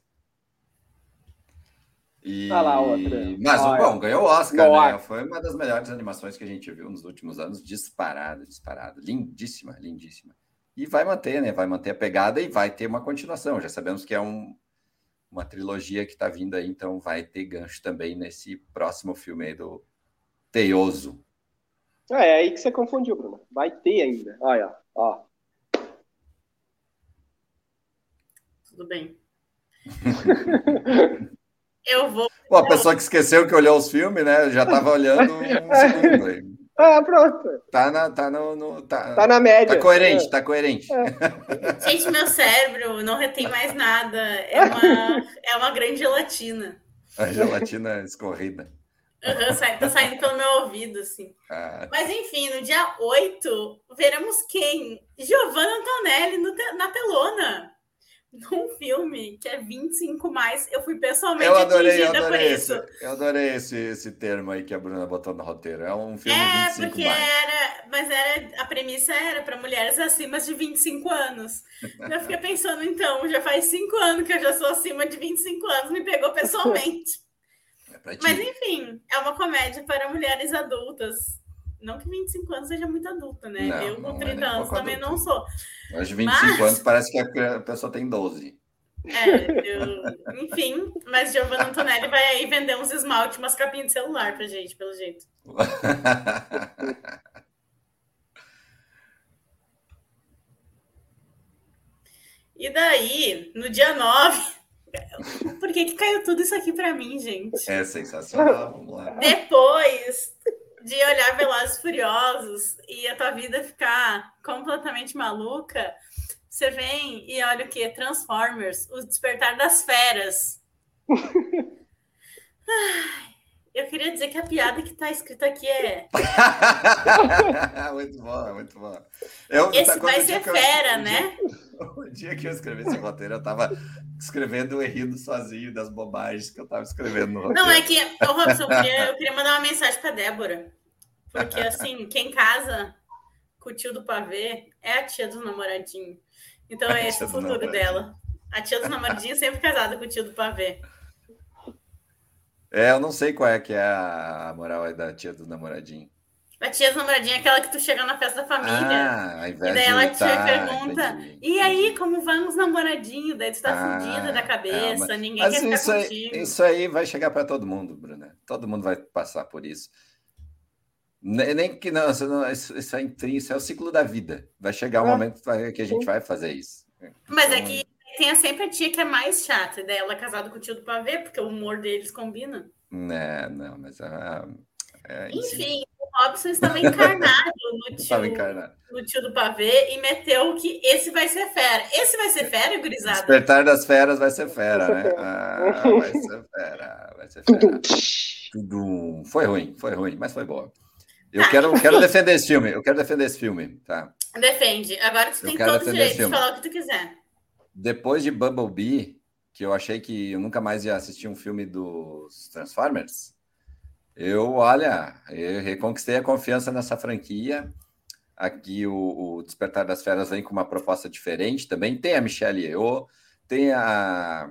E... Tá lá outra. Mas, ah, bom, ganhou o Oscar, né? Foi uma das melhores animações que a gente viu nos últimos anos. Disparado, disparado. Lindíssima, lindíssima. E vai manter, né? Vai manter a pegada e vai ter uma continuação. Já sabemos que é um, uma trilogia que está vindo aí, então vai ter gancho também nesse próximo filme aí do Teioso. Ah, é aí que você confundiu, Bruno. Vai ter ainda. Olha, ó. Tudo bem. eu vou. Pô, a pessoa que esqueceu que olhou os filmes, né? Já estava olhando um segundo aí. Ah, pronto. Tá na, tá no, no tá, tá, na média. Tá coerente, é. tá coerente. É. Gente, meu cérebro não retém mais nada. É uma, é uma grande gelatina. A gelatina escorrida. Uhum, sai, tá saindo pelo meu ouvido, assim. Ah. Mas enfim, no dia 8, veremos quem? Giovanna Antonelli no na telona num filme que é 25 mais, eu fui pessoalmente eu adorei, eu adorei esse, Eu adorei esse, esse termo aí que a Bruna botou no roteiro. É um filme é, 25 porque mais. era, mas era a premissa era para mulheres acima de 25 anos. eu fiquei pensando, então, já faz 5 anos que eu já sou acima de 25 anos, me pegou pessoalmente. É mas enfim, é uma comédia para mulheres adultas não que 25 anos seja muito adulta, né? Não, eu com 30 é anos também adulto. não sou. Hoje, 25 mas... anos parece que a pessoa tem 12. É, eu... enfim, mas Giovanna Antonelli vai aí vender uns esmalte, umas capinhas de celular pra gente, pelo jeito. e daí, no dia 9, por que, que caiu tudo isso aqui para mim, gente? É sensacional, vamos lá. Depois de olhar Velozes Furiosos e a tua vida ficar completamente maluca, você vem e olha o que? Transformers, o despertar das feras. eu queria dizer que a piada que está escrita aqui é. muito bom, muito bom. Eu, esse vai ser fera, eu, né? O dia que eu escrevi esse roteiro, eu estava escrevendo e rindo sozinho das bobagens que eu estava escrevendo no roteiro. Não, é que, ô, Robson, eu queria, eu queria mandar uma mensagem para Débora. Porque, assim, quem casa com o tio do pavê é a tia dos namoradinhos. Então, é esse o futuro dela. A tia dos namoradinhos sempre casada com o tio do pavê. É, eu não sei qual é que é a moral aí da tia do namoradinho. A tia do namoradinho é aquela que tu chega na festa da família. Ah, e daí ela te tá, pergunta: entendi. e aí, como vão os namoradinhos? Daí tu tá ah, fudida da cabeça, é, mas, ninguém mas quer isso ficar aí, contigo. Isso aí vai chegar para todo mundo, Bruna. Todo mundo vai passar por isso. Nem que não, isso, isso é intrínseco, é o ciclo da vida. Vai chegar um é. momento que a gente vai fazer isso. Mas é então, que tem sempre a tia que é mais chata, daí ela é casada com o tio do pavê, porque o humor deles combina. É, não, mas a. É, Enfim, o Robson estava encarnado no tio, encarnado. no tio do pavê e meteu que esse vai ser fera. Esse vai ser fera, gurizada? Despertar das feras vai ser fera, né? Ah, vai ser fera, vai ser fera. Tudo. Foi ruim, foi ruim, mas foi boa. Eu tá. quero, quero defender esse filme. Eu quero defender esse filme, tá? Defende. Agora tu tem todo o direito de falar o que tu quiser. Depois de Bumblebee, que eu achei que eu nunca mais ia assistir um filme dos Transformers, eu, olha, eu reconquistei a confiança nessa franquia. Aqui o, o Despertar das Feras vem com uma proposta diferente também. Tem a Michelle Yeoh, tem a,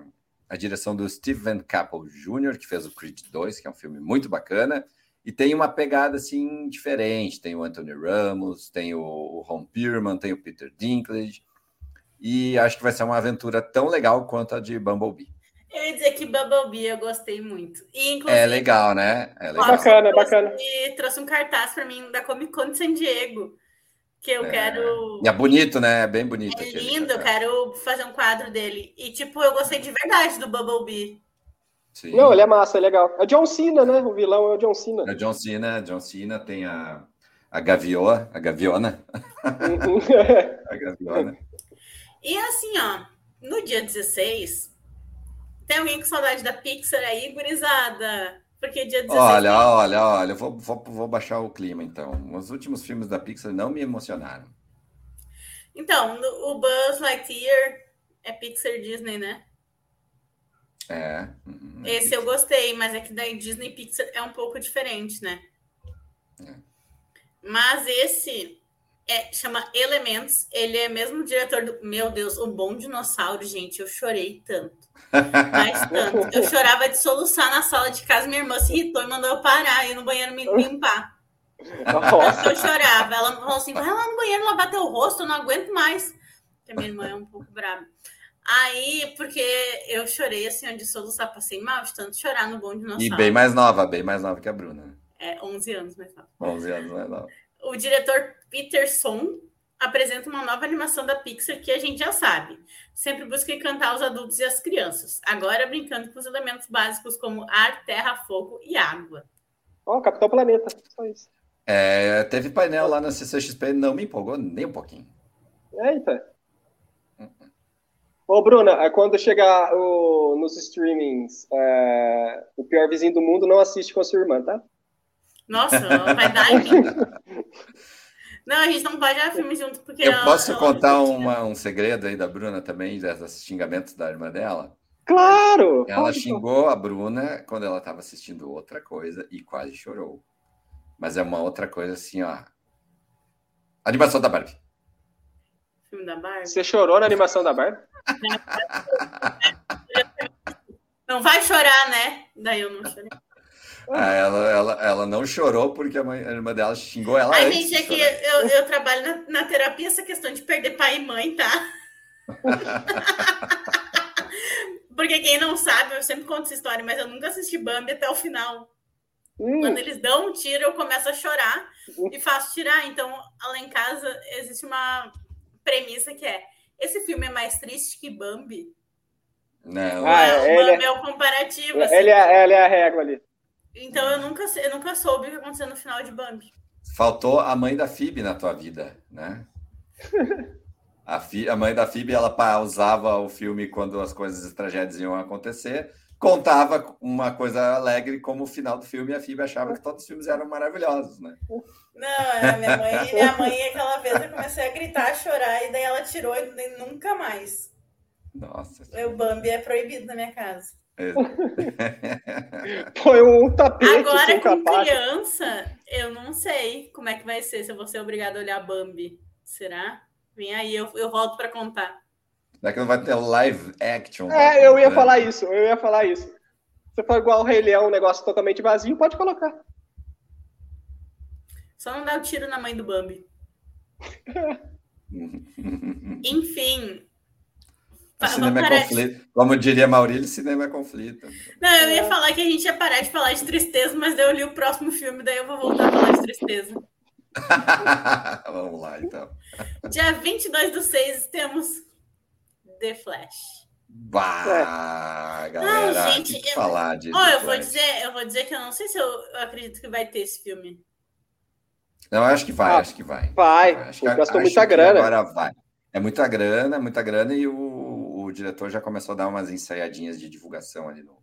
a direção do Steven Caple Jr., que fez o Creed 2, que é um filme muito bacana. E tem uma pegada assim diferente. Tem o Anthony Ramos, tem o, o Ron Pierman, tem o Peter Dinklage. E acho que vai ser uma aventura tão legal quanto a de Bumblebee. Eu ia dizer que Bumblebee eu gostei muito. E, inclusive, é legal, né? É legal. Bacana, bacana. E trouxe um cartaz para mim da Comic Con de San Diego. Que eu é. quero. E é bonito, né? É bem bonito. É lindo, eu quero fazer um quadro dele. E, tipo, eu gostei de verdade do Bumblebee. Sim. Não, ele é massa, é legal. É o John Cena, né? O vilão é o John Cena. É o John Cena, John Cena tem a, a Gavioa, a Gaviona. Uhum. a Gaviona. E assim, ó, no dia 16, tem alguém com saudade da Pixar aí, gurizada? Porque dia 16. Olha, olha, olha, vou, vou, vou baixar o clima então. Os últimos filmes da Pixar não me emocionaram. Então, o Buzz Lightyear é Pixar Disney, né? É. Uhum, é Esse eu gostei, mas é que daí Disney Pixar é um pouco diferente, né? É. Mas esse é, chama Elementos. Ele é mesmo diretor do. Meu Deus, o bom dinossauro, gente. Eu chorei tanto. Mas tanto. Eu chorava de soluçar na sala de casa. Minha irmã se irritou e mandou eu parar e ir no banheiro me limpar. Nossa. Eu chorava. Ela falou assim: vai lá no banheiro lavar teu rosto, eu não aguento mais. Porque minha irmã é um pouco brava. Aí, porque eu chorei assim, onde soluçar, passei mal de tanto chorar no Bom Dinossauro. E bem mais nova, bem mais nova que a Bruna. É, 11 anos mais nova. 11 anos mais nova. o diretor Peterson apresenta uma nova animação da Pixar que a gente já sabe. Sempre busca encantar os adultos e as crianças. Agora brincando com os elementos básicos como ar, terra, fogo e água. Ó, oh, Capitão Planeta, só isso. É, teve painel lá na CCXP, não me empolgou nem um pouquinho. Eita. Ô, Bruna, é quando chegar o, nos streamings, é, o pior vizinho do mundo não assiste com a sua irmã, tá? Nossa, vai dar Não, a gente não pode ver filme junto, porque. Eu ela, posso ela contar uma, um segredo aí da Bruna também, desses xingamentos da irmã dela? Claro! Ela xingou a Bruna quando ela estava assistindo outra coisa e quase chorou. Mas é uma outra coisa assim, ó. Animação da Barbie. Filme da Barbie? Você chorou na animação da Barbie? Não vai chorar, né? Daí eu não chorei. Ah, ela, ela, ela não chorou porque a, mãe, a irmã dela xingou ela. A gente, é que eu, eu trabalho na, na terapia essa questão de perder pai e mãe, tá? porque quem não sabe, eu sempre conto essa história, mas eu nunca assisti Bambi até o final. Hum. Quando eles dão um tiro, eu começo a chorar e faço tirar. Então, lá em casa, existe uma premissa que é: esse filme é mais triste que Bambi. Não, ah, é, Bambi é, é o comparativo. Assim. Ele, é, ele é a régua ali. Então eu nunca, eu nunca soube o que aconteceu no final de Bambi. Faltou a mãe da Phoebe na tua vida, né? a, fi, a mãe da Phoebe, ela pausava o filme quando as coisas, as tragédias iam acontecer, contava uma coisa alegre como o final do filme e a Phoebe achava que todos os filmes eram maravilhosos, né? Não, a minha mãe, minha mãe aquela vez eu comecei a gritar, a chorar, e daí ela tirou e nunca mais. Nossa. O Bambi é proibido na minha casa. Põe um tapete. Agora, com criança, eu não sei como é que vai ser se eu vou ser obrigada a olhar Bambi. Será? Vem aí, eu, eu volto para contar. Será que não vai ter live action? É, eu ia falar isso, eu ia falar isso. Se for igual o Rei Leão, um negócio totalmente vazio, pode colocar. Só não dá o um tiro na mãe do Bambi. Enfim, o cinema é conflito. De... Como diria Maurílio, cinema é conflito. Não, eu ia falar que a gente ia parar de falar de tristeza, mas daí eu li o próximo filme, daí eu vou voltar a falar de tristeza. Vamos lá, então. Dia 22 do 6 temos The Flash. Bah, galera, não, gente, que eu, falar de. Oh, eu vou dizer, eu vou dizer que eu não sei se eu, eu acredito que vai ter esse filme. Não, eu acho que vai, ah, acho que vai. Vai, acho que, gastou muita grana. Agora vai. É muita grana, muita grana, e o, o diretor já começou a dar umas ensaiadinhas de divulgação ali no.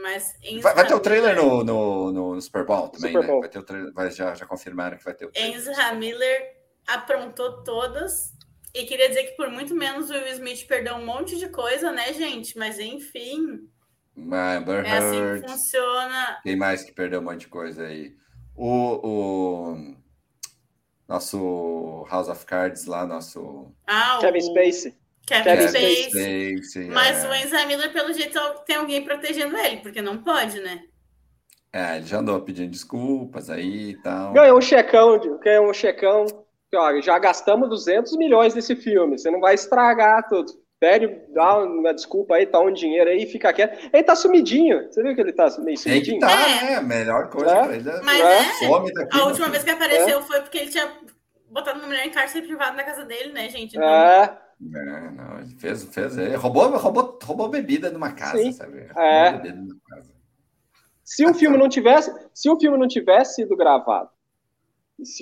Mas vai, vai, ter o trailer no, no, no, Super Bowl também, Super Bowl. né? Vai ter o trailer, vai, já, já confirmaram que vai ter o trailer. Ezra Miller aprontou todas. E queria dizer que por muito menos o Will Smith perdeu um monte de coisa, né, gente? Mas enfim. Amber é assim que funciona. Quem mais que perdeu um monte de coisa aí? O, o nosso House of Cards lá, nosso. Ah, Kevin Spacey. Kevin, Kevin Spacey. Spacey. Mas é. o Enza Miller, pelo jeito, tem alguém protegendo ele, porque não pode, né? É, ele já andou pedindo desculpas aí e tal. Ganhou um checão, ganhou um checão. Ó, já gastamos 200 milhões nesse filme, você não vai estragar tudo. Pede, dá uma desculpa aí, tá um dinheiro aí, fica quieto. Ele tá sumidinho. Você viu que ele tá meio sumidinho? Ele tá, é. né? A melhor coisa é. pra ele é Mas é. some daqui. A última vez que apareceu é. foi porque ele tinha botado uma mulher em cárcere privado na casa dele, né, gente? Então... É. É, não, ele fez, fez, ele roubou, roubou, roubou bebida numa casa, Sim. sabe? É. Casa. Se o filme não tivesse, se o filme não tivesse sido gravado,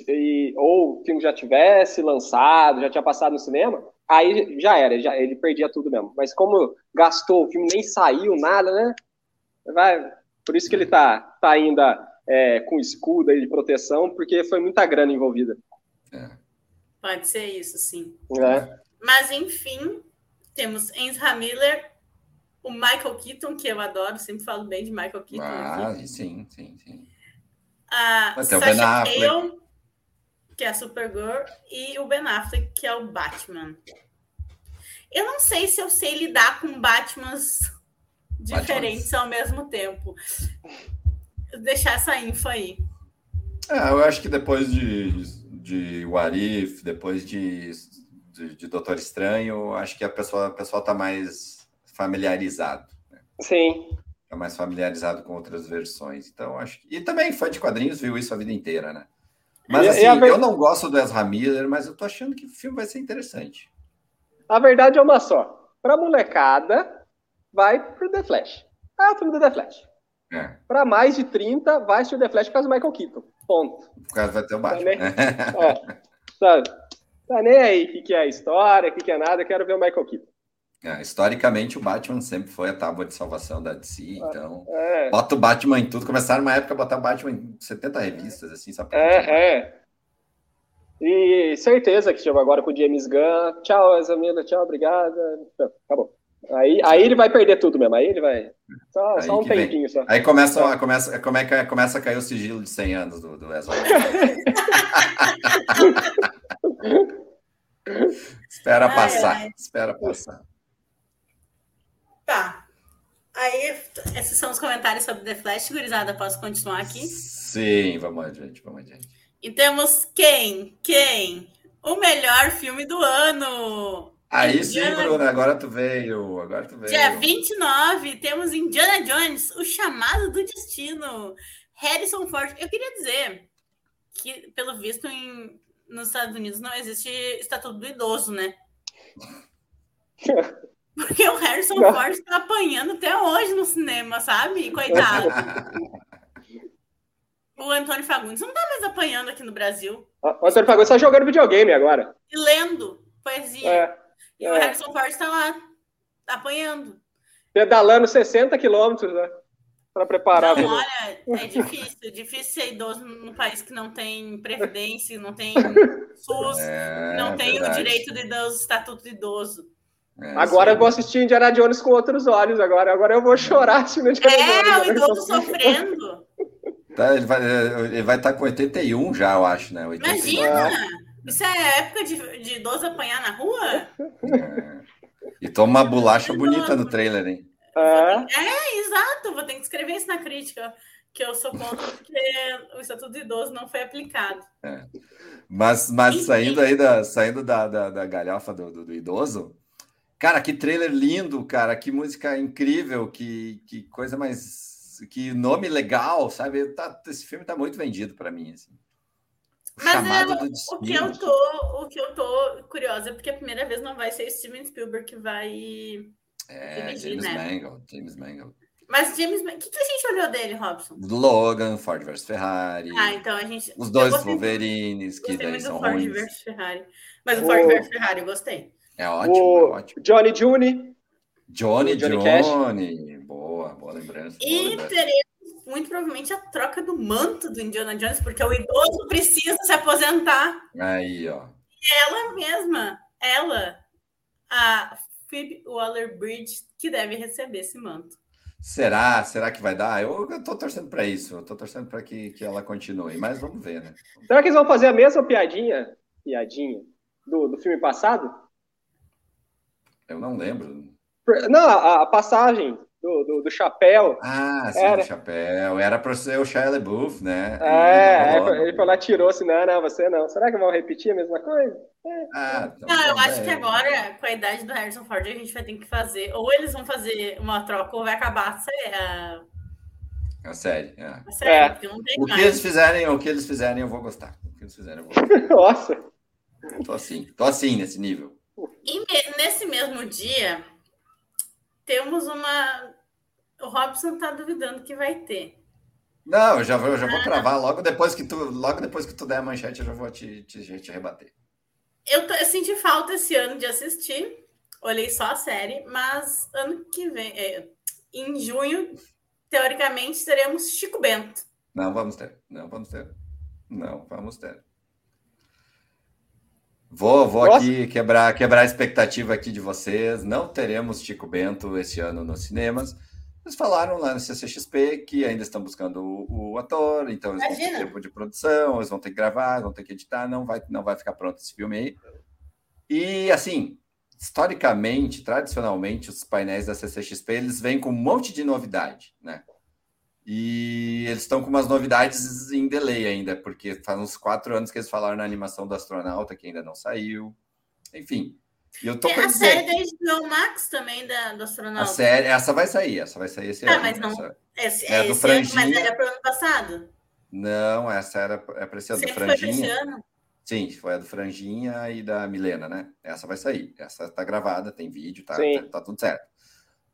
e, ou o filme já tivesse lançado, já tinha passado no cinema, aí já era, já, ele perdia tudo mesmo. Mas como gastou, o filme nem saiu, nada, né? Vai, por isso que ele tá, tá ainda é, com escudo aí de proteção, porque foi muita grana envolvida. É. Pode ser isso, sim. É. Mas, enfim, temos Ezra Miller, o Michael Keaton, que eu adoro, sempre falo bem de Michael Keaton. Ah, aqui. sim, sim, sim. A Sasha Calle, que é a Supergirl, e o Ben Affleck, que é o Batman. Eu não sei se eu sei lidar com Batmans diferentes ao mesmo tempo. Vou deixar essa info aí. É, eu acho que depois de, de Warif, depois de, de, de, Doutor Estranho, acho que a pessoa, a pessoa tá mais familiarizado. Né? Sim. Tá mais familiarizado com outras versões. Então, acho que... E também fã de quadrinhos viu isso a vida inteira, né? Mas assim, eu não gosto do Ezra Miller, mas eu tô achando que o filme vai ser interessante. A verdade é uma só. Pra molecada, vai pro The Flash. Ah, o filme do The Flash. É. Pra mais de 30, vai assistir o The Flash por causa do Michael Keaton. Ponto. O cara vai ter o Batman. Nem... é, sabe? Tá nem aí o que, que é a história, o que, que é nada, eu quero ver o Michael Keaton. É, historicamente, o Batman sempre foi a tábua de salvação da DC, então. É. Bota o Batman em tudo. Começaram uma época a botar o Batman em 70 revistas, assim, pra É, é. E certeza que chegou agora com o James Gunn. Tchau, Examina, tchau, obrigada. Acabou. Aí, aí ele vai perder tudo mesmo. Aí ele vai. Só, só um tempinho só. Aí começa, começa, como é que começa a cair o sigilo de 100 anos do, do Ezra. espera ai, passar. Ai. Espera passar. Tá. Aí, esses são os comentários sobre The Flash, gurizada. Posso continuar aqui? Sim, vamos adiante, vamos adiante. E temos quem? Quem? O melhor filme do ano! Aí Indiana... sim, Bruno, agora tu veio, agora tu veio. Dia 29, temos Indiana Jones, o chamado do destino. Harrison Ford. Eu queria dizer que, pelo visto, em, nos Estados Unidos não existe estatuto do idoso, né? Porque o Harrison não. Ford está apanhando até hoje no cinema, sabe? Coitado. o Antônio Fagundes não está mais apanhando aqui no Brasil. O Antônio Fagundes está jogando videogame agora. E lendo poesia. É, e é. o Harrison Ford está lá, apanhando. Pedalando 60 quilômetros, né? Para preparar. Não, olha, é difícil. É difícil ser idoso num país que não tem previdência, não tem SUS, é, não tem verdade. o direito de idoso, estatuto de idoso. É, agora sim. eu vou assistir Indiana Jones com outros olhos. Agora, agora eu vou chorar assistindo Indiana é, Jones. É, o idoso sofrendo. Tá, ele, vai, ele vai estar tá com 81 já, eu acho, né? 81. Imagina! Isso é época de, de idoso apanhar na rua? É. E toma uma bolacha bonita no trailer, hein? É. é, exato. Vou ter que escrever isso na crítica que eu sou contra porque o Estatuto do Idoso não foi aplicado. É. Mas, mas saindo aí da, saindo da, da, da galhofa do, do, do, idoso, Cara, que trailer lindo, cara, que música incrível, que, que coisa mais. Que nome legal, sabe? Tá, esse filme tá muito vendido para mim. Assim. O Mas chamado é, o que eu tô, o que eu tô curiosa porque a primeira vez não vai ser Steven Spielberg que vai é, dirigir, James né? Mangold, James Mangold. Mas James, o que, que a gente olhou dele, Robson? Logan, Ford vs Ferrari. Ah, então a gente. Os dois Wolverines, que daí são Ford ruins. Ford vs Ferrari. Mas o Ford vs Ferrari gostei. É ótimo, o é ótimo. Johnny June. Johnny, Johnny, Johnny. Boa, boa lembrança. E boa teremos muito provavelmente a troca do manto do Indiana Jones, porque o idoso precisa se aposentar. Aí, ó. E ela mesma, ela, a Phoebe Waller-Bridge, que deve receber esse manto. Será? Será que vai dar? Eu, eu tô torcendo para isso. Eu tô torcendo para que, que ela continue, mas vamos ver, né? Será que eles vão fazer a mesma piadinha, piadinha do, do filme passado? Eu não lembro. Não, a, a passagem do, do, do, chapéu. Ah, sim, era... do chapéu. Era para ser o Shia LaBeouf, né? É, rolou, ele foi lá, tirou assim, não, não, você não. Será que vão repetir a mesma coisa? É. Ah, então, não, eu acho que agora, com a idade do Harrison Ford, a gente vai ter que fazer. Ou eles vão fazer uma troca, ou vai acabar a, a série. É. A série é. o que eles fizerem, o que eles fizerem, eu vou gostar. O que eles fizerem, eu vou gostar. Nossa! Tô assim, tô assim nesse nível. E nesse mesmo dia, temos uma. O Robson tá duvidando que vai ter. Não, eu já vou, eu já vou ah. cravar logo depois que tu, logo depois que tu der a manchete, eu já vou te, te, te rebater. Eu, eu senti falta esse ano de assistir, olhei só a série, mas ano que vem, é, em junho, teoricamente, teremos Chico Bento. Não vamos ter, não vamos ter, não vamos ter. Vou, vou aqui quebrar, quebrar a expectativa aqui de vocês. Não teremos Chico Bento esse ano nos cinemas. Eles falaram lá no CCXP que ainda estão buscando o, o ator, então eles Imagina. vão ter tempo de produção, eles vão ter que gravar, vão ter que editar, não vai, não vai ficar pronto esse filme aí. E assim, historicamente, tradicionalmente, os painéis da CCXP eles vêm com um monte de novidade, né? E eles estão com umas novidades em delay ainda, porque faz uns quatro anos que eles falaram na animação do astronauta, que ainda não saiu. Enfim. E eu tô Tem a série da HBO Max também da, do astronauta. A série, essa vai sair, essa vai sair esse ah, ano. mas não. Essa, esse, é, do esse ano, mas era pro ano passado. Não, essa era é para esse ano, do Franjinha. Sim, foi a do Franjinha e da Milena, né? Essa vai sair. Essa tá gravada, tem vídeo, tá, tá, tá, tudo certo.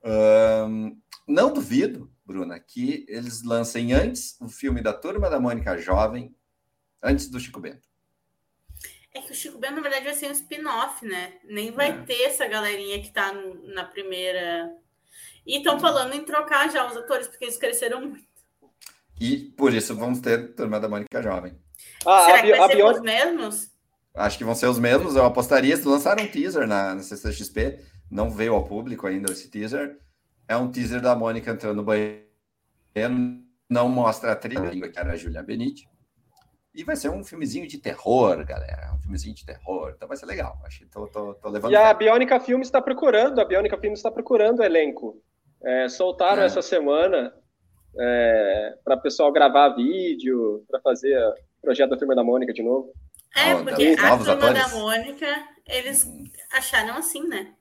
Um, não duvido, Bruna, que eles lancem antes o filme da Turma da Mônica Jovem, antes do Chico Bento. É que o Chico Bento, na verdade, vai ser um spin-off, né? Nem vai é. ter essa galerinha que tá na primeira. E estão falando em trocar já os atores, porque eles cresceram muito. E por isso vamos ter Turma da Mônica Jovem. Ah, Será que vai ser os mesmos? Acho que vão ser os mesmos, eu apostaria. Se lançaram um teaser na, na CCXP, não veio ao público ainda esse teaser. É um teaser da Mônica entrando no banheiro, não mostra a trilha, que era a Julia Benite. E vai ser um filmezinho de terror, galera. Um filmezinho de terror. Então vai ser legal. Acho que tô, tô, tô levando. E a Biônica Filmes está procurando, a Biônica Filmes está procurando elenco. É, soltaram é. essa semana é, para o pessoal gravar vídeo, para fazer o projeto da Turma da Mônica de novo. É, porque a Turma atores. da Mônica, eles hum. acharam assim, né?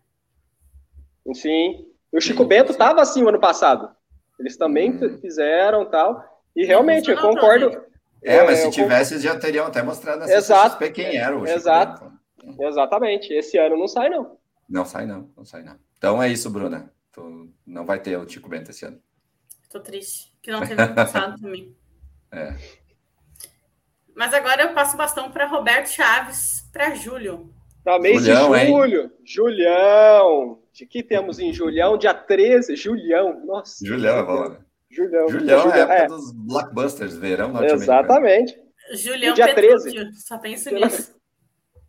Sim. E o Chico sim, Bento estava assim o ano passado. Eles também hum. fizeram tal. E realmente, eu concordo. É, mas se tivesse, já teriam até mostrado nessa Exato. quem era o Chico Exato. Bento. Exatamente. Esse ano não sai, não. Não sai, não. Não sai, não. Então é isso, Bruna. Tu não vai ter o Chico Bento esse ano. Tô triste. Que não teve passado também. É. Mas agora eu passo o bastão para Roberto Chaves, para Júlio. Tá, mês Julião, de julho. Hein? Julião. De que temos em Julião? Dia 13. Julião. Nossa. Julião é bom, né? Julião. Julião é a época é. dos blockbusters, verão Exatamente. Julião dia Petrúcio, 13. Só penso nisso.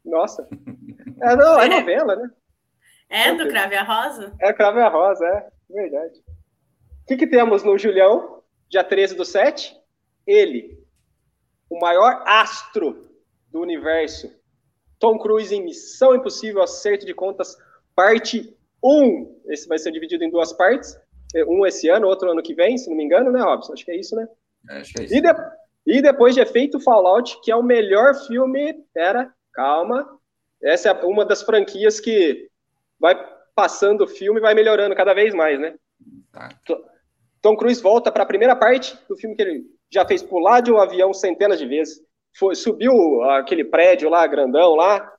Nossa. É, não, é, novela, né? É, do Crave a Rosa? É, Crave a Rosa, é. Verdade. O que, que temos no Julião, dia 13 do 7? Ele, o maior astro do universo. Tom Cruise em Missão Impossível, Acerto de Contas, parte 1. Esse vai ser dividido em duas partes. É, um esse ano, outro ano que vem, se não me engano, né, Robson? Acho que é isso, né? É, acho que é isso. E, de... e depois de Efeito Fallout, que é o melhor filme. Pera, calma. Essa é uma das franquias que vai passando o filme e vai melhorando cada vez mais, né? Tá. Tom Cruise volta para a primeira parte do filme que ele já fez pular de um avião centenas de vezes. Foi, subiu aquele prédio lá, grandão lá.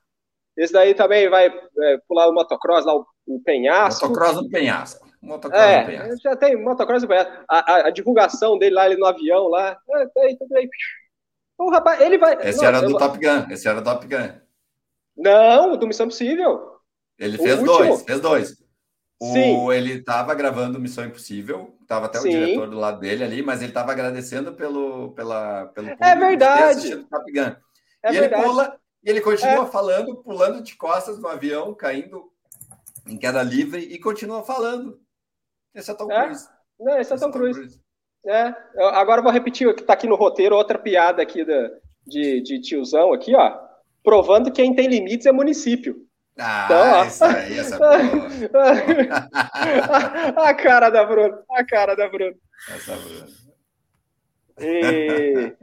Esse daí também vai é, pular o motocross lá, o, o penhasco. Motocross no penhasco. Motocross é, no penhasco. já tem motocross no penhasco. A, a, a, divulgação dele lá, ele no avião lá. É, tá aí, tá aí. O rapaz, ele vai. Esse não, era do eu... Top Gun. Esse era do Top Gun. Não, do Missão Possível. Ele fez dois, fez dois. O, ele estava gravando Missão Impossível, estava até Sim. o diretor do lado dele ali, mas ele estava agradecendo pelo, pela, pelo é verdade. Top Gun. É e verdade. ele pula e ele continua é. falando, pulando de costas no avião, caindo em queda livre e continua falando. Esse é Tom é? Cruise. Não, esse é, esse Tom, Cruise. Cruise. É. agora eu vou repetir o que está aqui no roteiro, outra piada aqui da, de, de tiozão aqui, ó. Provando que quem tem limites é município. Ah, então, isso aí, essa a cara da Bruno, a cara da Bruno. Essa Bruno. E...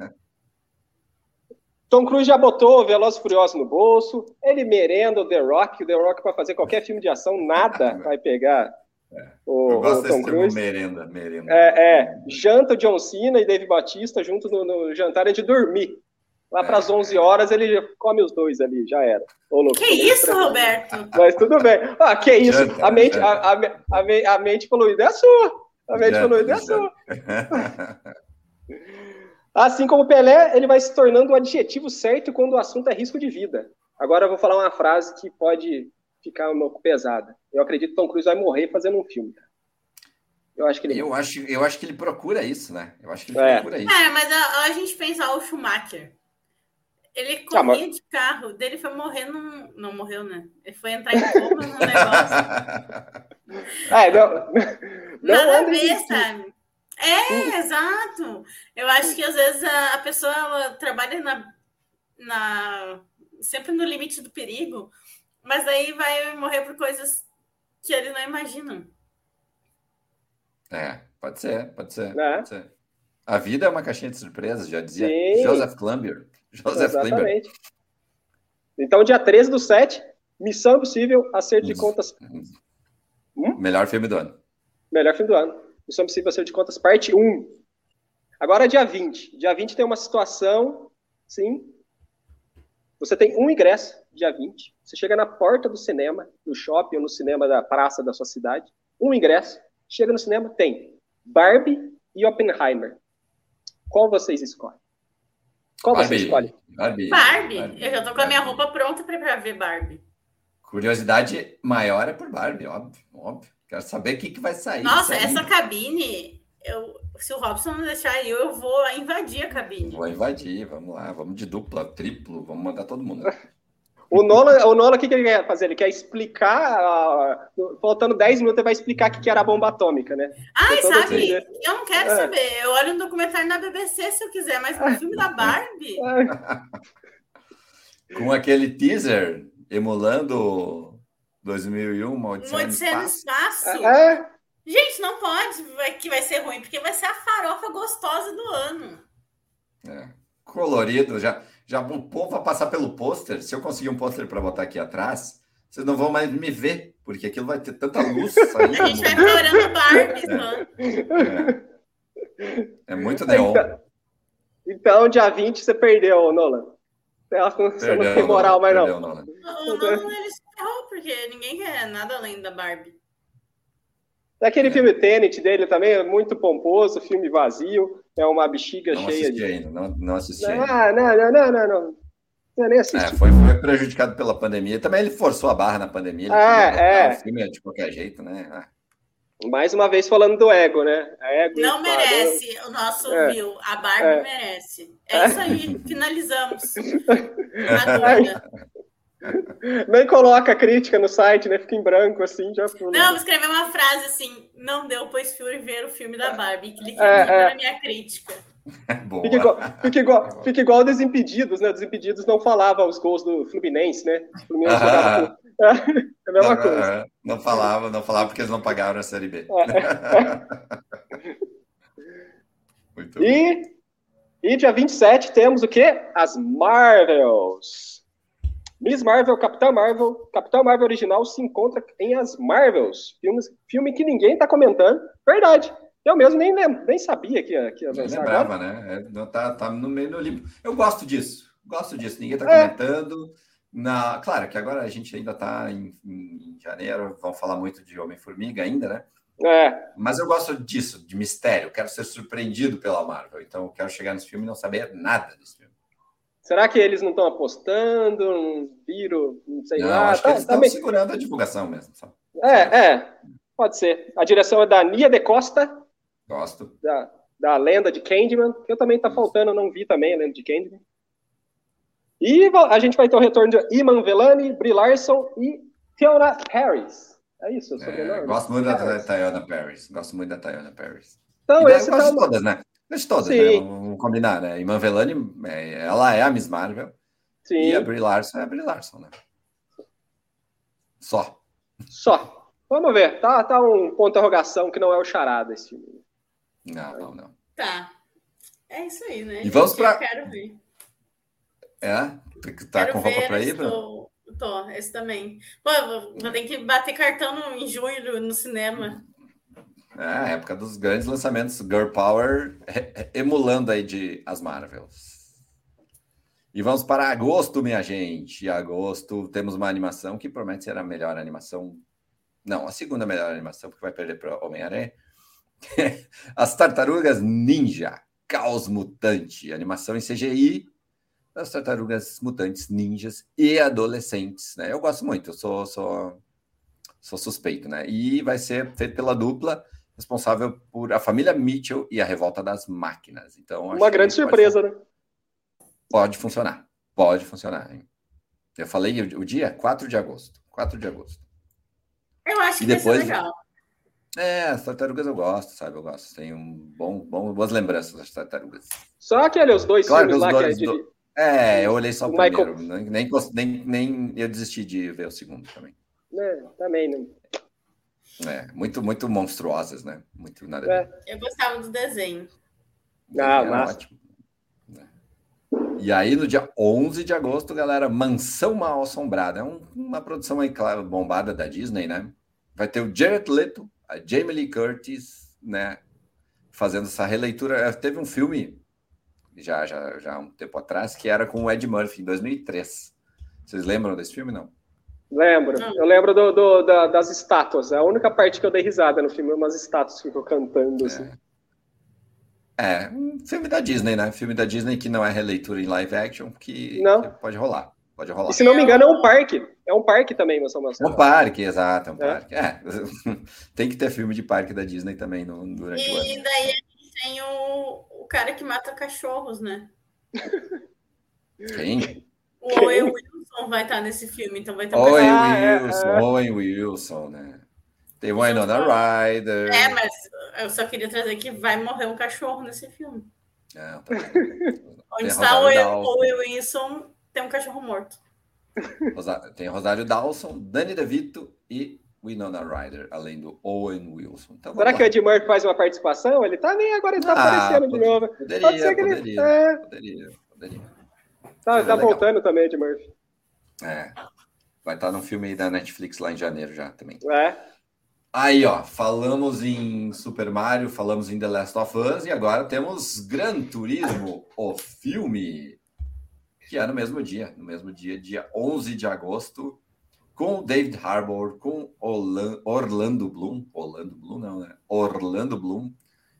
Tom Cruise já botou o Veloz Furioso no bolso, ele merenda o The Rock, o The Rock para fazer qualquer filme de ação, nada vai pegar é. o, Eu gosto o Tom Cruise. merenda, merenda. É, é, janta o John Cena e Dave Batista junto no, no jantar de dormir. Lá para as 11 horas ele come os dois ali, já era. Ô, que isso, Roberto? Mas tudo bem. Ah, que isso? A mente, a, a, a, a mente poluída é a sua. A mente poluída é a sua. Assim como Pelé, ele vai se tornando o adjetivo certo quando o assunto é risco de vida. Agora eu vou falar uma frase que pode ficar um pouco pesada. Eu acredito que Tom Cruise vai morrer fazendo um filme. Eu acho que ele. Eu acho, eu acho que ele procura isso, né? Eu acho que ele é. procura isso. É, mas a, a gente pensa o Schumacher. Ele corria ah, mas... de carro, dele foi morrer num. Não morreu, né? Ele foi entrar em coma no negócio. É, não, não Nada a ver, sabe? É, uh. exato. Eu acho que às vezes a, a pessoa trabalha na, na, sempre no limite do perigo, mas aí vai morrer por coisas que eles não imaginam. É, pode ser, pode ser, é. pode ser. A vida é uma caixinha de surpresas, já dizia Sim. Joseph Klambier. Joseph Exatamente. Então, dia 13 do 7, Missão Impossível, Acerto de Contas. Hum? Melhor filme do ano. Melhor filme do ano. Missão Impossível, Acerto de Contas, parte 1. Agora, dia 20. Dia 20 tem uma situação, sim. Você tem um ingresso, dia 20. Você chega na porta do cinema, no shopping ou no cinema da praça da sua cidade. Um ingresso. Chega no cinema, tem Barbie e Oppenheimer. Qual vocês escolhem? Qual Barbie. você escolhe? Barbie. Barbie. Barbie. Eu já tô com a minha roupa pronta para ver Barbie. Curiosidade maior é por Barbie, óbvio, óbvio. Quero saber o que, que vai sair. Nossa, essa cabine, eu, se o Robson não deixar eu, eu vou invadir a cabine. Vou invadir, vamos lá, vamos de dupla, triplo, vamos mandar todo mundo. O Nola, o Nola, o que, que ele quer fazer? Ele quer explicar, uh, faltando 10 minutos, ele vai explicar o que, que era a bomba atômica, né? Ai, sabe? Eu não quero é. saber. Eu olho um documentário na BBC se eu quiser, mas no filme da Barbie. Com aquele teaser emulando 2001, uma Odisseia, no Espaço. espaço. É. Gente, não pode que vai ser ruim, porque vai ser a farofa gostosa do ano. É. Colorido, já, já o povo vai passar pelo pôster. Se eu conseguir um pôster para botar aqui atrás, vocês não vão mais me ver, porque aquilo vai ter tanta luz saindo. A gente vai ficar olhando Barbie, é. é. é muito neon. Então, então, dia 20 você perdeu, Nolan. Ela você não tem moral mais, não. Nolan. O Nolan ele porque ninguém quer nada além da Barbie. Daquele é. filme Tenet dele também, é muito pomposo, filme vazio, é uma bexiga não cheia de. Ainda, não, não assisti não, ainda. Não, não, não, não, não. Eu nem assisti. É, foi, foi, prejudicado pela pandemia. Também ele forçou a barra na pandemia. Ele ah, é. O filme de qualquer jeito, né? Ah. Mais uma vez falando do ego, né? Ego não merece o nosso é. view. A Barbie é. merece. É isso aí. Finalizamos. Nem coloca crítica no site, né? Fica em branco assim, já. Não, escrever uma frase assim: não deu, pois fui ver o filme da Barbie. Clique é, é. na minha crítica. Boa. Fica igual, fica, igual, fica igual Desimpedidos, né? Desimpedidos não falava os gols do Fluminense, né? O Fluminense ah, é a mesma não, coisa. Não falava, não falava porque eles não pagaram a Série B. É. Muito e, bom. e dia 27 temos o quê? As Marvels. Miss Marvel, Capitão Marvel, Capitão Marvel original se encontra em As Marvels, filmes, filme que ninguém tá comentando. Verdade. Eu mesmo nem lembro, nem sabia que ia, que ia lançar lembrava, agora. né? É, tá, tá no meio do limbo. Eu gosto disso. Gosto disso. Ninguém tá é. comentando. Na, claro que agora a gente ainda tá em, em janeiro, vão falar muito de Homem-Formiga ainda, né? É. Mas eu gosto disso, de mistério. Quero ser surpreendido pela Marvel. Então eu quero chegar nesse filme e não saber nada desse filme. Será que eles não estão apostando? Não viram? Não sei não, lá. Acho tá, que eles estão tá segurando a divulgação mesmo. Só. É, é. Pode ser. A direção é da Nia de Costa. Gosto. Da, da lenda de Candyman. Que eu também tá faltando, não vi também a lenda de Candyman. E a gente vai ter o retorno de Iman Velani, Brie Larson e Fiona Harris. É isso, é, Gosto muito da Tayana Paris. Gosto muito da Tayana Paris. Então, esse tá todas, né? Mas todas, né? Vamos combinar, né? Iman Velani, é, ela é a Miss Marvel. Sim. E a Brie Larson é a Brie Larson, né? Só. Só. Vamos ver. Tá, tá um ponto de interrogação que não é o charada esse filme. Não, não, não. Tá. É isso aí, né? E vamos para. Eu quero ver. É? Tá quero com roupa para ir, Bruno? Tô, esse também. Pô, vou, vou ter que bater cartão no, em junho no cinema. É, a época dos grandes lançamentos Girl Power, emulando aí de as Marvels. E vamos para agosto, minha gente. Agosto temos uma animação que promete ser a melhor animação. Não, a segunda melhor animação, porque vai perder para Homem-Aranha. As Tartarugas Ninja, Caos Mutante, animação em CGI das Tartarugas Mutantes Ninjas e adolescentes, né? Eu gosto muito, eu sou, sou, sou suspeito, né? E vai ser feito pela dupla responsável por a família Mitchell e a revolta das máquinas. Então, uma grande surpresa, pode, né? Pode funcionar, pode funcionar. Hein? Eu falei o, dia 4 de agosto. 4 de agosto. Eu acho que depois, vai ser legal. É, as tartarugas eu gosto, sabe? Eu gosto. Tenho um bom, bom, boas lembranças das tartarugas. Só aquele, os dois claro, filmes lá dois, que é de... Do... É, eu olhei só o, o primeiro. Michael... Nem, nem, nem eu desisti de ver o segundo também. É, também, né? É, muito, muito monstruosas, né? Muito nada. É. Eu gostava do desenho. Ah, massa. ótimo. É. E aí, no dia 11 de agosto, galera, Mansão Mal Assombrada. É um, uma produção aí, claro, bombada da Disney, né? Vai ter o Jared Leto, a Jamie Lee Curtis, né? fazendo essa releitura. Teve um filme já, já, já há um tempo atrás que era com o Ed Murphy, em 2003. Vocês lembram desse filme, não? Lembro. Eu lembro do, do da, das estátuas. É a única parte que eu dei risada no filme, umas estátuas que ficam cantando. É. Assim. É, um filme da Disney, né? Filme da Disney que não é releitura em live action, que, Não. que pode rolar. Pode rolar. E se não me engano, é um parque. É um parque também, meu São É um parque, exato, é um parque. É. Tem que ter filme de parque da Disney também no, durante o ano. E daí a gente tem o, o cara que mata cachorros, né? Quem? O Owen Wilson vai estar nesse filme, então vai ter um Owen. Ah, é, Wilson, é. Owen Wilson, né? Tem Winona Ryder. É, mas eu só queria trazer que vai morrer um cachorro nesse filme. Tá. Onde está o Owen Wilson, tem um cachorro morto. Rosa- Tem Rosário Dawson, Danny DeVito e Winona Ryder, além do Owen Wilson. Então, Será que o. Ed Murphy faz uma participação? Ele tá nem agora, ele tá Ah, aparecendo de novo. Poderia, Pode ser que ele. poderia, É, poderia, poderia. Tá, tá legal. voltando também, Ed Murphy. É. Vai estar num filme aí da Netflix lá em janeiro já também. É. Aí, ó, falamos em Super Mario, falamos em The Last of Us e agora temos Gran Turismo, o filme, que é no mesmo dia, no mesmo dia, dia 11 de agosto, com David Harbour, com Orlan- Orlando Bloom, Orlando Bloom não, né? Orlando Bloom.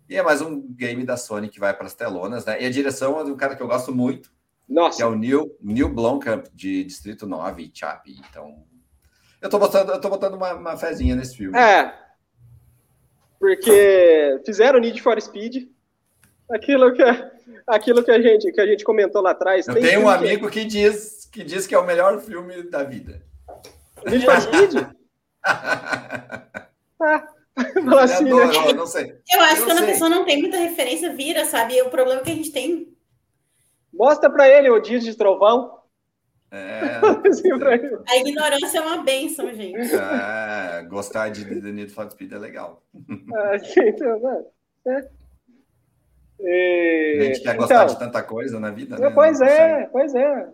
E é mais um game da Sony que vai para as telonas, né? E a direção é de um cara que eu gosto muito, que é Nossa, o Neil, Neil Blomkamp, de Distrito 9 e Chappie. Então, eu tô botando, eu tô botando uma, uma fezinha nesse filme. é. Porque fizeram Need for Speed. Aquilo que, aquilo que, a, gente, que a gente comentou lá atrás. Eu tem tenho um filme que- amigo que diz, que diz que é o melhor filme da vida. Need for Speed? Ah, fala assim, né? não sei. Eu acho Eu que quando sei. a pessoa não tem muita referência, vira, sabe? O problema é que a gente tem. Mostra pra ele o Dias de Trovão. É, ele. A ignorância é uma bênção, gente. é, gostar de The Need for Speed é legal. Sim, então, né? É. E- A gente quer gostar então, de tanta coisa na vida, É, né? Pois Não é, pois é.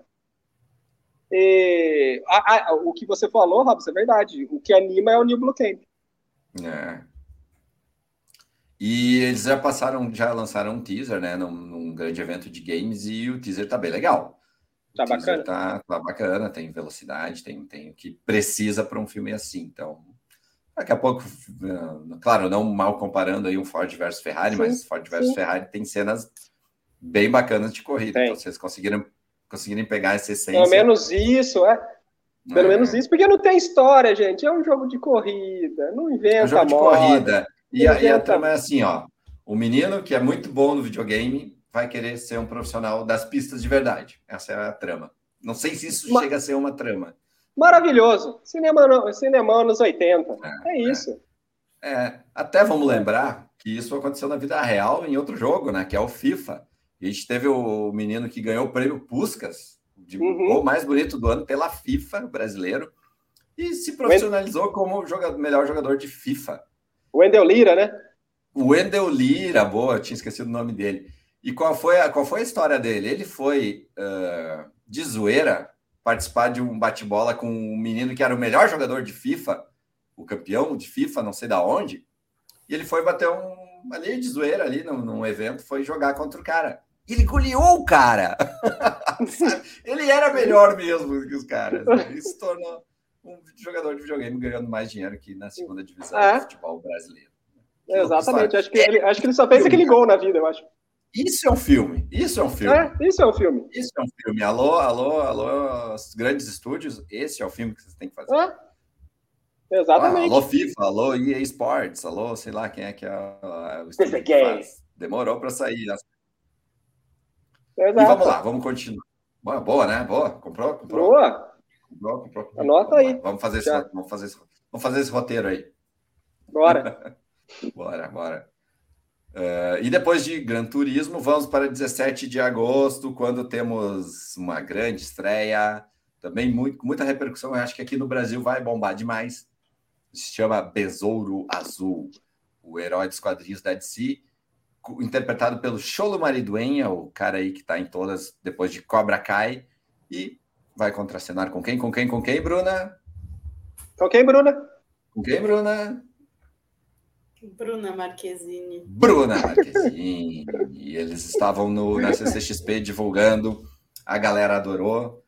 E, a- a- o que você falou, Robson, é verdade. O que anima é o New Blue Camp. É. E eles já passaram, já lançaram um teaser, né? Num, num grande evento de games, e o teaser tá bem legal. Tá O bacana. Tá, tá bacana, tem velocidade, tem, tem o que precisa para um filme assim. Então, daqui a pouco, eh, claro, não mal comparando aí um Ford versus Ferrari, Sim, mas Ford versus sim. Ferrari tem cenas bem bacanas de corrida. Tem. Então, vocês conseguiram, conseguirem pegar essa essência. Pelo menos isso, é. Pelo É, menos isso, porque não tem história, gente. É um jogo de corrida. Não É inventa um jogo de moda. corrida. E a, e a trama é assim, ó. O menino que é muito bom no videogame vai querer ser um profissional das pistas de verdade. Essa é a trama. Não sei se isso chega a ser uma trama. Maravilhoso. Cinema, cinema anos 80. É, isso. É, até vamos lembrar que isso aconteceu na vida real em outro jogo, né? Que é o FIFA. A gente teve o menino que ganhou o prêmio Puskas, de Uhum. gol mais bonito do ano pela FIFA brasileiro, e se profissionalizou como jogador, melhor jogador de FIFA. Wendell Lira, né? O Wendel Lira, boa, tinha esquecido o nome dele. E qual foi a, qual foi a história dele? Ele foi ah, de zoeira participar de um bate-bola com um menino que era o melhor jogador de FIFA, o campeão de FIFA, não sei da onde, e ele foi bater um ali de zoeira ali num, num evento, foi jogar contra o cara. E ele goleou o cara! Ele era melhor mesmo que os caras. Isso se tornou um jogador de videogame ganhando mais dinheiro que na segunda divisão É. do futebol brasileiro. Que Exatamente. Acho que, ele, acho que ele só fez aquele gol na vida, eu acho. Isso é um filme. Isso é um filme. É, isso é um filme. Isso é um filme. Alô, alô, alô, os grandes estúdios. Esse é o filme que vocês têm que fazer. É, exatamente. Ah, alô, FIFA, alô, EA Sports, alô, sei lá quem é que é o estúdio que faz. Demorou para sair. né? E Exato. vamos lá, vamos continuar. Boa, boa, né? Boa. Comprou? Comprou? Boa. Anota aí. Vamos fazer, esse, vamos, fazer esse, vamos fazer esse roteiro aí. Bora. Bora, bora. Eh, e depois de Gran Turismo, vamos para 17 de agosto, quando temos uma grande estreia, também muito, com muita repercussão. Eu acho que aqui no Brasil vai bombar demais. Se chama Besouro Azul, o herói dos quadrinhos da DC, interpretado pelo Cholo Mariduenha, o cara aí que está em todas depois de Cobra Kai, e vai contracenar com quem? Com quem? Com quem, Bruna? Então quem, Bruna? Com quem, Bruna? Bruna Marquezine. Bruna Marquezine. e eles estavam no, na CCXP divulgando, a galera adorou.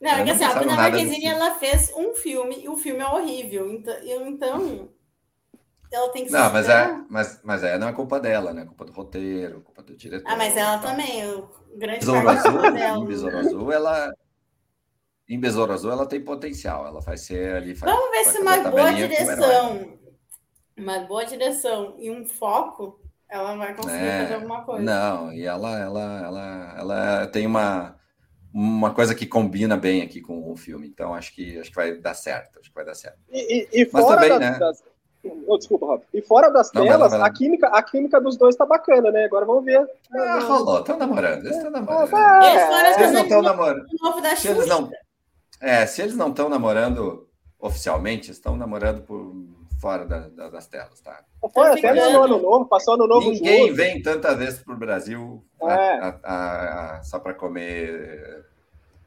Não, é que assim, a Bruna Marquezine ela fez um filme e o filme é horrível. Então, eu, então ela tem que Não, mas, é, mas, mas é, não é culpa dela, né? É culpa do roteiro, culpa do diretor. Ah, mas ela também, o grande Besouro Azul, em Besouro Azul, ela. Em Besouro Azul, ela tem potencial. Ela vai ser ali. Vamos ver se uma boa direção. Uma boa direção e um foco, ela vai conseguir é, fazer alguma coisa. Não, e ela, ela, ela, ela tem uma uma coisa que combina bem aqui com o filme. Então acho que acho que vai dar certo. Acho que vai dar certo. E, e, e Mas também, das, né? Das... Oh, desculpa, Rob. E fora das não, telas, vai lá, vai lá. a química, a química dos dois tá bacana, né? Agora vamos ver. Ah, rolou, estão namorando. Eles estão namorando. Ah, é, se eles não estão namorando. Se eles não, é, se eles não estão namorando oficialmente, estão namorando por fora da, da, das telas, tá? Foi até no ano novo, passou no novo. Ninguém jogo. vem tantas vezes para o Brasil é. a, a, a, só para comer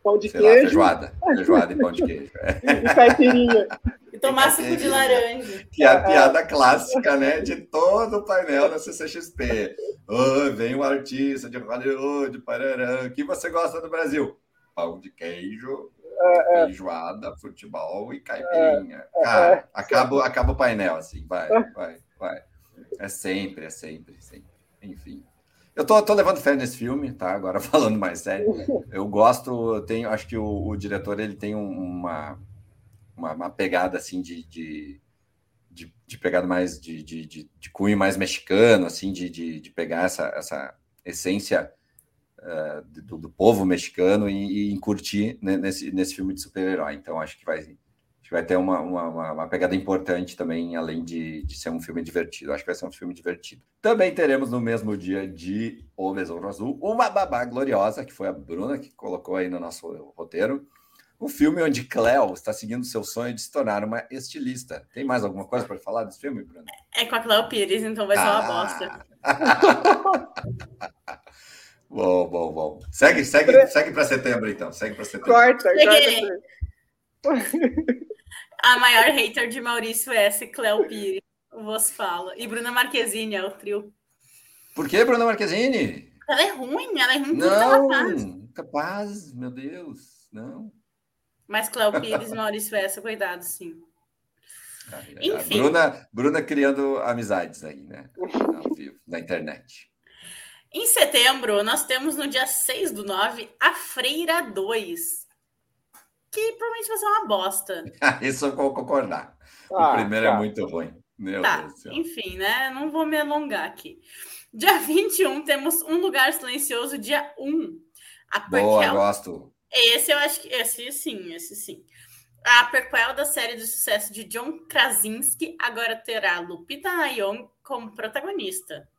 pão de queijo. Lá, feijoada. Feijoada e pão de queijo. É. E caipirinha. E tomar suco de laranja. Que é a piada clássica, né? De todo o painel da CCXP. Oh, vem um artista de Hollywood, parará. O que você gosta do Brasil? Pão de queijo, é, é. feijoada, futebol e caipirinha. É, Cara, é. acaba, acaba o painel, assim, vai, vai, vai. É sempre, é sempre, sempre. Enfim. Eu tô, tô levando fé nesse filme, tá? Agora falando mais sério. Eu gosto, eu tenho, acho que o, o diretor ele tem uma, uma, uma, pegada assim de, de, de, de pegada mais de, de, de, de, cunho mais mexicano, assim, de, de, de pegar essa, essa essência uh, do, do, povo mexicano e, e incurtir nesse, nesse filme de super-herói. Então acho que vai que vai ter uma, uma, uma, pegada importante também, além de, de ser um filme divertido. Acho que vai ser um filme divertido. Também teremos no mesmo dia de O Besouro Azul, uma babá gloriosa, que foi a Bruna que colocou aí no nosso roteiro. Um filme onde Cleo está seguindo seu sonho de se tornar uma estilista. Tem mais alguma coisa para falar desse filme, Bruna? É com a Cleo Pires, então vai ser uma ah. bosta. bom, bom, bom. Segue, segue, segue para setembro, então. Segue para setembro. Corta, corta. A maior hater de Maurício S. Cléo Pires, vos fala. E Bruna Marquezine é o trio. Por que Bruna Marquezine? Ela é ruim, ela é ruim Não, capaz, meu Deus, não. Mas Cléo Pires e Maurício S. cuidado, sim. É, Enfim. Bruna, Bruna criando amizades aí, né? Na internet. Em setembro, nós temos no dia 6 do 9 a Freira 2 que provavelmente vai ser uma bosta. Isso eu vou concordar. Ah, o primeiro é tá. é muito ruim. Meu tá, Deus do céu. enfim, né? Não vou me alongar aqui. Dia 21 temos Um Lugar Silencioso, dia 1. A Boa, gosto. Esse eu acho que. Esse sim, esse sim. A prequel da série de sucesso de John Krasinski agora terá Lupita Nyong'o como protagonista.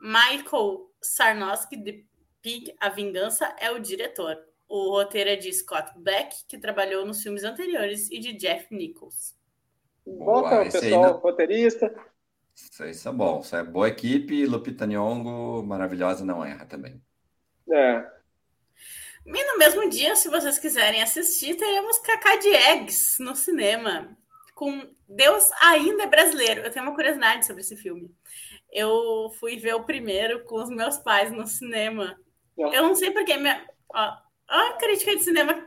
Michael Sarnowski, de Pig, A Vingança, é o diretor. O roteiro é de Scott Beck, que trabalhou nos filmes anteriores, e de Jeff Nichols. Volta o pessoal, não... roteirista. Isso, isso é bom. Isso é boa equipe. Lupita Nyong'o, maravilhosa, não erra também. É. E no mesmo dia, se vocês quiserem assistir, teremos Cacá de Eggs no cinema. Com Deus ainda é brasileiro. Eu tenho uma curiosidade sobre esse filme. Eu fui ver o primeiro com os meus pais no cinema. Eu não sei porque. Minha... Ó, a crítica de cinema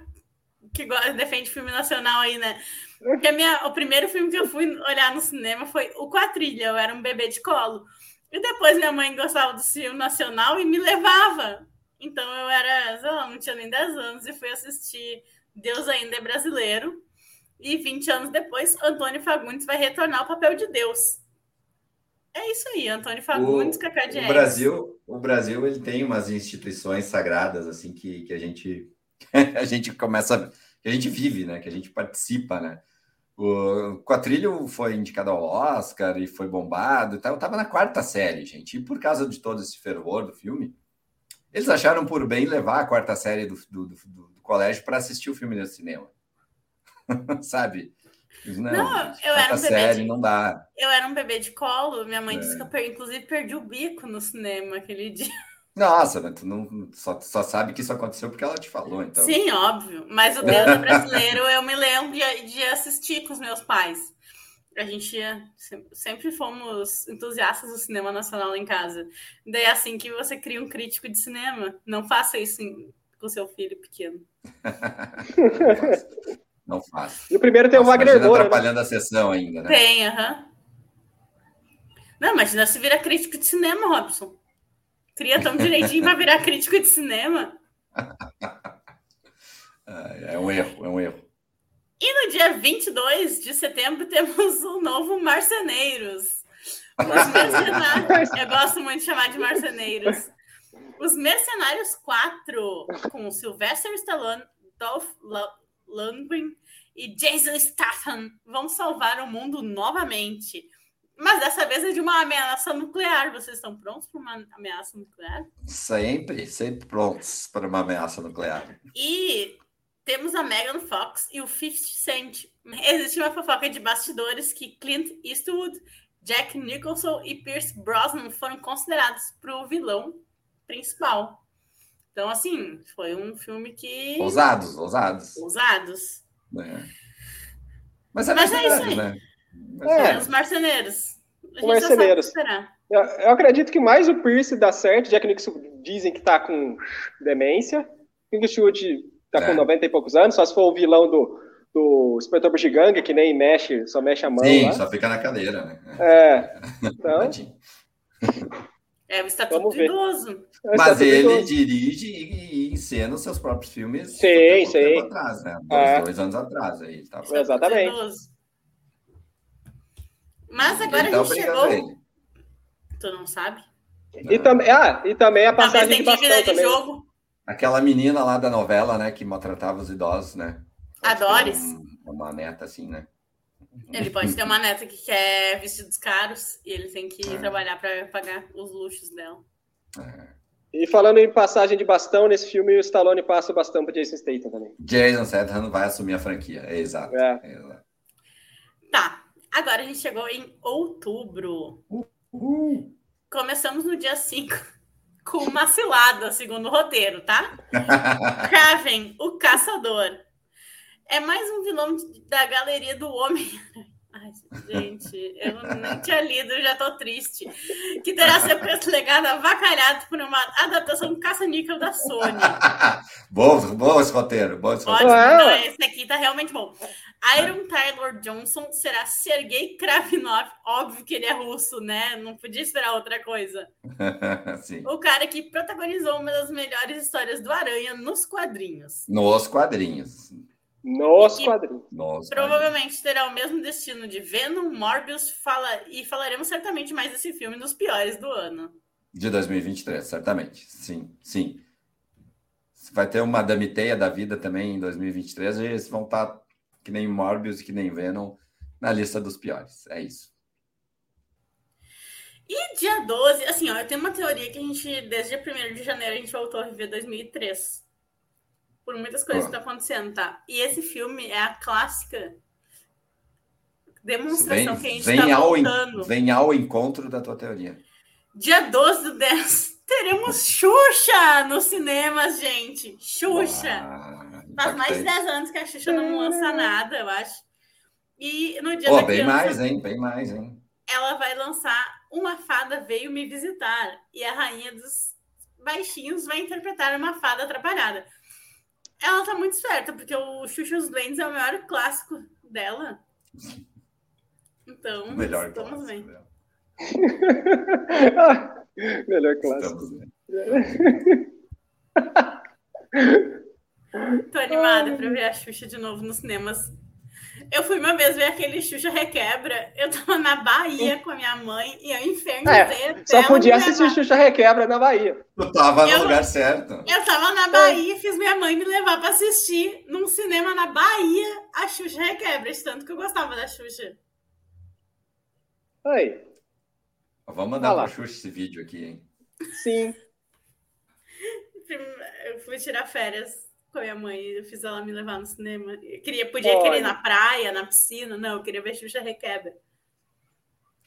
que defende filme nacional aí, né? Porque minha, o primeiro filme que eu fui olhar no cinema foi O Quatrilha, eu era um bebê de colo. E depois minha mãe gostava do filme nacional e me levava. Então eu era, sei lá, não tinha nem 10 anos e fui assistir Deus Ainda é Brasileiro. E 20 anos depois, Antônio Fagundes vai retornar ao papel de Deus. É isso aí, Antônio Fagundes, Cacá de o Brasil, o Brasil ele tem umas instituições sagradas assim que, que a gente a gente começa que a gente vive, né? Que a gente participa, né? O Quatrilho foi indicado ao Oscar e foi bombado e tal. Eu tava na quarta série, gente. E por causa de todo esse fervor do filme, eles acharam por bem levar a quarta série do, do, do, do colégio para assistir o filme no cinema. Sabe? Não, não eu era um bebê série, de... não dá. Eu era um bebê de colo. Minha mãe é. disse que eu, per... inclusive, perdi o bico no cinema aquele dia. Nossa, mas tu não só, só sabe que isso aconteceu porque ela te falou, então. Sim, óbvio. Mas o Deus brasileiro eu me lembro de, de assistir com os meus pais. A gente ia, sempre fomos entusiastas do cinema nacional em casa. Daí é assim que você cria um crítico de cinema. Não faça isso com seu filho pequeno. Não faço. E o primeiro tem o Wagner Moura. Atrapalhando né? a sessão ainda, né? Tem, aham. Uhum. Não, mas se vira crítico de cinema, Robson. Cria tão direitinho para virar crítico de cinema. É um erro, é um erro. E no dia 22 de setembro temos o novo Marceneiros. Os mercenários. Eu gosto muito de chamar de Marceneiros. Os Mercenários 4, com Sylvester Stallone, Dolph Lundgren e Jason Statham, vão salvar o mundo novamente. Mas dessa vez é de uma ameaça nuclear. Vocês estão prontos para uma ameaça nuclear? Sempre, sempre prontos para uma ameaça nuclear. E temos a Megan Fox e o 50 Cent. Existe uma fofoca de bastidores que Clint Eastwood, Jack Nicholson e Pierce Brosnan foram considerados para o vilão principal. Então, assim, foi um filme que. Ousados, ousados. Ousados. É. Mas é, Mas é isso aí. Né? É. Os marceneiros. Os marceneiros. Eu, eu, acredito que mais o Pierce dá certo, já que Nixon dizem que tá com demência. Kingswood tá é. com 90 e poucos anos, só se for o vilão do, do Inspetor Bugiganga, que nem mexe, só mexe a mão. Sim, lá. só fica na cadeira, né? É. Então. É, o Estatuto Idoso. É, Mas ele idoso. dirige e os seus próprios filmes. Sim, sim. Tempo atrás, né? Dois, é. dois anos atrás aí. Tá? Exatamente. Mas agora então, a gente chegou. Tu não sabe? E, tam... ah, e também a passagem de bastão de também. Jogo. Aquela menina lá da novela, né, que maltratava os idosos, né? A Doris. Um, uma neta assim, né? Ele pode ter uma neta que quer vestidos caros e ele tem que é. trabalhar para pagar os luxos dela. É. E falando em passagem de bastão, nesse filme o Stallone passa o bastão para Jason Statham também. Jason Statham vai assumir a franquia, é exato. É. É exato. Tá, agora a gente chegou em outubro. Uh, Começamos no dia 5 com uma cilada, segundo o roteiro, tá? Kraven, o caçador é mais um vilão da galeria do Homem. Ai, gente, eu nem tinha lido, já tô triste. Que terá seu preço legado avacalhado por uma adaptação caça-níquel da Sony. bom, bom esse roteiro, bom esse roteiro. Ótimo, não, esse aqui tá realmente bom. Iron Taylor Johnson será Sergei Kravinov. Óbvio que ele é russo, né? Não podia esperar outra coisa. o cara que protagonizou uma das melhores histórias do Aranha nos quadrinhos. Nos quadrinhos. Nos quadrinhos. Nos provavelmente terá o mesmo destino de Venom, Morbius fala, e falaremos certamente mais desse filme nos piores do ano. De 2023, certamente. Sim, sim. Vai ter uma Damiteia da vida também em 2023 e eles vão estar tá que nem Morbius que nem Venom na lista dos piores. É isso. E dia 12, assim, ó, eu tenho uma teoria que a gente, desde 1 de janeiro, a gente voltou a viver 2003 por muitas coisas que estão acontecendo, tá? E esse filme é a clássica demonstração vem, que a gente está voltando. vem ao encontro da tua teoria. Dia 12 do 10, teremos Xuxa nos cinemas, gente. Xuxa. Ah, Faz mais de 10 anos que a Xuxa não lança nada, eu acho. E no dia oh, da bem mais, hein? Bem mais, hein? Ela vai lançar Uma Fada Veio Me Visitar. E a Rainha dos Baixinhos vai interpretar uma fada atrapalhada. Ela tá muito esperta, porque o Xuxa's Blends é o maior clássico dela. Então, o melhor estamos bem. melhor clássico. Tô animada para ver a Xuxa de novo nos cinemas. Eu fui uma vez ver aquele Xuxa Requebra. Eu tava na Bahia com a minha mãe e eu infernizei é, Só podia assistir Xuxa Requebra na Bahia. Tu tava no eu, lugar certo. Eu tava na Bahia e fiz minha mãe me levar pra assistir num cinema na Bahia a Xuxa Requebra, de tanto que eu gostava da Xuxa. Oi. Vamos mandar pra Xuxa esse vídeo aqui, hein? Sim. Eu fui tirar férias com a minha mãe. Eu fiz ela me levar no cinema. Eu queria, podia Olha. querer ir na praia, na piscina. Não, eu queria ver Xuxa Requebra.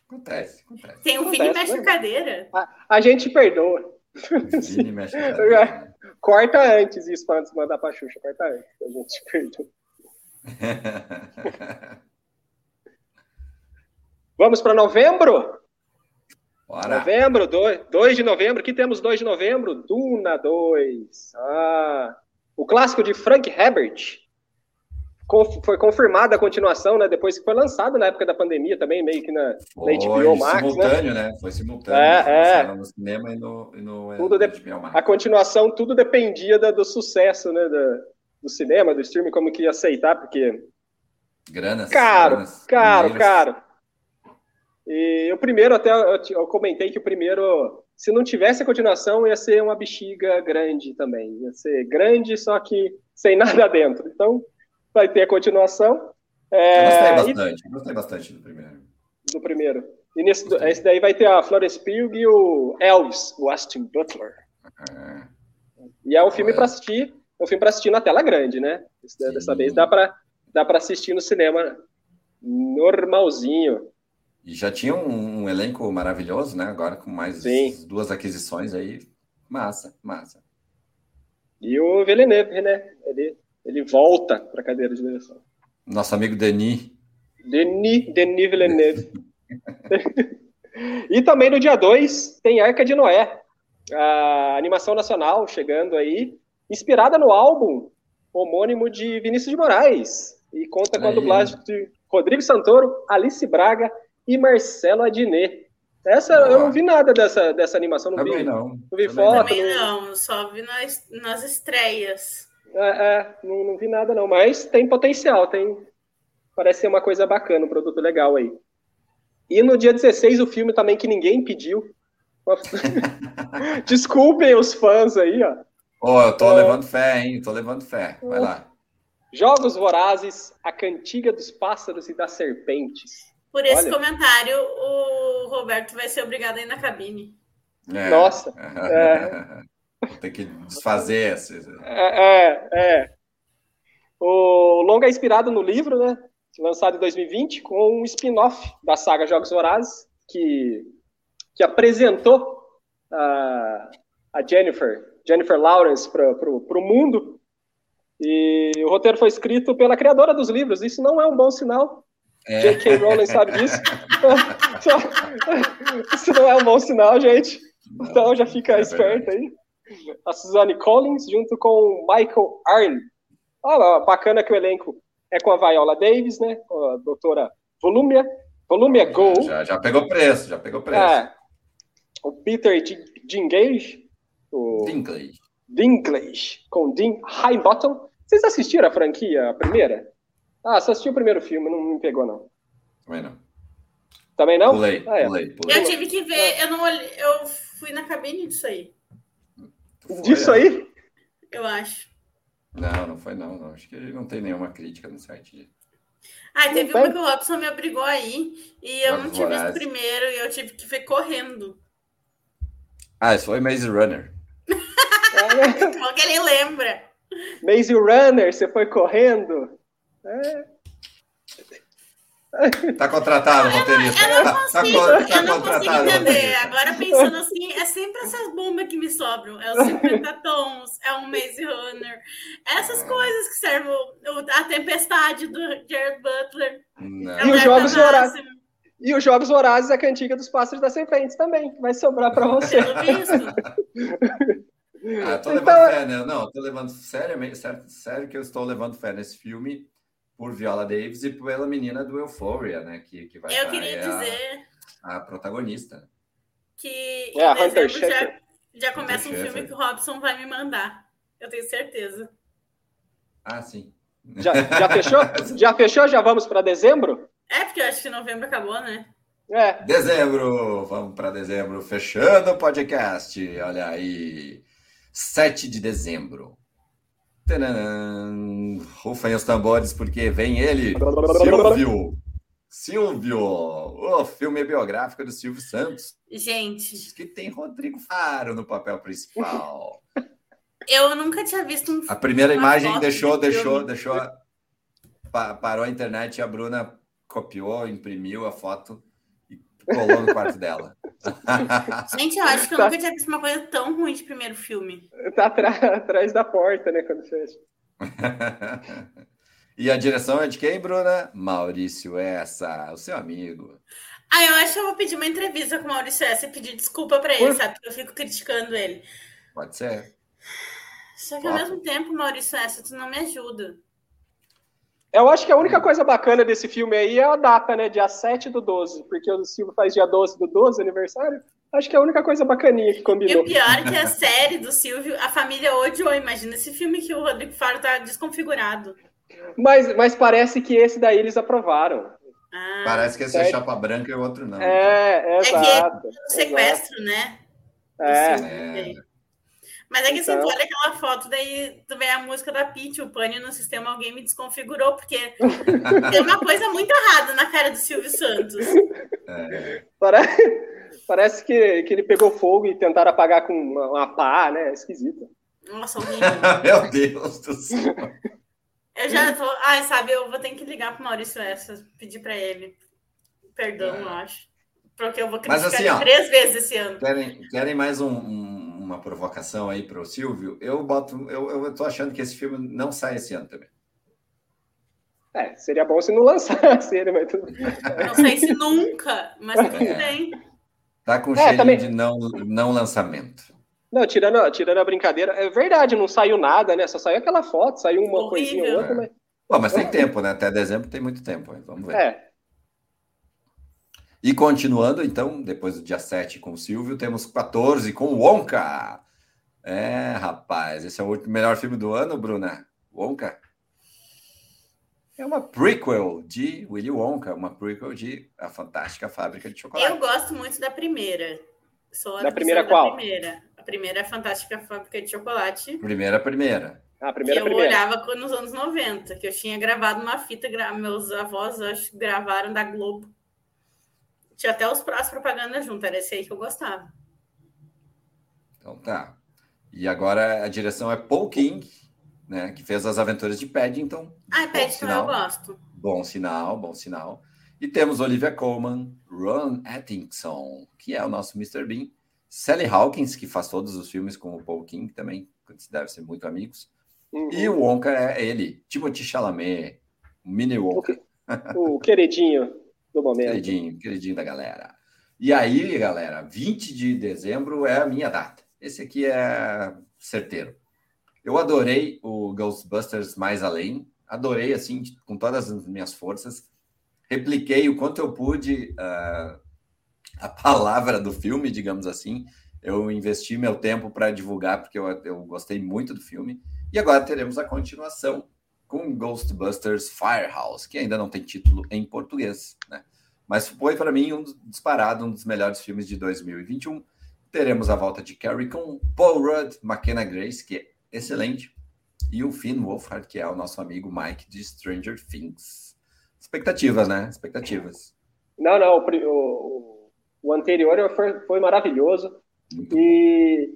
Acontece, acontece. Tem um Vini mexe a cadeira. A, a gente perdoa. Vini mexe a cadeira. Corta antes isso antes de mandar pra Xuxa. Corta antes. A gente perdoa. Vamos para novembro? Bora. Novembro, 2 de novembro. Aqui temos 2 de novembro, Duna 2. Ah, o clássico de Frank Herbert. Foi confirmada a continuação, né? Depois que foi lançado na época da pandemia também, meio que na, foi na HBO Max. Né? Simultâneo, né? né? Foi simultâneo. É, é. No cinema e no, e no tudo de... A continuação, tudo dependia da, do sucesso, né? Da, do cinema, do streaming, como que ia aceitar, porque. Granas. Caro, granas, caro, dinheiros. caro. E o primeiro, até eu, eu comentei que o primeiro, se não tivesse a continuação, ia ser uma bexiga grande também. Ia ser grande, só que sem nada dentro. Então, vai ter a continuação. É, eu gostei bastante, e... gostei bastante do primeiro. Do primeiro. E nesse, esse daí vai ter a Florence Pugh e o Elvis, o Austin Butler. Ah, e é um filme para assistir, é um filme para assistir na tela grande, né? Sim. Dessa vez dá para dá para assistir no cinema normalzinho. E já tinha um, um elenco maravilhoso, né? Agora com mais Sim. duas aquisições aí, massa, massa. E o Villeneuve, né? Ele ele volta para a cadeira de direção. Nosso amigo Denis. Denis, Denis Villeneuve. e também no dia 2 tem Arca de Noé, a animação nacional chegando aí, inspirada no álbum homônimo de Vinícius de Moraes. E conta com a dublagem de Rodrigo Santoro, Alice Braga e Marcelo Adnet. Essa Boa. eu não vi nada dessa, dessa animação, não Também vi. Não, não vi foto. Também não, só vi nas, nas estreias. É, é não, não, vi nada não, mas tem potencial, tem parece ser uma coisa bacana, um produto legal aí. E no dia 16 o filme também que ninguém pediu. Desculpem os fãs aí, ó. Pô, eu tô é... levando fé, hein? Tô levando fé. Vai lá. Jogos Vorazes, a cantiga dos pássaros e das serpentes. Por esse Olha. comentário, o Roberto vai ser obrigado a ir na cabine. É. Nossa. É. Vou ter que desfazer esses. É, é, é. O longa é inspirado no livro, né? Lançado em 2020, com um spin-off da saga Jogos Vorazes, que, que apresentou a, a Jennifer, Jennifer Lawrence para o mundo. E o roteiro foi escrito pela criadora dos livros. Isso não é um bom sinal. É. J.K. Rowling sabe disso. Isso não é um bom sinal, gente. Então já fica é esperto aí a Suzanne Collins, junto com o Michael Arne. Ah, bacana que o elenco é com a Viola Davis, né? A doutora Volumia. Volumia Go. Já, já pegou preço, já pegou preço. É. O Peter Dinklage. O Dinklage. Dinklage, com Dean Highbottom. Vocês assistiram a franquia, a primeira? Ah, só assisti o primeiro filme, não me pegou, não. Também não. Também não? Pulei, ah, é. pulei, pulei. Eu tive que ver, eu não olhei, eu fui na cabine disso aí. Foi, Disso aí? Eu acho. Não, não foi não, não. Acho que não tem nenhuma crítica no site. Ah, teve uma que o Robson me obrigou aí e eu não tinha visto primeiro e eu tive que ver correndo. Ah, isso foi Maze Runner. Como que ele lembra? Maze Runner, você foi correndo? É. Tá contratado, roteirista. Eu não, consigo, tá, tá eu não consigo entender. Agora, pensando assim, é sempre essas bombas que me sobram. É os 50 tons, é um Maze Runner. Essas coisas que servem a tempestade do Jared Butler. É e os Jogos Vorazes. E os Jogos Vorazes, a cantiga dos Pássaros das Serpentes também. Vai sobrar para você. ah, tô levando então, fé, né? Não, tô levando sério, sério, sério que eu estou levando fé nesse filme por Viola Davis e pela menina do Euphoria, né? Que, que vai Eu queria dizer a, a protagonista. Que é, a Hunter já, já começa Hunter um filme que o Robson vai me mandar. Eu tenho certeza. Ah, sim. Já, já fechou? já fechou? Já vamos para dezembro? É, porque eu acho que novembro acabou, né? É. Dezembro, vamos para dezembro, fechando o podcast. Olha aí, 7 de dezembro. Rufem os tambores, porque vem ele, Silvio. Silvio, o filme biográfico do Silvio Santos. Gente. Que tem Rodrigo Faro no papel principal. Eu nunca tinha visto um A primeira imagem deixou, de deixou, deixou. Parou a internet e a Bruna copiou, imprimiu a foto e colou no quarto dela. Gente, eu acho que eu tá. nunca tinha visto uma coisa tão ruim de primeiro filme. Tá atrás da porta, né, quando fecha. e a direção é de quem, Bruna? Maurício Essa, o seu amigo. Ah, eu acho que eu vou pedir uma entrevista com o Maurício S e pedir desculpa para ele, Por... sabe? Porque eu fico criticando ele. Pode ser. Só que ao mesmo tempo, Maurício S, tu não me ajuda. Eu acho que a única coisa bacana desse filme aí é a data, né? Dia 7 do 12, porque o Silvio faz dia 12 do 12, aniversário. Acho que é a única coisa bacaninha que combinou. E o pior é que a série do Silvio, a família odiou. Imagina esse filme que o Rodrigo Faro tá desconfigurado. Mas, mas parece que esse daí eles aprovaram. Ah, parece que esse é chapa branca e o outro não. É, é, exato. É que é sequestro, exato. né? É. é. Mas é que então... assim, tu olha aquela foto, daí tu vê a música da Pitty, o pane no sistema, alguém me desconfigurou, porque tem uma coisa muito errada na cara do Silvio Santos. É. Parece, parece que, que ele pegou fogo e tentaram apagar com uma, uma pá, né? Esquisito. Nossa, horrível. Meu Deus do céu. Eu já tô. Ai, sabe, eu vou ter que ligar pro Maurício essa, pedir para ele. Perdão, é. eu acho. Porque eu vou criticar Mas, assim, ó, três vezes esse ano. Querem, querem mais um, um uma provocação aí para o Silvio, eu boto, eu, eu tô achando que esse filme não sai esse ano também. É, seria bom se não lançasse ele, mas tudo Não sei se nunca, mas tudo é. bem. Tá com é, cheiro de não, não lançamento. Não, tirando, tirando a brincadeira, é verdade, não saiu nada, né? Só saiu aquela foto, saiu uma Horrível. coisinha ou outra, é. mas. Pô, mas tem tempo, né? Até dezembro tem muito tempo, vamos ver. É. E continuando, então, depois do dia 7 com o Silvio, temos 14 com o Wonka. É, rapaz, esse é o melhor filme do ano, Bruna. Wonka. É uma prequel de Willy Wonka, uma prequel de A Fantástica Fábrica de Chocolate. Eu gosto muito da primeira. Sou da primeira qual? Da primeira. A primeira é a Fantástica Fábrica de Chocolate. Primeira, primeira. Ah, a primeira, que eu primeira. olhava nos anos 90, que eu tinha gravado uma fita, meus avós acho, gravaram da Globo tinha até os prós propaganda junto, era esse aí que eu gostava. Então tá. E agora a direção é Paul King, né? Que fez as aventuras de Paddington. Ah, Paddington eu gosto. Bom sinal, bom sinal. E temos Olivia Colman, Ron Atkinson, que é o nosso Mr. Bean, Sally Hawkins, que faz todos os filmes com o Paul King também, que devem ser muito amigos. Uhum. E o Wonka é ele, Timothy Chalamet, o Mini Wonka. O, o queridinho do momento. Queridinho, queridinho da galera. E aí, galera, 20 de dezembro é a minha data. Esse aqui é certeiro. Eu adorei o Ghostbusters Mais Além. Adorei, assim, com todas as minhas forças. Repliquei o quanto eu pude uh, a palavra do filme, digamos assim. Eu investi meu tempo para divulgar, porque eu, eu gostei muito do filme. E agora teremos a continuação com Ghostbusters Firehouse, que ainda não tem título em português, né? Mas foi para mim um disparado, um dos melhores filmes de 2021. Teremos a volta de Carrie com Paul Rudd, McKenna Grace, que é excelente, e o Finn Wolfhard, que é o nosso amigo Mike de Stranger Things. Expectativas, né? Expectativas. Não, não, o, o, anterior foi, foi maravilhoso. e,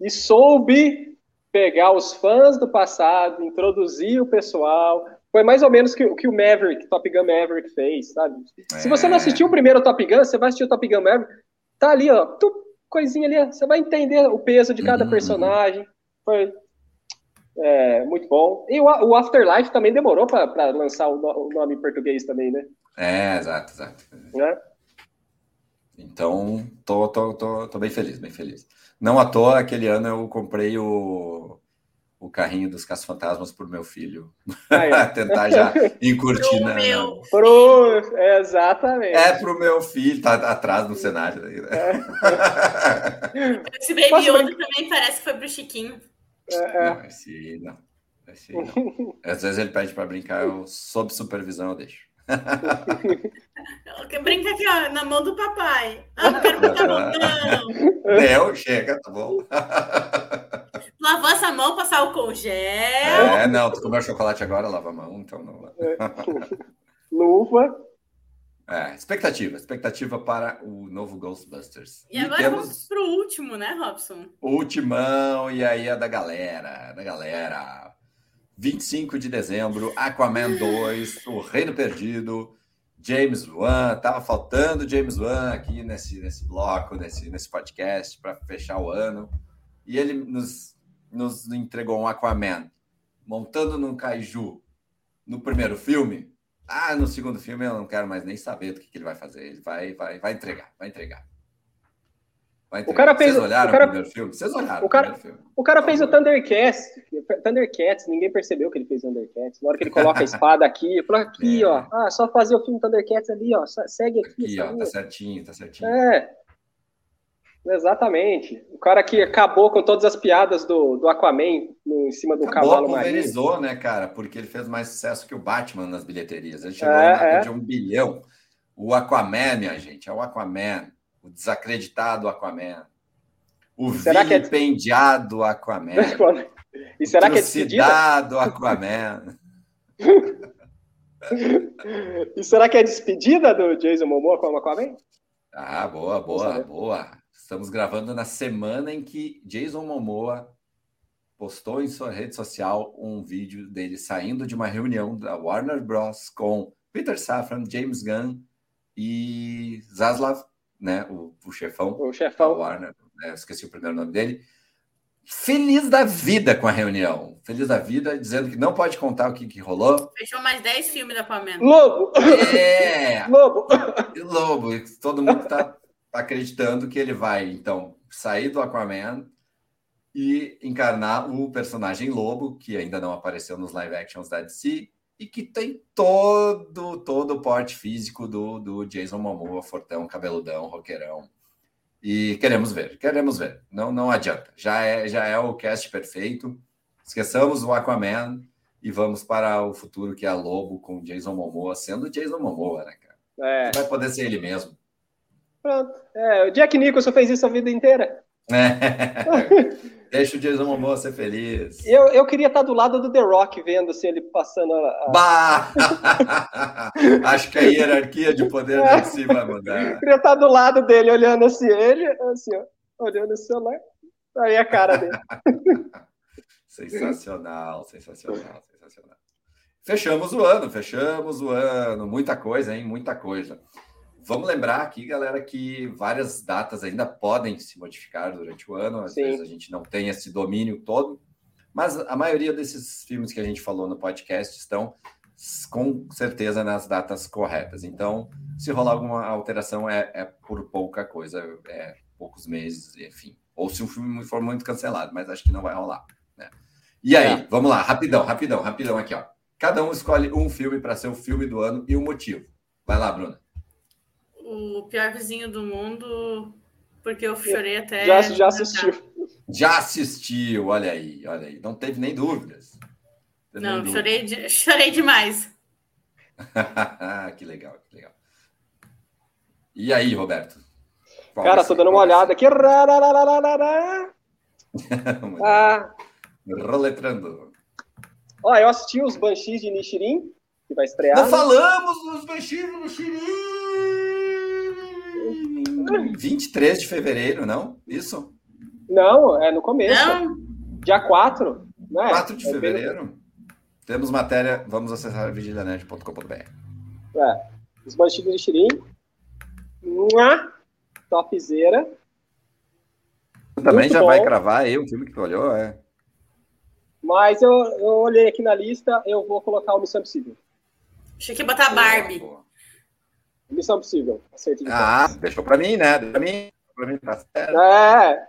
e soube pegar os fãs do passado, introduzir o pessoal. Foi mais ou menos o que o Maverick, Top Gun Maverick fez, sabe? É. Se você não assistiu o primeiro Top Gun, você vai assistir o Top Gun Maverick, tá ali, ó, tu, coisinha ali, você vai entender o peso de cada uhum. personagem. Foi é, muito bom. E o, o Afterlife também demorou para lançar o, o, nome em português também, né? É, exato, exato. Né? Então, tô, tô, tô, tô bem feliz, bem feliz. Não à toa, aquele ano eu comprei o, o carrinho dos caça-fantasmas para o meu filho. Ah, Tentar já incurtir na. Meu. Pro... Exatamente. É para o meu filho, tá atrás no cenário. Daí, né? é. Esse Baby Yoda também parece que foi para o Chiquinho. É, é. Não, esse não. Esse não. Às vezes ele pede para brincar, eu, sob supervisão eu deixo. Brinca aqui, ó, na mão do papai. Ah, não quero botar a mão, não. Não, chega, tá bom. Lavou essa mão, passar o gel. É, não, tu comeu chocolate agora, lava a mão, então não. É. Luva. É, expectativa, expectativa para o novo Ghostbusters. E, e agora temos... vamos pro último, né, Robson? Ultimão, e aí é da galera, da galera. 25 de dezembro, Aquaman 2, O Reino Perdido, James Wan, tava faltando James Wan aqui nesse, nesse bloco, nesse, nesse podcast para fechar o ano. E ele nos, nos entregou um Aquaman montando num kaiju no primeiro filme. Ah, no segundo filme eu não quero mais nem saber do que, que ele vai fazer. Ele vai, vai, vai entregar, vai entregar. O cara fez, Vocês olharam o, cara, o primeiro filme? Vocês olharam o, cara, o filme? O cara fez o Thundercats. Thundercats, ninguém percebeu que ele fez Thundercats. Na hora que ele coloca a espada aqui, eu falo aqui, é. ó. Ah, só fazer o filme Thundercats ali, ó. Segue aqui. Aqui, ó, tá certinho, tá certinho. É. Exatamente. O cara que acabou com todas as piadas do, do Aquaman no, em cima do acabou, cavalo marinho. pulverizou, né, cara? Porque ele fez mais sucesso que o Batman nas bilheterias. Ele chegou é, a é. de um bilhão. O Aquaman, minha gente, é o Aquaman. O desacreditado Aquaman. O será vilipendiado é... Aquaman. E será que é despedida? Aquaman. e será que é despedida do Jason Momoa com o Aquaman? Ah, boa, boa, boa. Estamos gravando na semana em que Jason Momoa postou em sua rede social um vídeo dele saindo de uma reunião da Warner Bros. com Peter Safran, James Gunn e Zaslav, né, o, o chefão, o chefão. da Warner, né, esqueci o primeiro nome dele, feliz da vida com a reunião. Feliz da vida, dizendo que não pode contar o que, que rolou. Fechou mais 10 filmes da Palmeiras. Lobo! É! Lobo! Lobo. Todo mundo está acreditando que ele vai, então, sair do Aquaman e encarnar o personagem Lobo, que ainda não apareceu nos live actions da DC, e que tem todo, todo o porte físico do, do Jason Momoa, fortão, cabeludão, roqueirão. E queremos ver, queremos ver. Não, não adianta. Já é, já é o cast perfeito. Esqueçamos o Aquaman e vamos para o futuro que é a Lobo com Jason Momoa, sendo Jason Momoa, né, cara? É. Vai poder ser ele mesmo. Pronto. É, o Jack Nicholson fez isso a vida inteira. É. Deixa o Jason Momoa ser feliz. Eu, eu queria estar do lado do The Rock, vendo assim, ele passando a. Bah! Acho que a hierarquia de poder é. si vai mudar. Eu queria estar do lado dele, olhando assim, ele, assim, ó, olhando o celular. Aí a cara dele. sensacional, sensacional, sensacional. Fechamos o ano, fechamos o ano. Muita coisa, hein? Muita coisa. Vamos lembrar aqui, galera, que várias datas ainda podem se modificar durante o ano. Às Sim. vezes a gente não tem esse domínio todo, mas a maioria desses filmes que a gente falou no podcast estão com certeza nas datas corretas. Então, se rolar alguma alteração, é, é por pouca coisa, é poucos meses, enfim. Ou se um filme for muito cancelado, mas acho que não vai rolar. Né? E aí, é. vamos lá, rapidão, rapidão, rapidão aqui, ó. Cada um escolhe um filme para ser o filme do ano e o motivo. Vai lá, Bruna o pior vizinho do mundo, porque eu chorei até. Já, já assistiu. Já assistiu, olha aí, olha aí. Não teve nem dúvidas. Teve Não, nem chorei, de, chorei demais. que legal, que legal. E aí, Roberto? Qual Cara, tô dando uma olhada aqui. ah. Roletrando. Ó, eu assisti os Banshees de Nishirin, que vai estrear. Não né? falamos dos Banshees de Nishirin! 23 de fevereiro, não? Isso? Não, é no começo. Não. Dia 4. Não é? 4 de é fevereiro. Bem... Temos matéria, vamos acessar vigilianet.com.br. É. Os bandidos de Xirim. Topzera. Também Muito já bom. vai cravar aí o filme que tu olhou, é. Mas eu, eu olhei aqui na lista, eu vou colocar o Missão Impossível. Achei que ia botar Barbie. Boa, boa. Missão Possível. Acerto de ah, deixou para mim, né? Para mim, para mim tá certo. É.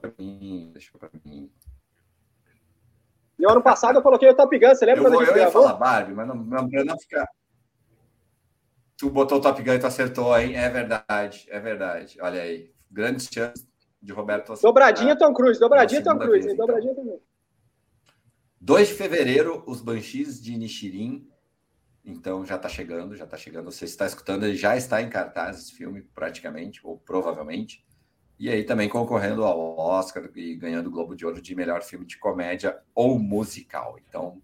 Pra mim, deixou para mim. E ano passado eu coloquei o Top Gun, você lembra eu, quando eu ia falar Barbie, mas não, não, não ficar. Tu botou o Top Gun e tu acertou, hein? É verdade, é verdade. Olha aí. Grandes chances de Roberto acertar. Dobradinha Tom Cruise, dobradinha Tom Cruise, vez, então. dobradinha também. 2 de fevereiro, os Banshees de Nishirin então já está chegando, já está chegando. Você está escutando, ele já está em cartaz esse filme, praticamente, ou provavelmente. E aí também concorrendo ao Oscar e ganhando o Globo de Ouro de melhor filme de comédia ou musical. Então,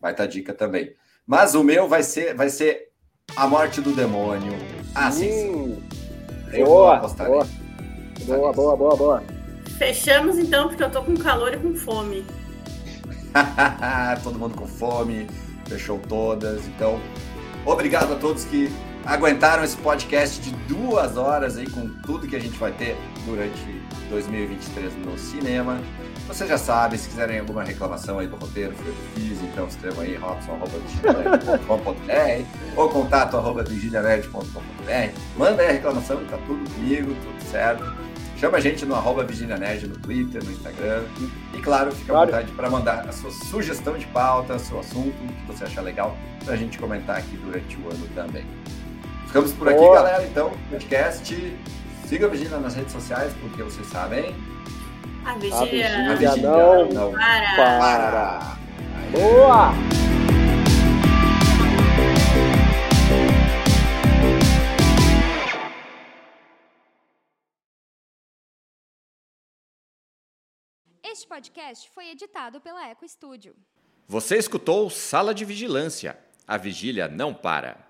vai estar tá dica também. Mas o meu vai ser, vai ser A Morte do Demônio. Ah, sim. Boa, boa. Boa, boa, boa, boa. Fechamos então, porque eu tô com calor e com fome. Todo mundo com fome fechou todas. Então, obrigado a todos que aguentaram esse podcast de duas horas aí com tudo que a gente vai ter durante 2023 no cinema. Você já sabe, se quiserem alguma reclamação aí do roteiro que eu fiz, então escrevam aí robson.com.br ou contato arroba Manda aí a reclamação, tá tudo comigo, tudo certo. Chama a gente no arroba Virginia Nerd no Twitter, no Instagram. E claro, fica claro. à vontade para mandar a sua sugestão de pauta, seu assunto, que você achar legal, para a gente comentar aqui durante o ano também. Ficamos por aqui, Boa. galera. Então, podcast. Siga a Virginia nas redes sociais, porque vocês sabem. A Virginia, a Virginia não, não para. para. Boa! Este podcast foi editado pela Eco Studio. Você escutou Sala de Vigilância. A vigília não para.